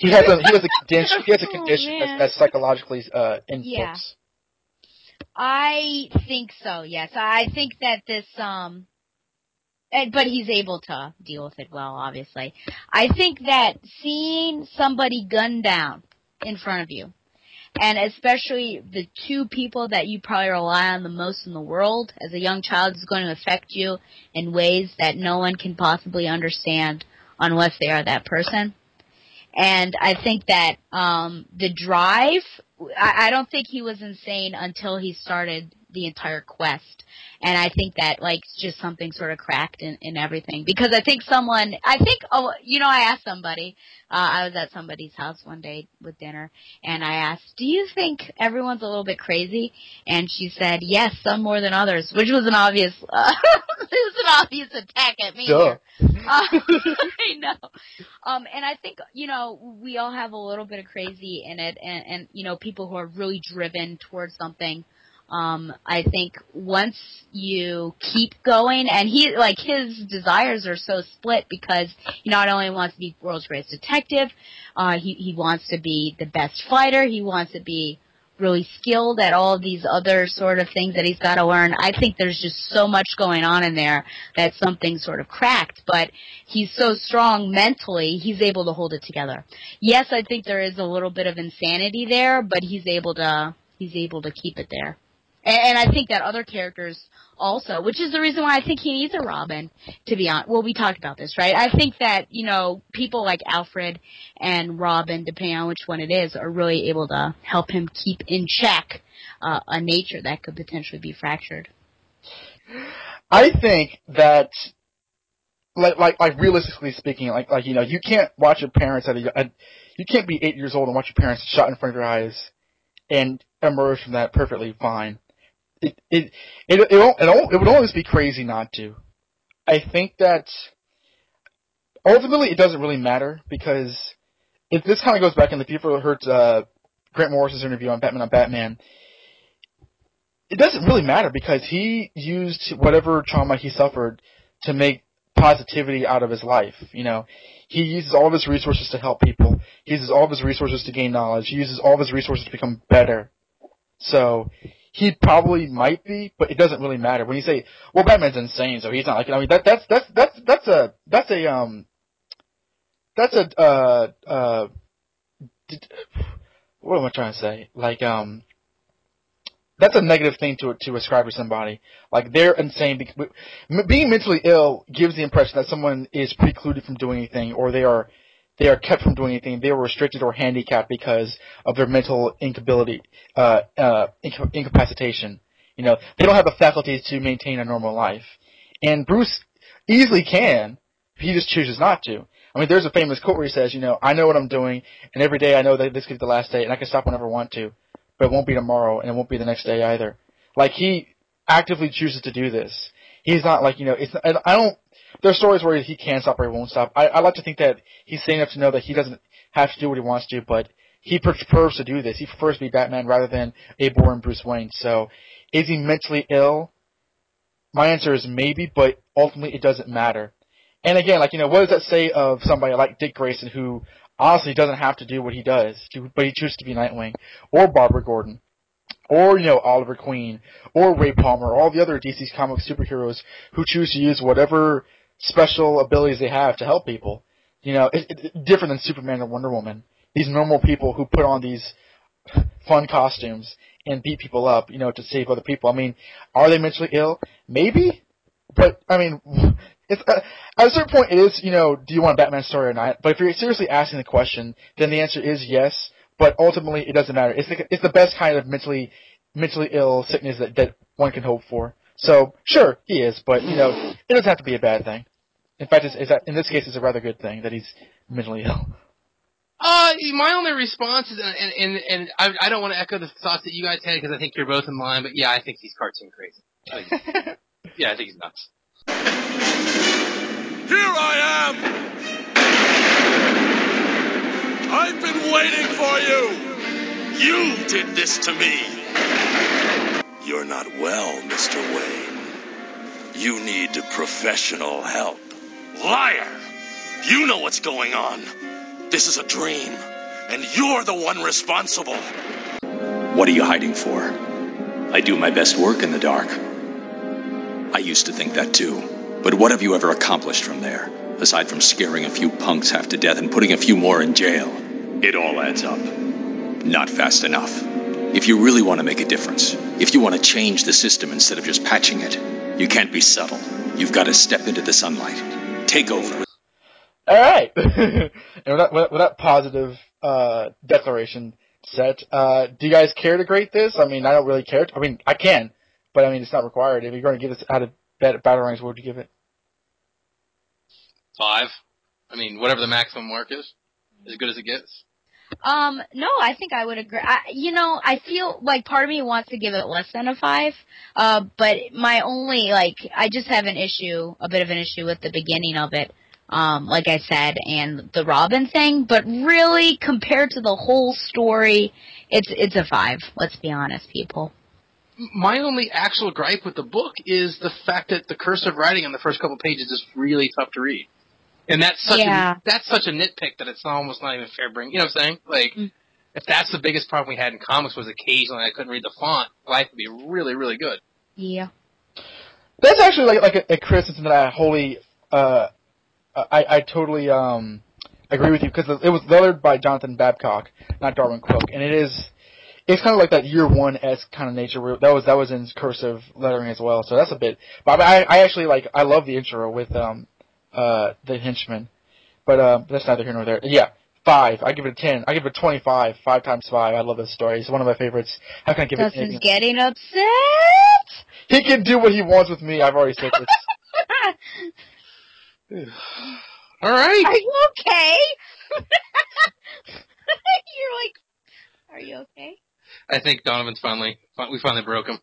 He has a he has a condition. He has a Oh, condition man. that's, that's psychologically uh, in Yeah. books. I think so. Yes, I think that this um, and, but he's able to deal with it well. Obviously, I think that seeing somebody gunned down in front of you, and especially the two people that you probably rely on the most in the world as a young child is going to affect you in ways that no one can possibly understand unless they are that person. And I think that um, the drive, I, I don't think he was insane until he started the entire quest. And I think that like just something sort of cracked in, in everything because I think someone, I think, oh, you know, I asked somebody, uh, I was at somebody's house one day with dinner and I asked, do you think everyone's a little bit crazy? And she said, yes, some more than others, which was an obvious, uh, it was an obvious attack at me. Uh, I know. Um, and I think, you know, we all have a little bit of crazy in it and, and, you know, people who are really driven towards something. Um, I think once you keep going and he, like, his desires are so split because he not only wants to be world's greatest detective, uh, he, he wants to be the best fighter, he wants to be really skilled at all these other sort of things that he's got to learn. I think there's just so much going on in there that something sort of cracked, but he's so strong mentally, he's able to hold it together. Yes, I think there is a little bit of insanity there, but he's able to he's able to keep it there. And, and I think that other characters also, which is the reason why I think he needs a Robin, to be honest. Well, we talked about this, right? I think that, you know, people like Alfred and Robin, depending on which one it is, are really able to help him keep in check uh, a nature that could potentially be fractured. I think that, like, like, like, realistically speaking, like, like, you know, you can't watch your parents at a, at, you can't be eight years old and watch your parents shot in front of your eyes and emerge from that perfectly fine. It, it, it, it, it, it, it would always be crazy not to. I think that ultimately it doesn't really matter because if this kind of goes back in the people heard uh, Grant Morrison's interview on Batman on Batman, it doesn't really matter because he used whatever trauma he suffered to make positivity out of his life. You know, he uses all of his resources to help people. He uses all of his resources to gain knowledge. He uses all of his resources to become better. So he probably might be, but it doesn't really matter. When you say, "Well, Batman's insane," so he's not like I mean that that's that's that's that's a that's a um that's a uh uh what am I trying to say? Like um that's a negative thing to to ascribe to somebody. Like they're insane. Being mentally ill gives the impression that someone is precluded from doing anything, or they are they are kept from doing anything. They are restricted or handicapped because of their mental incapability, uh, uh, inca- incapacitation. You know, they don't have the faculties to maintain a normal life. And Bruce easily can. He just chooses not to. I mean, there's a famous quote where he says, you know, I know what I'm doing, and every day I know that this could be the last day, and I can stop whenever I want to but it won't be tomorrow, and it won't be the next day either. Like he actively chooses to do this. He's not like you know. It's I don't. There are stories where he can't stop or he won't stop. I, I like to think that he's sane enough to know that he doesn't have to do what he wants to, but he prefers to do this. He prefers to be Batman rather than a boring Bruce Wayne. So, is he mentally ill? My answer is maybe, but ultimately it doesn't matter. And again, like you know, what does that say of somebody like Dick Grayson who honestly doesn't have to do what he does, but he chooses to be Nightwing, or Barbara Gordon, or you know Oliver Queen, or Ray Palmer, all the other DC comic superheroes who choose to use whatever special abilities they have to help people. You know, it, it, different than Superman or Wonder Woman. These normal people who put on these fun costumes and beat people up, you know, to save other people. I mean, are they mentally ill? Maybe, but I mean, it's uh, at a certain point, it is you know, do you want a Batman story or not? But if you're seriously asking the question, then the answer is yes. But ultimately, it doesn't matter. It's the, it's the best kind of mentally mentally ill sickness that that one can hope for. So sure, he is, but you know, it doesn't have to be a bad thing. In fact, it's, it's, in this case, it's a rather good thing that he's mentally ill. Uh, my only response is, and and, and I, I don't want to echo the thoughts that you guys had because I think you're both in line, but yeah, I think he's cartoon crazy. I think, yeah, I think he's nuts. Here I am! I've been waiting for you! You did this to me! You're not well, Mr. Wayne. You need professional help. Liar! You know what's going on. This is a dream, and you're the one responsible. What are you hiding for? I do my best work in the dark. I used to think that too. But what have you ever accomplished from there? Aside from scaring a few punks half to death and putting a few more in jail. It all adds up. Not fast enough. If you really want to make a difference, if you want to change the system instead of just patching it, you can't be subtle. You've got to step into the sunlight. Take over. All right. and with that, with that positive uh, declaration set, uh, do you guys care to grade this? I mean, I don't really care. To, I mean, I can, but I mean, it's not required. If you're going to give this out of battle ranks, what would you give it? Five. I mean, whatever the maximum mark is, as good as it gets. Um, no, I think I would agree. I, you know, I feel like part of me wants to give it less than a five. Uh, but my only like, I just have an issue, a bit of an issue with the beginning of it. Um, like I said, and the Robin thing. But really, compared to the whole story, it's it's a five. Let's be honest, people. My only actual gripe with the book is the fact that the cursive writing on the first couple pages is really tough to read. And that's such Yeah. a that's such a nitpick that it's almost not even fair bring. You know what I'm saying? Like, Mm. if that's the biggest problem we had in comics was occasionally I couldn't read the font, life would be really really good. Yeah. That's actually like like a, a criticism that I wholly, uh, I I totally um agree with you because it was lettered by Jonathan Babcock, not Darwyn Cooke, and it is. It's kind of like that year one esque kind of nature. Where that was that was in cursive lettering as well, so that's a bit. But I I actually like I love the intro with um uh the henchman, but um that's neither here nor there. Yeah, five. I give it a ten. I give it a twenty-five. Five times five. I love this story. It's one of my favorites. How can I give it? Dustin's getting upset. He can do what he wants with me. I've already said this. All right. Are you okay? You're like, are you okay? I think Donovan's finally we finally broke him.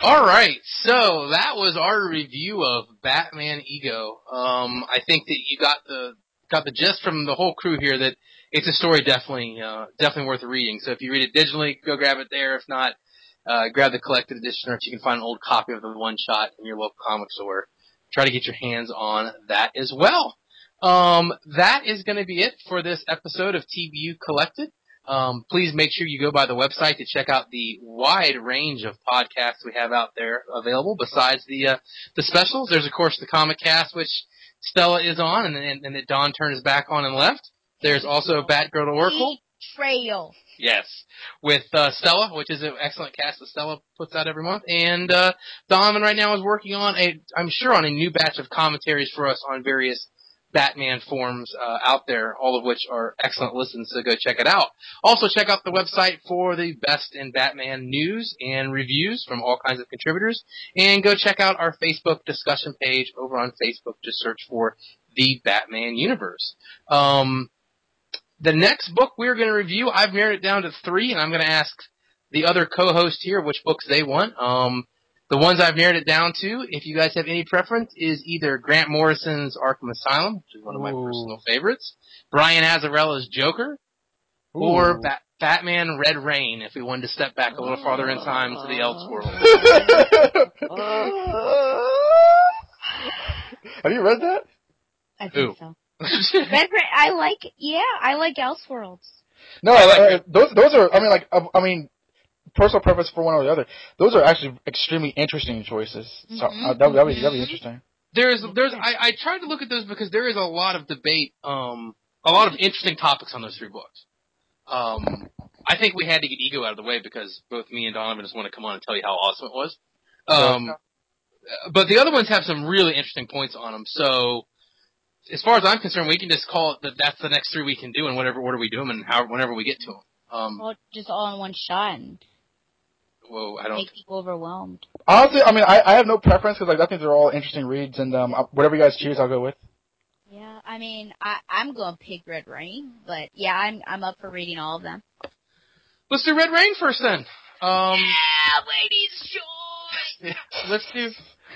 All right, so that was our review of Batman Ego. Um, I think that you got the got the gist from the whole crew here that it's a story definitely uh, definitely worth reading. So if you read it digitally, go grab it there. If not, uh, grab the collected edition, or if you can find an old copy of the one shot in your local comic store, try to get your hands on that as well. Um, that is going to be it for this episode of TBU Collected. Um, please make sure you go by the website to check out the wide range of podcasts we have out there available. Besides the uh, the specials, there's of course the Comic Cast, which Stella is on, and and, and that Don turned his back on and left. There's also Batgirl to Oracle. Trail. Yes, with uh, Stella, which is an excellent cast that Stella puts out every month, and uh, Donovan right now is working on a, I'm sure, on a new batch of commentaries for us on various Batman forums uh, out there, all of which are excellent listens. So go check it out. Also, check out the website for the best in Batman news and reviews from all kinds of contributors, and go check out our Facebook discussion page over on Facebook. Just search for the Batman Universe. Um, the next book we're going to review, I've narrowed it down to three, and I'm going to ask the other co-host here which books they want. Um, the ones I've narrowed it down to, if you guys have any preference, is either Grant Morrison's Arkham Asylum, which is one of my Ooh. personal favorites, Brian Azzarello's Joker, or Bat- Batman Red Rain, if we wanted to step back a little farther in time to the Elseworld. Have you read that? I think Who? so. Red Ra- I like, yeah, I like Elseworlds. No, I like uh, those those are. I mean, like, uh, I mean, personal preference for one or the other. Those are actually extremely interesting choices. So Mhm, uh, that would be, that'd be mhm. interesting. there's there's I, I tried to look at those because there is a lot of debate, um, a lot of interesting topics on those three books. Um, I think we had to get ego out of the way because both me and Donovan just want to come on and tell you how awesome it was. Um, but the other ones have some really interesting points on them. So, as far as I'm concerned, we can just call it that that's the next three we can do in whatever order we do them and how whenever we get to them. Um, Well, just all in one shot and well, I don't. make people overwhelmed. Honestly, I mean, I, I have no preference because like I think they're all interesting reads, and um, uh, whatever you guys choose, I'll go with. Yeah, I mean, I, I'm going to pick Red Rain, but yeah, I'm I'm up for reading all of them. Let's do Red Rain first then. Um, Yeah, ladies' choice. let's do.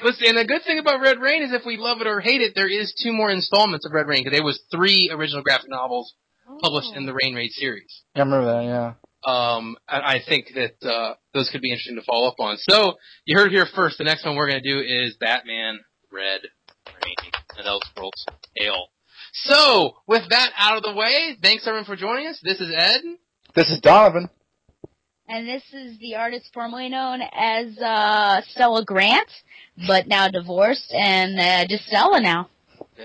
Let's, and the good thing about Red Rain is if we love it or hate it, there is two more installments of Red Rain because there was three original graphic novels published in the Rain Raid series. Yeah, I remember that. Yeah. Um, and I think that uh, those could be interesting to follow up on. So you heard it here first. The next one we're going to do is Batman Red Rain and Elseworlds Ale. So with that out of the way, thanks everyone for joining us. This is Ed. This is Donovan. And this is the artist formerly known as uh, Stella Grant, but now divorced and uh, just Stella now.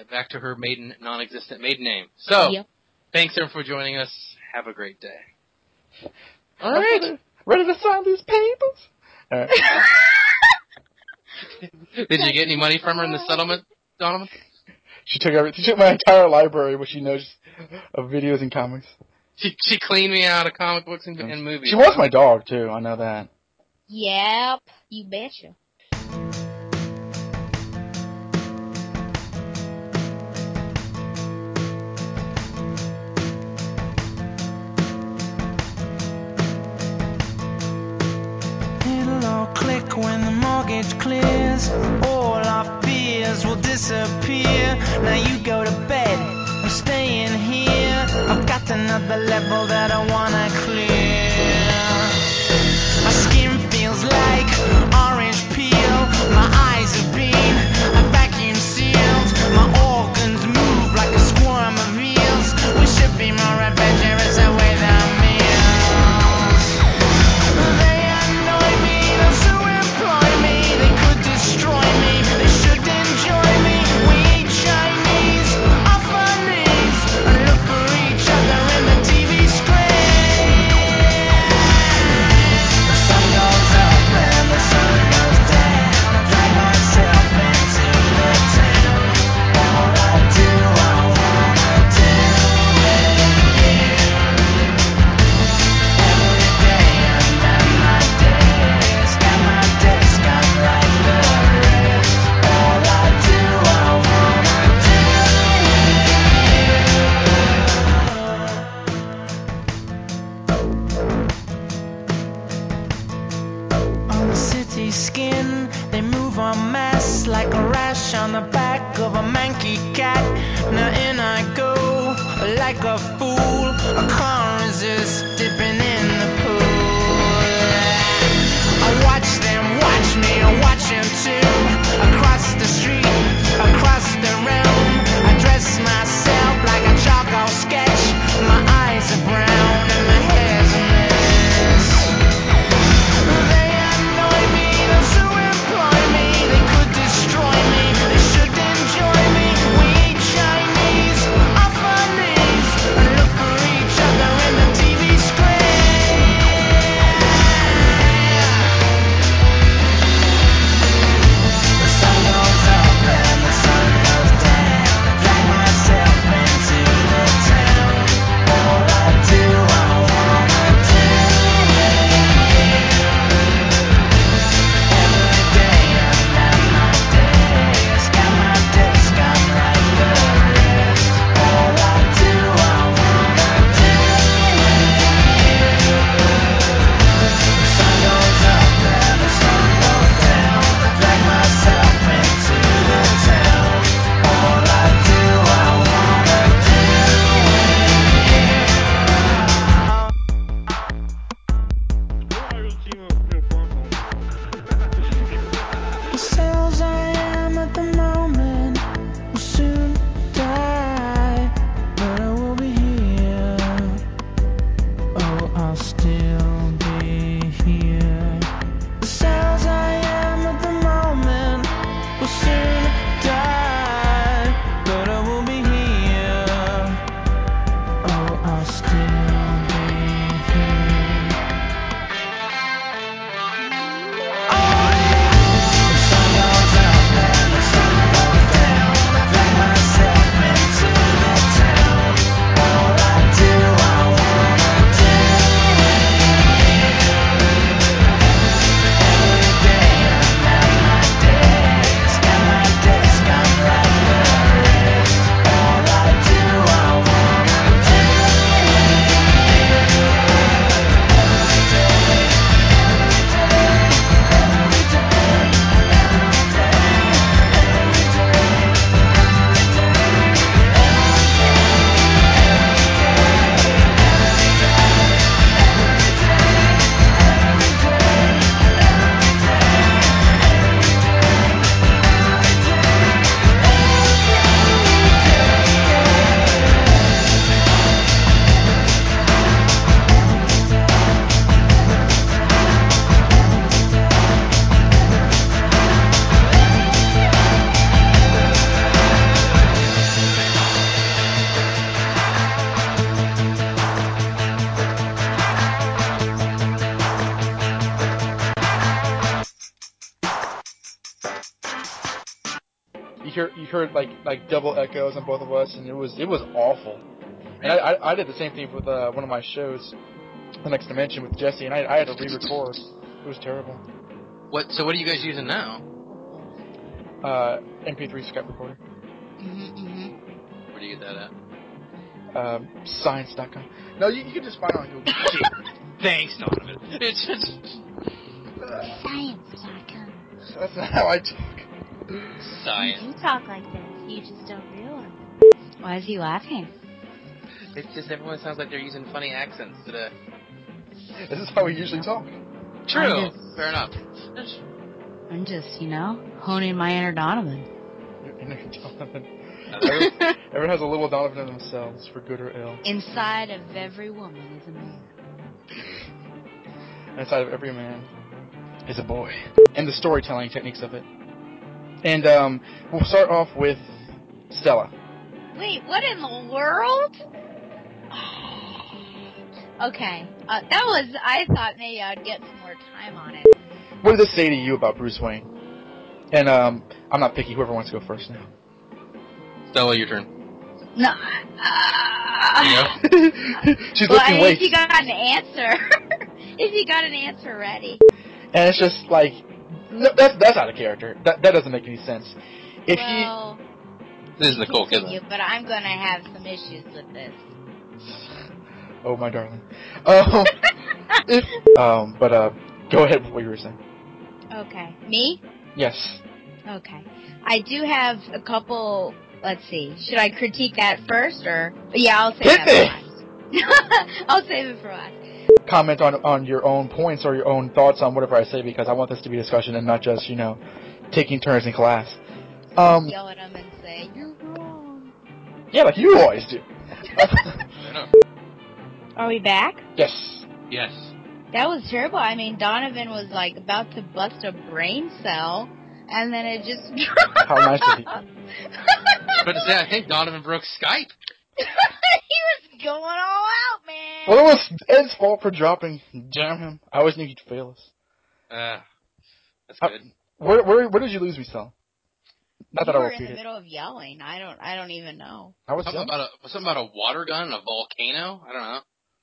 Back to her maiden, non-existent maiden name. So Yep. thanks everyone for joining us. Have a great day. All right. Ready to sign these papers? All right. Did you get any money from her in the settlement, Donovan? She took every, she took my entire library, which she knows of videos and comics. She she cleaned me out of comic books and, and movies. She was my dog too. I know that. Yep, you betcha. When the mortgage clears. All our fears will disappear. Now you go to bed. I'm staying here. I've got another level that I wanna clear. My skin like double echoes on both of us, and it was it was awful. And I I, I did the same thing with uh, one of my shows, the next dimension with Jesse, and I I had to re-record. It was terrible. What? So what are you guys using now? Uh, MP3 Skype recorder. Mm-hmm, Where do you get that at? Um, science.com. No, you, you can just find it on Google. Thanks, Donovan. It's just Science.com. That's not how I. science. You talk like this. You just don't realize. Why is he laughing? It's just everyone sounds like they're using funny accents today. This is how we usually talk. True. Just- Fair enough. I'm just, you know, honing my inner Donovan. Your inner Donovan. Everyone, everyone has a little Donovan in themselves, for good or ill. Inside of every woman is a man. Inside of every man is a boy. And the storytelling techniques of it. And um, we'll start off with Stella. Wait, what in the world? Okay, uh, that was. I thought maybe I'd get some more time on it. What did this say to you about Bruce Wayne? And um, I'm not picky. Whoever wants to go first now. Stella, your turn. No. Uh, She's well, lifting if weights, you got an answer, if you got an answer ready. and it's just like no, that's that's out of character. That that doesn't make any sense. If well, This is Nicole continue, Kidman. but I'm gonna have some issues with this. oh my darling, um, if um, but uh, go ahead with what you were saying. Okay, me? Yes. Okay. I do have a couple. Let's see. Should I critique that first, or yeah, I'll save Hit that me! for last. I'll save it for last. Comment on on your own points or your own thoughts on whatever I say because I want this to be a discussion and not just you know taking turns in class. Um, Yell at them and say you're wrong. yeah, like you always do. Are we back? yes. Yes. That was terrible. I mean, Donovan was like about to bust a brain cell, and then it just. How nice is he? But to say, I think Donovan broke Skype. he was going all out, man. Well, it was Ed's fault for dropping. Damn him! I always knew he'd fail us. Uh, that's Uh, good. Where where where did you lose me, Sal? Not that you I were repeat in the it. middle of yelling. I don't. I don't even know. I was Something about a something about a water gun and a volcano. I don't know.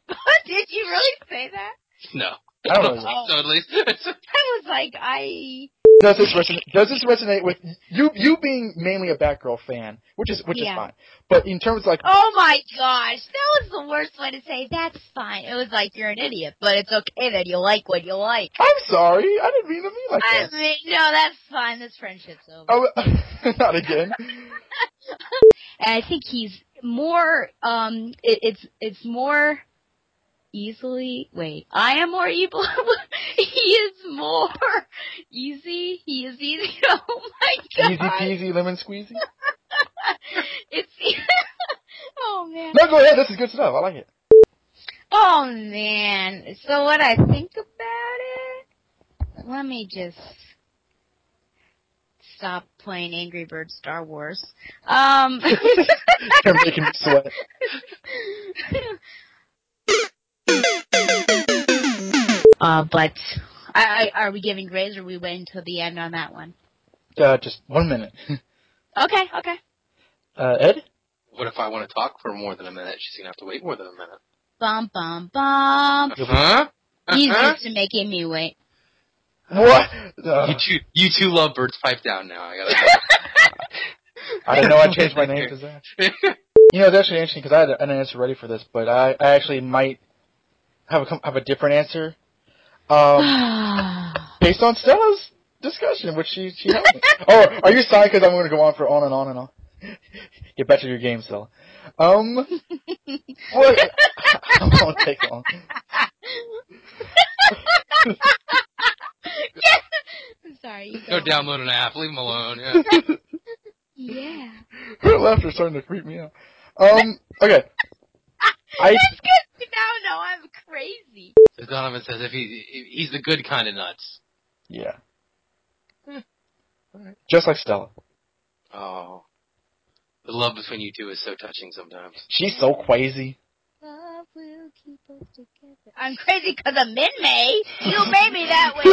Did you really say that? No. I don't know. so at least. I was like, I. Does this resonate? Does this resonate with you? You being mainly a Batgirl fan, which is which Yeah. is fine. But in terms of like, Oh my gosh, that was the worst way to say. That's fine. It was like you're an idiot, but it's okay that you like what you like. I'm sorry, I didn't mean to mean like I that. mean, no, that's fine. This friendship's over. Oh, not again. And I think he's more. Um, it, it's it's more easily. Wait, I am more evil. he is more easy. He is easy. Oh my god. Easy peasy lemon squeezy. It's. oh man. No, go ahead. This is good stuff. I like it. Oh man. So what I think about it? Let me just stop playing Angry Birds Star Wars. Um. You're making me sweat. Uh, but I, I, are we giving grades or are we waiting till the end on that one? Uh, just one minute. Okay, okay. Uh, Ed. what if I want to talk for more than a minute? She's gonna have to wait more than a minute. Bum bum bum. Huh? He's Uh-huh. used to making me wait. What? Uh, You two, you two love birds. Pipe down now. I gotta. I didn't know I changed my name to Zach. You know, it's actually interesting because I had an answer ready for this, but I, I actually might have a have a different answer. Um, based on Stella's discussion, which she she helped me. Oh, are you signed? Because I'm going to go on for on and on and on. Get back to your game, Stella. Um, what? I won't take long. I'm sorry. you Go go. download an app. Leave him alone. Yeah. Yeah. Her laughter is starting to creep me out. Um, okay. I That's good. Now, no, I'm crazy. So Donovan says if he if he's the good kind of nuts. yeah. Just like Stella. Oh, the love between you two is so touching sometimes. She's so crazy. Love will keep us together. I'm crazy because of Min May. You made me that way.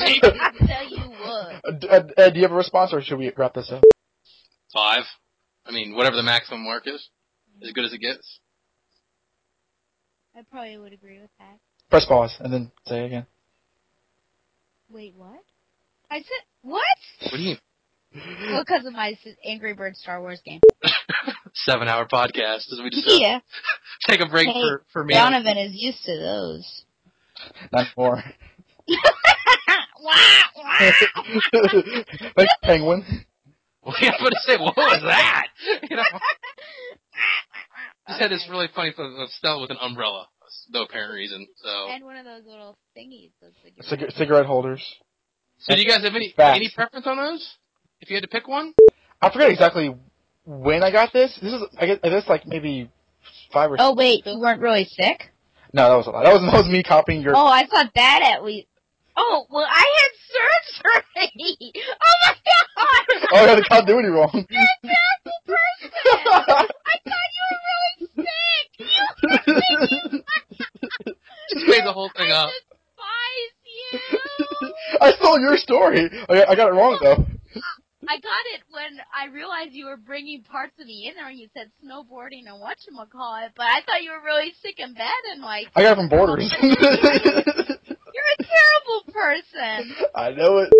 I tell you what. Uh, uh, uh, do you have a response, or should we wrap this up? Five. I mean, whatever the maximum mark is, as good as it gets. I probably would agree with that. Press pause and then say it again. Wait, what? I said what? What do you mean? Well, because of my Angry Birds Star Wars game. Seven hour podcast as we just Yeah, take a break Hey, for for me. Donovan is used to those. Not more. Wah, wah. like penguin. Well, yeah, I'm gonna say, what was that? You know, just had this Okay. really funny photo of Stella with an umbrella, no apparent reason. So, and one of those little thingies. Those cigarettes. Cig- cigarette holders. so do you guys have any Facts. any preference on those? If you had to pick one, I forget exactly when I got this. This is I guess I guess like maybe five or. Oh wait, you weren't really sick? No, that was a lot. That was that was me copying your. Oh, I thought that at least. Oh well, I had surgery. Oh my god! Oh, I got the continuity wrong. You're a terrible person. I thought you were really sick. You just made the whole thing I up. despise you. I stole your story. I got, I got it wrong though. I got it when I realized you were bringing parts of me in there and you said snowboarding and whatchamacallit, but I thought you were really sick in bed and like, I got it from Borders. person. I know it.